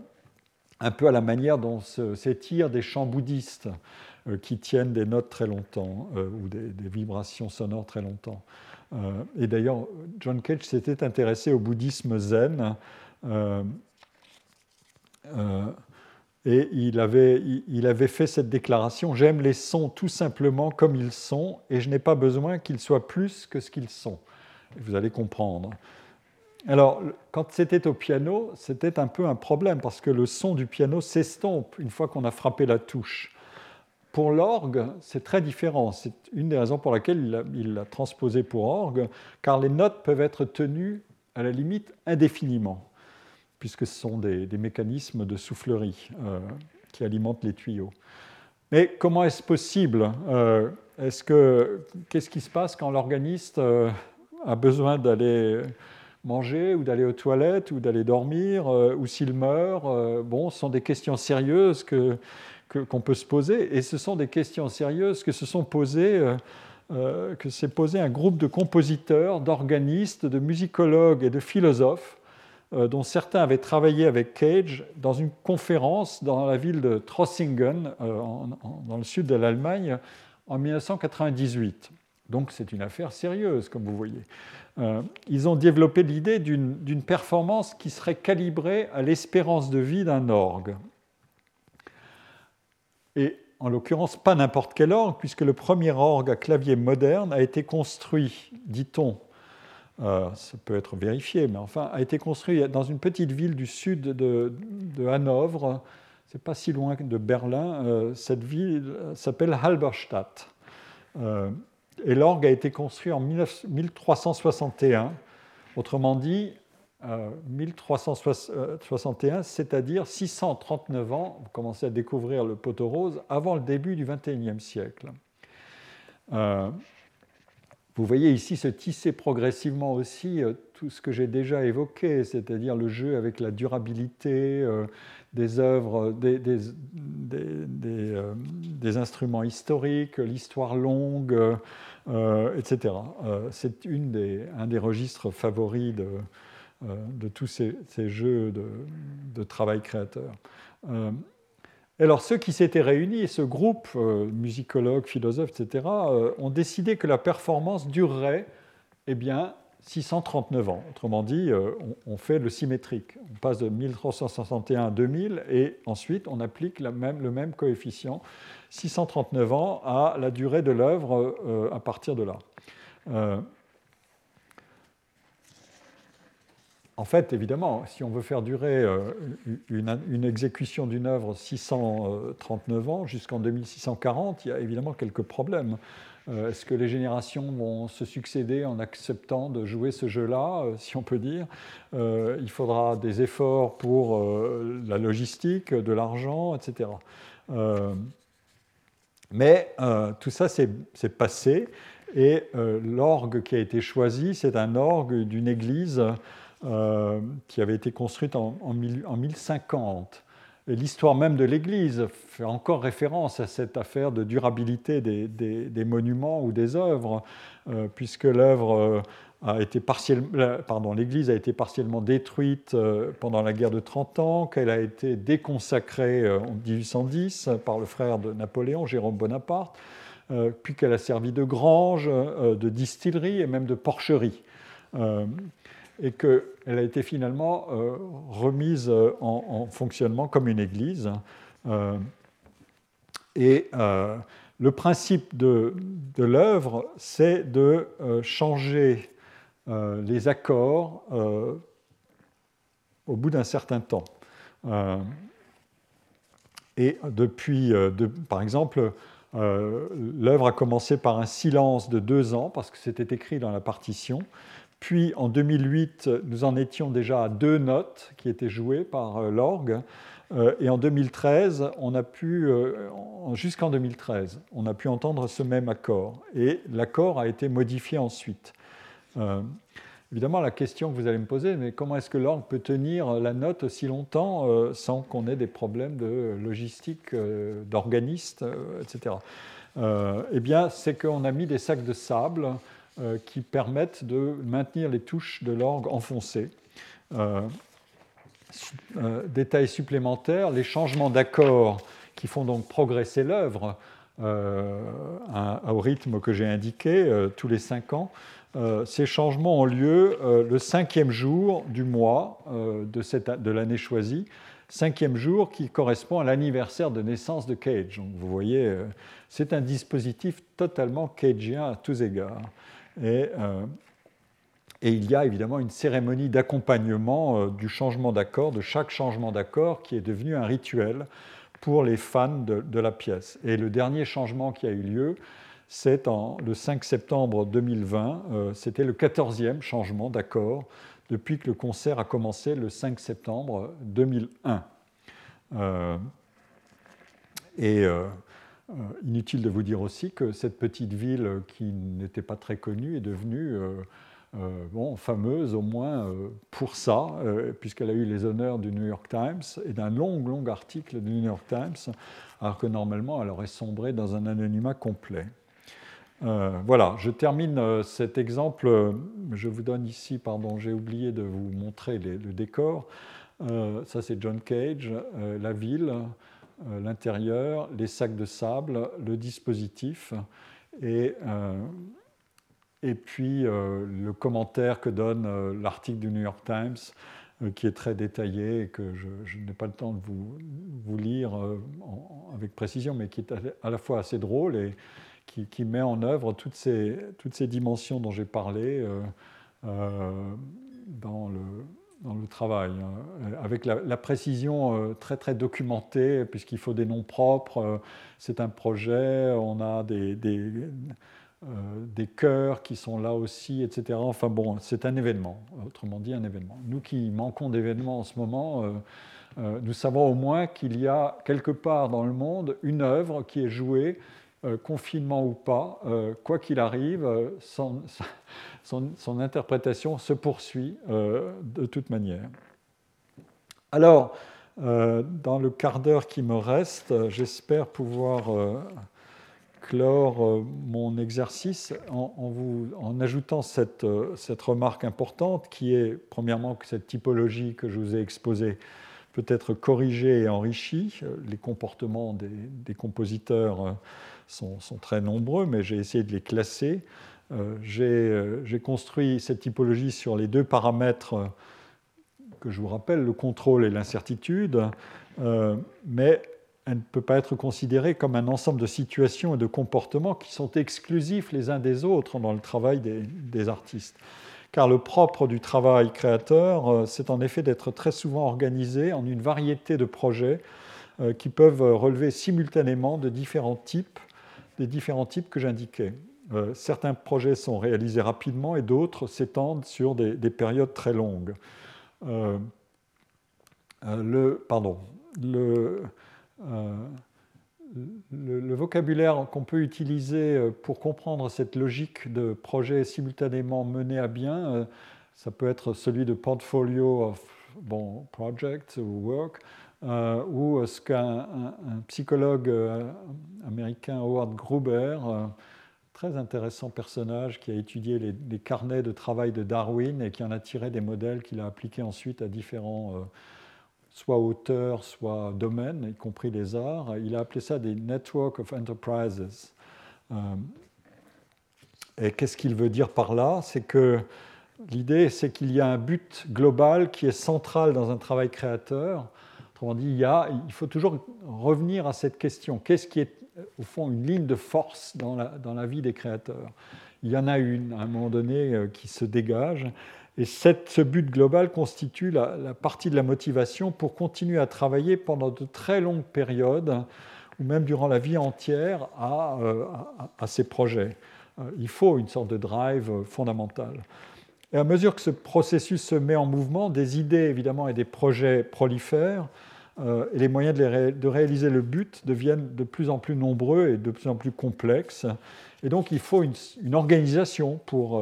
un peu à la manière dont s'étirent des chants bouddhistes euh, qui tiennent des notes très longtemps ou des, vibrations sonores très longtemps. et d'ailleurs, John Cage s'était intéressé au bouddhisme zen. Et il avait, il avait fait cette déclaration, j'aime les sons tout simplement comme ils sont, et je n'ai pas besoin qu'ils soient plus que ce qu'ils sont. vous allez comprendre. Alors, quand c'était au piano, c'était un peu un problème, parce que le son du piano s'estompe une fois qu'on a frappé la touche. Pour l'orgue, c'est très différent. C'est une des raisons pour laquelle il l'a transposé pour orgue, car les notes peuvent être tenues à la limite indéfiniment puisque ce sont des, mécanismes de soufflerie euh, qui alimentent les tuyaux. Mais comment est-ce possible euh, est-ce que, Qu'est-ce qui se passe quand l'organiste euh, a besoin d'aller manger ou d'aller aux toilettes ou d'aller dormir ou s'il meurt Bon, ce sont des questions sérieuses que, qu'on peut se poser et ce sont des questions sérieuses que se sont posées que s'est posé un groupe de compositeurs, d'organistes, de musicologues et de philosophes dont certains avaient travaillé avec Cage dans une conférence dans la ville de Trossingen, euh, dans le sud de l'Allemagne, en 1998. Donc c'est une affaire sérieuse, comme vous voyez. Euh, ils ont développé l'idée d'une performance qui serait calibrée à l'espérance de vie d'un orgue. Et en l'occurrence, pas n'importe quel orgue, puisque le premier orgue à clavier moderne a été construit, dit-on, euh, ça peut être vérifié, mais enfin, a été construit dans une petite ville du sud de, Hanovre, c'est pas si loin de Berlin. Euh, cette ville s'appelle Halberstadt. Euh, et l'orgue a été construit en 1361, autrement dit, 1361, c'est-à-dire 639 ans, vous commencez à découvrir le poteau rose, avant le début du XXIe siècle. Vous voyez ici se tisser progressivement aussi tout ce que j'ai déjà évoqué, c'est-à-dire le jeu avec la durabilité des œuvres, des, des, instruments historiques, l'histoire longue, etc. C'est un des registres favoris de, de tous ces, jeux de, travail créateur. Alors ceux qui s'étaient réunis, ce groupe, euh, musicologues, philosophes, etc., euh, ont décidé que la performance durerait eh bien, 639 ans. Autrement dit, euh, on, fait le symétrique. On passe de 1361 à 2000 et ensuite on applique le même coefficient, 639 ans, à la durée de l'œuvre à partir de là. En fait, évidemment, si on veut faire durer euh, une, exécution d'une œuvre 639 ans jusqu'en 2640, il y a évidemment quelques problèmes. Euh, est-ce que les générations vont se succéder en acceptant de jouer ce jeu-là, euh, si on peut dire? Il faudra des efforts pour la logistique, de l'argent, etc. mais tout ça, c'est passé. Et l'orgue qui a été choisi, c'est un orgue d'une église euh, qui avait été construite en, en, 1050. Et l'histoire même de l'Église fait encore référence à cette affaire de durabilité des, monuments ou des œuvres, euh, puisque l'œuvre euh, a été partiellement, pardon, l'Église a été partiellement détruite pendant la guerre de 30 ans, qu'elle a été déconsacrée en 1810 par le frère de Napoléon, Jérôme Bonaparte, puis qu'elle a servi de grange, de distillerie et même de porcherie et qu'elle a été finalement euh, remise euh, en, fonctionnement comme une église. Euh, et le principe de, de l'œuvre, c'est de changer les accords au bout d'un certain temps. et depuis, par exemple, l'œuvre a commencé par un silence de deux ans, parce que c'était écrit dans la partition, puis en 2008, nous en étions déjà à deux notes qui étaient jouées par euh, l'orgue. Euh, et en 2013, on a pu, euh, jusqu'en 2013, on a pu entendre ce même accord. Et l'accord a été modifié ensuite. évidemment, la question que vous allez me poser, mais comment est-ce que l'orgue peut tenir la note aussi longtemps sans qu'on ait des problèmes de logistique, d'organistes, etc. eh bien, c'est qu'on a mis des sacs de sable euh, qui permettent de maintenir les touches de l'orgue enfoncées. Euh, euh, détail supplémentaire, les changements d'accords qui font donc progresser l'œuvre au rythme que j'ai indiqué tous les cinq ans. ces changements ont lieu le cinquième jour du mois de, de l'année choisie, cinquième jour qui correspond à l'anniversaire de naissance de Cage. Donc vous voyez, c'est un dispositif totalement cagien à tous égards. Euh, et, il y a évidemment une cérémonie d'accompagnement euh, du changement d'accord, de chaque changement d'accord, qui est devenu un rituel pour les fans de, la pièce. Et le dernier changement qui a eu lieu, c'est le 5 septembre 2020, euh, c'était le 14e changement d'accord depuis que le concert a commencé le 5 septembre 2001. et inutile de vous dire aussi que cette petite ville qui n'était pas très connue est devenue euh, euh, bon, fameuse au moins pour ça, puisqu'elle a eu les honneurs du New York Times et d'un long, long article du New York Times, alors que normalement elle aurait sombré dans un anonymat complet. voilà, je termine cet exemple. Je vous donne ici, pardon, j'ai oublié de vous montrer le décor. ça, c'est John Cage, la ville. Euh, l'intérieur, les sacs de sable, le dispositif et, euh, et puis euh, le commentaire que donne l'article du New York Times qui est très détaillé et que je, n'ai pas le temps de vous, vous lire avec précision, mais qui est à la fois assez drôle et qui, met en œuvre toutes ces, toutes ces dimensions dont j'ai parlé dans le, dans le travail, hein. avec la, précision euh, très très documentée, puisqu'il faut des noms propres, euh, c'est un projet, on a des, des, euh, des, chœurs qui sont là aussi, etc. Enfin bon, c'est un événement, autrement dit un événement. Nous qui manquons d'événements en ce moment, nous savons au moins qu'il y a quelque part dans le monde une œuvre qui est jouée confinement ou pas, quoi qu'il arrive, son, son, interprétation se poursuit de toute manière. Alors, dans le quart d'heure qui me reste, j'espère pouvoir clore euh, mon exercice en, vous, en ajoutant cette, euh, cette, remarque importante qui est, premièrement, que cette typologie que je vous ai exposée peut être corrigée et enrichie. Les comportements des, compositeurs euh, sont, très nombreux, mais j'ai essayé de les classer. j'ai construit cette typologie sur les deux paramètres que je vous rappelle, le contrôle et l'incertitude, mais elle ne peut pas être considérée comme un ensemble de situations et de comportements qui sont exclusifs les uns des autres dans le travail des, artistes. Car le propre du travail créateur, euh, c'est en effet d'être très souvent organisé en une variété de projets euh, qui peuvent relever simultanément de différents types, des différents types que j'indiquais. Euh, certains projets sont réalisés rapidement et d'autres s'étendent sur des, périodes très longues. le, pardon, le, euh, le, vocabulaire qu'on peut utiliser euh, pour comprendre cette logique de projet simultanément mené à bien, euh, ça peut être celui de portfolio of bon, projects ou work, ou ce qu'un psychologue américain, Howard Gruber, très intéressant personnage qui a étudié les, carnets de travail de Darwin et qui en a tiré des modèles qu'il a appliqués ensuite à différents soit auteur, soit domaine, y compris les arts. Il a appelé ça des Network of Enterprises. Euh, et qu'est-ce qu'il veut dire par là? C'est que l'idée, c'est qu'il y a un but global qui est central dans un travail créateur. Autrement dit, il, faut toujours revenir à cette question. Qu'est-ce qui est, au fond, une ligne de force dans la, vie des créateurs? Il y en a une, à un moment donné, euh, qui se dégage. Et ce but global constitue la, partie de la motivation pour continuer à travailler pendant de très longues périodes, ou même durant la vie entière, à, euh, ces projets. Euh, il faut une sorte de drive fondamental. Et à mesure que ce processus se met en mouvement, des idées évidemment et des projets prolifèrent, euh, et les moyens de, réaliser le but deviennent de plus en plus nombreux et de plus en plus complexes. Et donc il faut une, organisation pour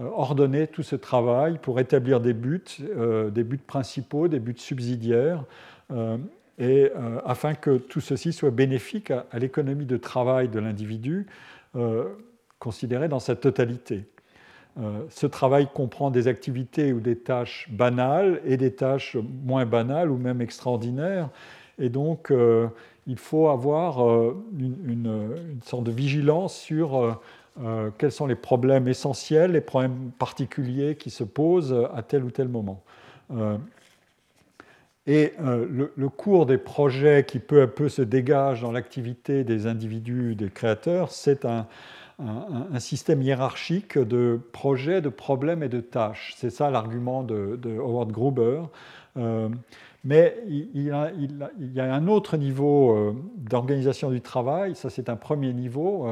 euh, ordonner tout ce travail pour établir des buts, euh, des buts principaux, des buts subsidiaires, euh, afin que tout ceci soit bénéfique à, l'économie de travail de l'individu, considérée dans sa totalité. Ce travail comprend des activités ou des tâches banales et des tâches moins banales ou même extraordinaires. Et donc, il faut avoir une, une, sorte de vigilance sur euh, quels sont les problèmes essentiels, les problèmes particuliers qui se posent à tel ou tel moment. Euh, et euh, le, cours des projets qui peu à peu se dégagent dans l'activité des individus, des créateurs, c'est un, système hiérarchique de projets, de problèmes et de tâches. C'est ça l'argument de, Howard Gruber. mais il, y a, un autre niveau d'organisation du travail, ça c'est un premier niveau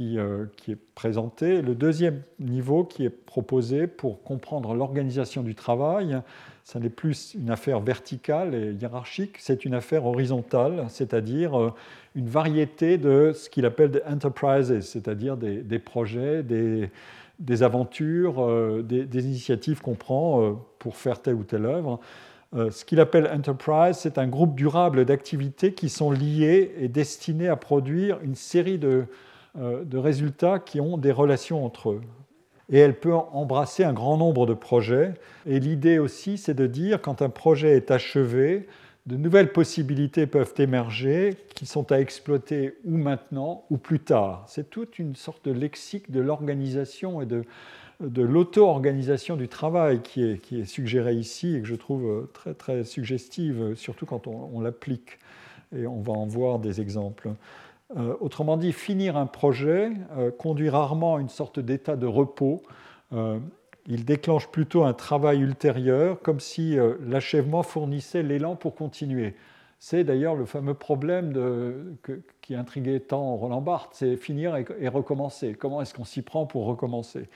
euh, qui, est présenté. Le deuxième niveau qui est proposé pour comprendre l'organisation du travail, ce n'est plus une affaire verticale et hiérarchique, c'est une affaire horizontale, c'est-à-dire euh, une variété de ce qu'il appelle des enterprises, c'est-à-dire des, projets, des, aventures, euh, des, initiatives qu'on prend pour faire telle ou telle œuvre. Ce qu'il appelle enterprise, c'est un groupe durable d'activités qui sont liées et destinées à produire une série euh, de résultats qui ont des relations entre eux. Et elle peut embrasser un grand nombre de projets. Et l'idée aussi, c'est de dire, quand un projet est achevé, de nouvelles possibilités peuvent émerger qui sont à exploiter ou maintenant ou plus tard. C'est toute une sorte de lexique de l'organisation et de, de l'auto-organisation du travail qui est, qui est suggérée ici et que je trouve très, très suggestive, surtout quand on, on l'applique. Et on va en voir des exemples. Euh, autrement dit, finir un projet euh, conduit rarement à une sorte d'état de repos. Euh, il déclenche plutôt un travail ultérieur, comme si l'achèvement fournissait l'élan pour continuer. C'est d'ailleurs le fameux problème qui intriguait tant Roland Barthes, c'est finir et, recommencer. Comment est-ce qu'on s'y prend pour recommencer?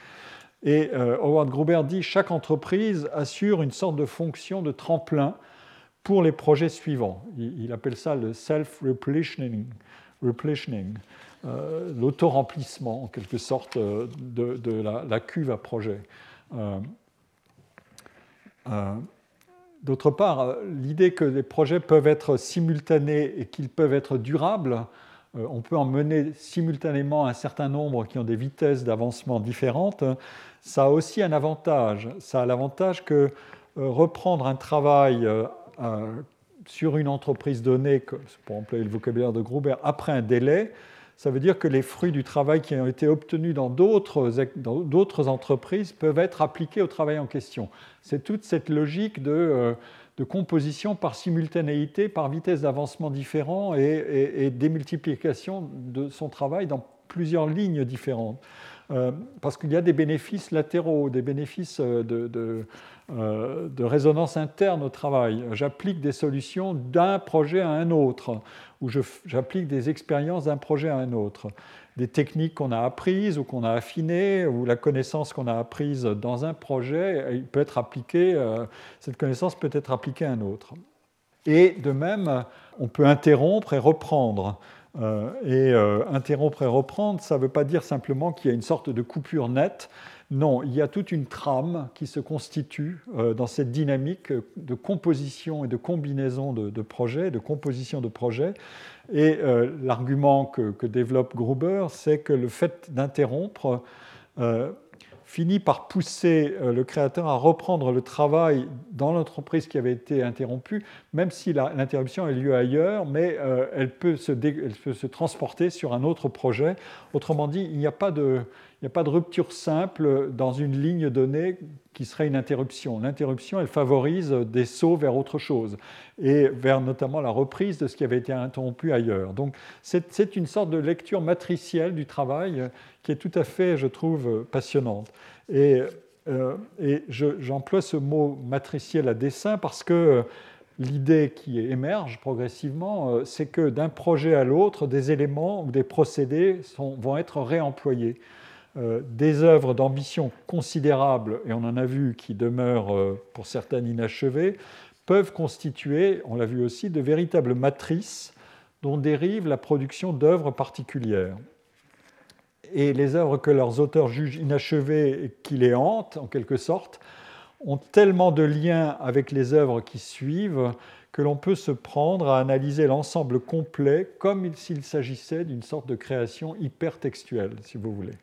Et Howard Gruber dit chaque entreprise assure une sorte de fonction de tremplin pour les projets suivants. Il, il appelle ça le self-replenishing replenishing, l'auto-remplissement en quelque sorte de, la, cuve à projet. D'autre part, l'idée que les projets peuvent être simultanés et qu'ils peuvent être durables, on peut en mener simultanément un certain nombre qui ont des vitesses d'avancement différentes, ça a aussi un avantage. Ça a l'avantage que reprendre un travail sur une entreprise donnée, pour employer le vocabulaire de Gruber, après un délai, ça veut dire que les fruits du travail qui ont été obtenus dans d'autres entreprises peuvent être appliqués au travail en question. C'est toute cette logique de, euh, composition par simultanéité, par vitesse d'avancement différent et, et, démultiplication de son travail dans plusieurs lignes différentes. Euh, parce qu'il y a des bénéfices latéraux, des bénéfices euh, de, euh, de, résonance interne au travail. J'applique des solutions d'un projet à un autre, ou j'applique des expériences d'un projet à un autre. Des techniques qu'on a apprises ou qu'on a affinées, ou la connaissance qu'on a apprise dans un projet, il peut être appliquée, cette connaissance peut être appliquée à un autre. Et de même, on peut interrompre et reprendre. Euh, et euh, interrompre et reprendre, ça ne veut pas dire simplement qu'il y a une sorte de coupure nette. Non, il y a toute une trame qui se constitue euh, dans cette dynamique de composition et de combinaison de, projets, de composition de projets. Et l'argument que, que, développe Gruber, c'est que le fait d'interrompre finit par pousser euh, le créateur à reprendre le travail dans l'entreprise qui avait été interrompue, même si l'interruption a lieu ailleurs, mais euh, elle, peut se transporter sur un autre projet. Autrement dit, il n'y a pas de, n'y a pas de rupture simple dans une ligne donnée qui serait une interruption. L'interruption, elle favorise des sauts vers autre chose et vers notamment la reprise de ce qui avait été interrompu ailleurs. Donc c'est une sorte de lecture matricielle du travail qui est tout à fait, je trouve, passionnante. Et, euh, j'emploie ce mot matriciel à dessein parce que l'idée qui émerge progressivement, euh, c'est que d'un projet à l'autre, des éléments ou des procédés vont être réemployés. Euh, des œuvres d'ambition considérable, et on en a vu qui demeurent euh, pour certaines inachevées, peuvent constituer, on l'a vu aussi, de véritables matrices dont dérive la production d'œuvres particulières. Et les œuvres que leurs auteurs jugent inachevées et qui les hantent, en quelque sorte, ont tellement de liens avec les œuvres qui suivent que l'on peut se prendre à analyser l'ensemble complet comme s'il s'agissait d'une sorte de création hypertextuelle, si vous voulez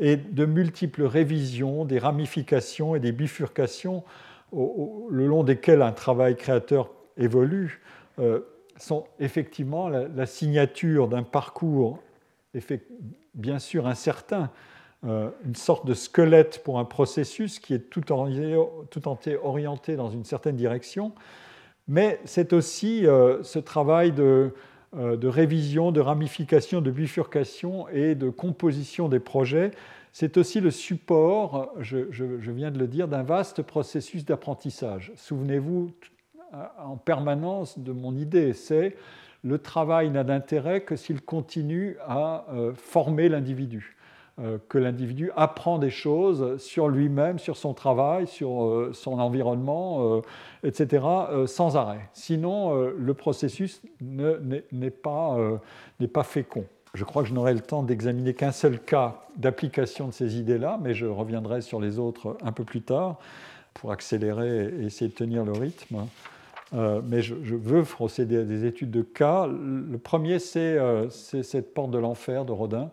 et de multiples révisions, des ramifications et des bifurcations le long desquelles un travail créateur évolue, euh, sont effectivement la, signature d'un parcours bien sûr incertain, euh, une sorte de squelette pour un processus qui est tout, tout entier orienté dans une certaine direction, mais c'est aussi euh, ce travail de, de révision, de ramification, de bifurcation et de composition des projets. C'est aussi le support, je, viens de le dire, d'un vaste processus d'apprentissage. Souvenez-vous en permanence de mon idée, c'est le travail n'a d'intérêt que s'il continue à euh, former l'individu. Euh, que l'individu apprend des choses sur lui-même, sur son travail, sur euh, son environnement, euh, etc., sans arrêt. Sinon, le processus n'est pas, pas fécond. Je crois que je n'aurai le temps d'examiner qu'un seul cas d'application de ces idées-là, mais je reviendrai sur les autres un peu plus tard pour accélérer et essayer de tenir le rythme. mais je, veux procéder à des études de cas. Le premier, c'est cette porte de l'enfer de Rodin.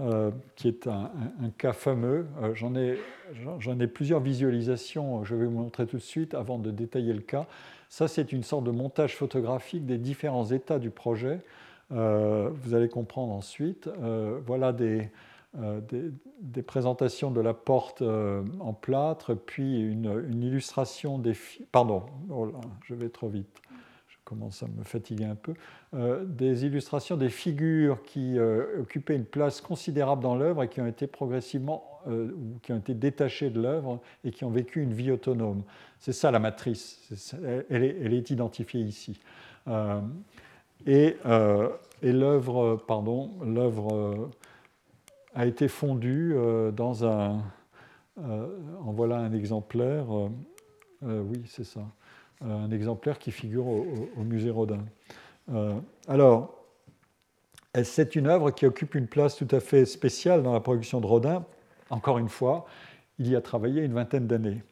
Euh, qui est un, cas fameux. Euh, j'en ai, plusieurs visualisations, je vais vous montrer tout de suite avant de détailler le cas. Ça, c'est une sorte de montage photographique des différents états du projet. Euh, vous allez comprendre ensuite. voilà des, présentations de la porte en plâtre, puis une, une illustration des... Pardon, oh je vais trop vite commence à me fatiguer un peu, euh, des illustrations des figures qui euh, occupaient une place considérable dans l'œuvre et qui ont été progressivement, euh, ou qui ont été détachées de l'œuvre et qui ont vécu une vie autonome. C'est ça la matrice, elle, est, identifiée ici. et, et l'œuvre, pardon, l'œuvre a été fondue dans un, en voilà un exemplaire, oui c'est ça un exemplaire qui figure au, musée Rodin. Euh, alors, c'est une œuvre qui occupe une place tout à fait spéciale dans la production de Rodin. Encore une fois, il y a travaillé une vingtaine d'années.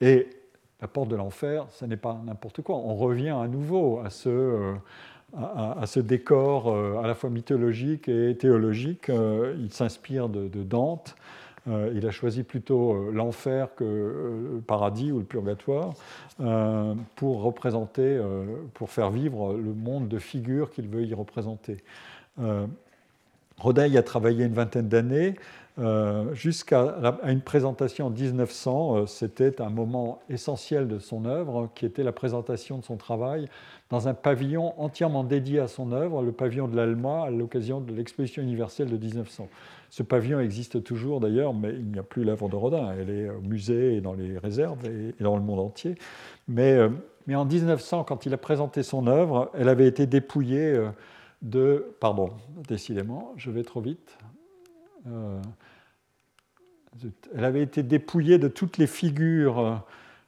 Et la porte de l'enfer, ce n'est pas n'importe quoi. On revient à nouveau à ce, euh, décor euh, à la fois mythologique et théologique. Il s'inspire de, Dante. Il a choisi plutôt l'enfer que le paradis ou le purgatoire pour représenter, pour faire vivre le monde de figures qu'il veut y représenter. Rodin y a travaillé une vingtaine d'années. Euh, jusqu'à une présentation en 1900. Euh, c'était un moment essentiel de son œuvre, qui était la présentation de son travail dans un pavillon entièrement dédié à son œuvre, le pavillon de l'Alma, à l'occasion de l'exposition universelle de 1900. Ce pavillon existe toujours d'ailleurs, mais il n'y a plus l'œuvre de Rodin. Elle est au musée et dans les réserves et, dans le monde entier. Mais, euh, mais, en 1900, quand il a présenté son œuvre, elle avait été dépouillée de... Pardon, décidément, je vais trop vite. Elle avait été dépouillée de toutes les figures, euh,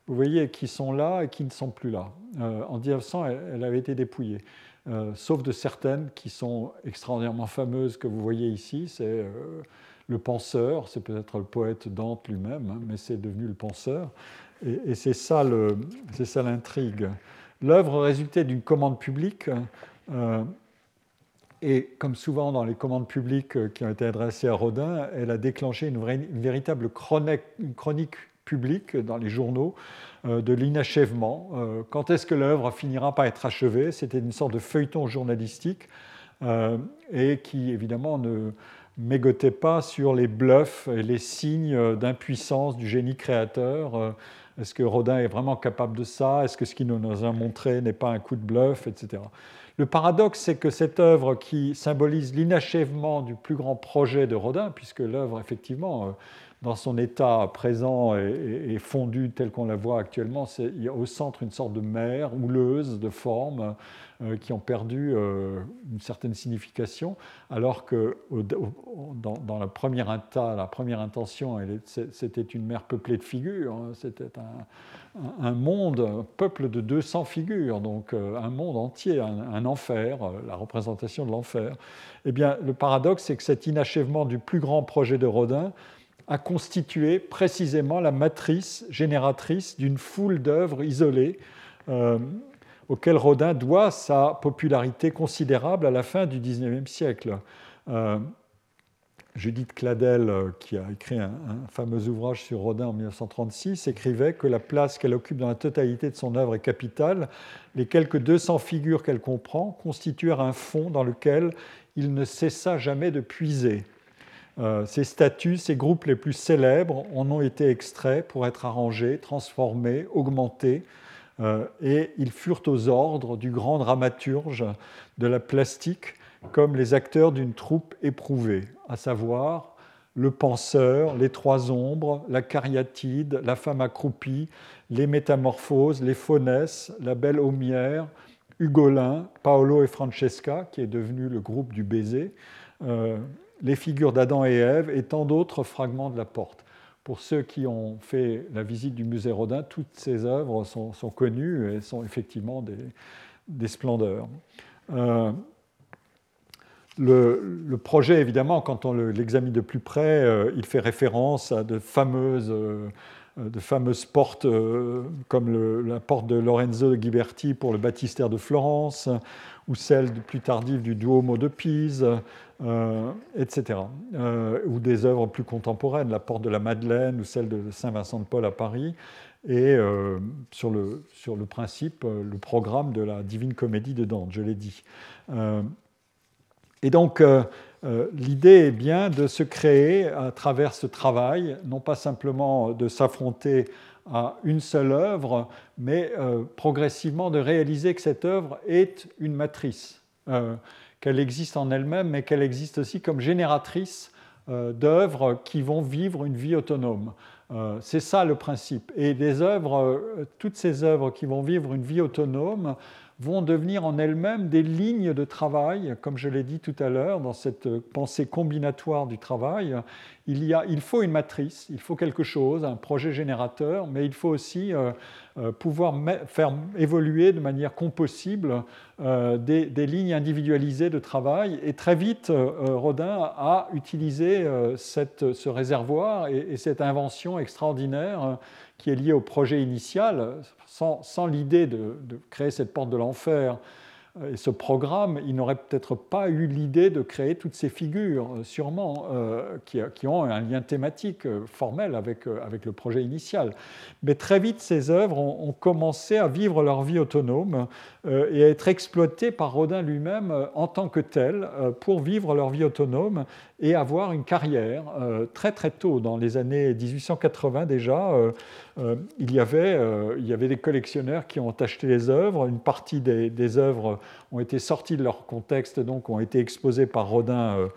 vous voyez, qui sont là et qui ne sont plus là. Euh, en 1900, elle, avait été dépouillée, euh, sauf de certaines qui sont extraordinairement fameuses que vous voyez ici. C'est le penseur, c'est peut-être le poète Dante lui-même, hein, mais c'est devenu le penseur. Et, c'est ça l'intrigue. L'œuvre résultait d'une commande publique. Et comme souvent dans les commandes publiques euh, qui ont été adressées à Rodin, elle a déclenché une, véritable chronique, publique dans les journaux euh, de l'inachèvement. Euh, quand est-ce que l'œuvre finira par être achevée? C'était une sorte de feuilleton journalistique et qui évidemment ne mégotait pas sur les bluffs et les signes d'impuissance du génie créateur. Est-ce que Rodin est vraiment capable de ça? Est-ce que ce qu'il nous a montré n'est pas un coup de bluff, etc. Le paradoxe, c'est que cette œuvre qui symbolise l'inachèvement du plus grand projet de Rodin, puisque l'œuvre, effectivement, euh, dans son état présent et, fondu tel qu'on la voit actuellement, il y a au centre une sorte de mer houleuse de formes euh, qui ont perdu euh, une certaine signification, alors que dans, la, première la première intention, c'était une mer peuplée de figures, hein. c'était un, monde, un peuple de 200 figures, donc euh, un monde entier, un, enfer, la représentation de l'enfer. Eh bien, le paradoxe, c'est que cet inachèvement du plus grand projet de Rodin, a constitué précisément la matrice génératrice d'une foule d'œuvres isolées auquel Rodin doit sa popularité considérable à la fin du XIXe siècle. Euh, Judith Cladel, euh, qui a écrit un, fameux ouvrage sur Rodin en 1936, écrivait que la place qu'elle occupe dans la totalité de son œuvre est capitale. Les quelques 200 figures qu'elle comprend constituèrent un fond dans lequel il ne cessa jamais de puiser. Euh, ces statues, ces groupes les plus célèbres en ont été extraits pour être arrangés, transformés, augmentés, euh, et ils furent aux ordres du grand dramaturge de la plastique comme les acteurs d'une troupe éprouvée, à savoir le penseur, les trois ombres, la cariatide, la femme accroupie, les métamorphoses, les faunesses, la belle Aumière, Hugolin, Paolo et Francesca, qui est devenu le groupe du baiser, euh, les figures d'Adam et Ève et tant d'autres fragments de la porte. Pour ceux qui ont fait la visite du musée Rodin, toutes ces œuvres sont, connues et sont effectivement des, splendeurs. Euh, le, projet, évidemment, quand on l'examine de plus près, euh, il fait référence à de fameuses, euh, de fameuses portes comme la porte de Lorenzo Ghiberti pour le baptistère de Florence, ou celle plus tardive du Duomo de Pise, euh, etc. Euh, ou des œuvres plus contemporaines, la Porte de la Madeleine ou celle de Saint-Vincent de Paul à Paris, et euh, sur, le, sur le principe, le programme de la Divine Comédie de Dante, je l'ai dit. et donc, l'idée est bien de se créer à travers ce travail, non pas simplement de s'affronter à une seule œuvre, mais euh, progressivement de réaliser que cette œuvre est une matrice, euh, qu'elle existe en elle-même, mais qu'elle existe aussi comme génératrice euh, d'œuvres qui vont vivre une vie autonome. C'est ça le principe. Et des œuvres, toutes ces œuvres qui vont vivre une vie autonome vont devenir en elles-mêmes des lignes de travail, comme je l'ai dit tout à l'heure, dans cette pensée combinatoire du travail. il, y a, il faut une matrice, il faut quelque chose, un projet générateur, mais il faut aussi euh, euh, pouvoir faire évoluer de manière compossible euh, des, lignes individualisées de travail. Et très vite, Rodin a utilisé ce réservoir et, cette invention extraordinaire qui est liée au projet initial, sans, sans l'idée de, de, créer cette porte de l'enfer et ce programme, il n'aurait peut-être pas eu l'idée de créer toutes ces figures, euh, sûrement, euh, qui, ont un lien thématique euh, formel avec, avec le projet initial. Mais très vite, ces œuvres ont, commencé à vivre leur vie autonome et à être exploitées par Rodin lui-même en tant que tel pour vivre leur vie autonome et avoir une carrière. très très tôt, dans les années 1880 déjà, il, y avait, il y avait des collectionneurs qui ont acheté les œuvres. Une partie des, œuvres ont été sortis de leur contexte, donc ont été exposés par Rodin euh,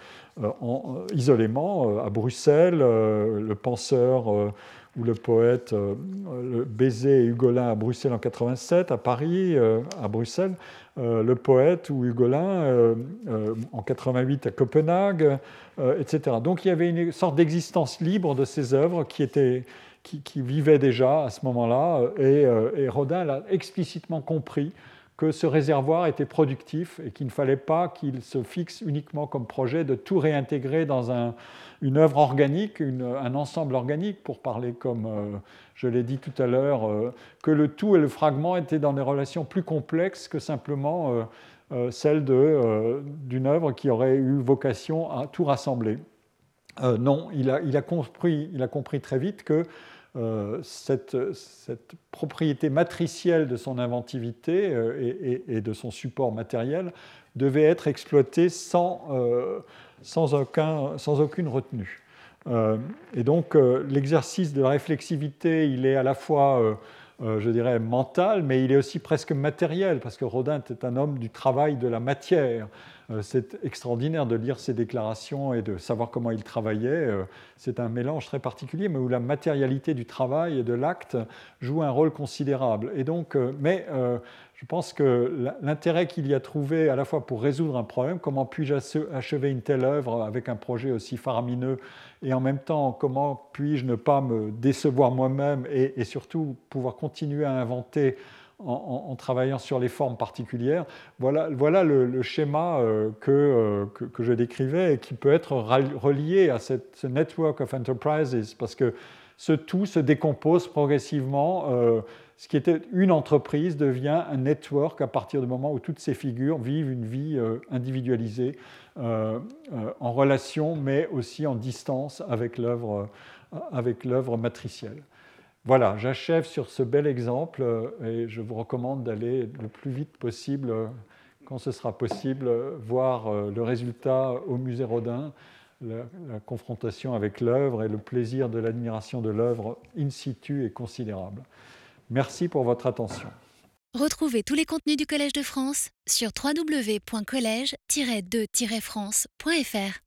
euh, en, euh, isolément à Bruxelles, le penseur ou le poète le Baiser et Hugolin à Bruxelles en 87, à Paris, à Bruxelles, le poète ou Hugolin en 88 à Copenhague, etc. Donc il y avait une sorte d'existence libre de ces œuvres qui étaient qui, vivaient déjà à ce moment-là, et Rodin l'a explicitement compris que ce réservoir était productif et qu'il ne fallait pas qu'il se fixe uniquement comme projet de tout réintégrer dans un, une œuvre organique, un ensemble organique, pour parler comme euh, je l'ai dit tout à l'heure, euh, que le tout et le fragment étaient dans des relations plus complexes que simplement euh, celles d'une œuvre qui aurait eu vocation à tout rassembler. non, il a, il, a compris, il a compris très vite que euh, cette, propriété matricielle de son inventivité euh, et, de son support matériel devait être exploitée sans, euh, sans, sans aucune retenue. et donc l'exercice de la réflexivité, il est à la fois, je dirais, mental, mais il est aussi presque matériel, parce que Rodin était un homme du travail de la matière. Euh, c'est extraordinaire de lire ses déclarations et de savoir comment il travaillait. Euh, c'est un mélange très particulier, mais où la matérialité du travail et de l'acte joue un rôle considérable. Et donc, euh, mais je pense que l'intérêt qu'il y a trouvé à la fois pour résoudre un problème, comment puis-je achever une telle œuvre avec un projet aussi faramineux, et en même temps, comment puis-je ne pas me décevoir moi-même et, et surtout pouvoir continuer à inventer en, travaillant sur les formes particulières. Voilà, le, schéma euh, euh, que, que, je décrivais et qui peut être relié à cette, ce network of enterprises parce que ce tout se décompose progressivement. Euh, ce qui était une entreprise devient un network à partir du moment où toutes ces figures vivent une vie individualisée, en relation, mais aussi en distance avec l'œuvre matricielle. Voilà, j'achève sur ce bel exemple euh, et je vous recommande d'aller le plus vite possible, euh, quand ce sera possible, voir euh, le résultat au musée Rodin, la, confrontation avec l'œuvre et le plaisir de l'admiration de l'œuvre in situ est considérable. Merci pour votre attention. Retrouvez tous les contenus du Collège de France sur www.colège-2-france.fr.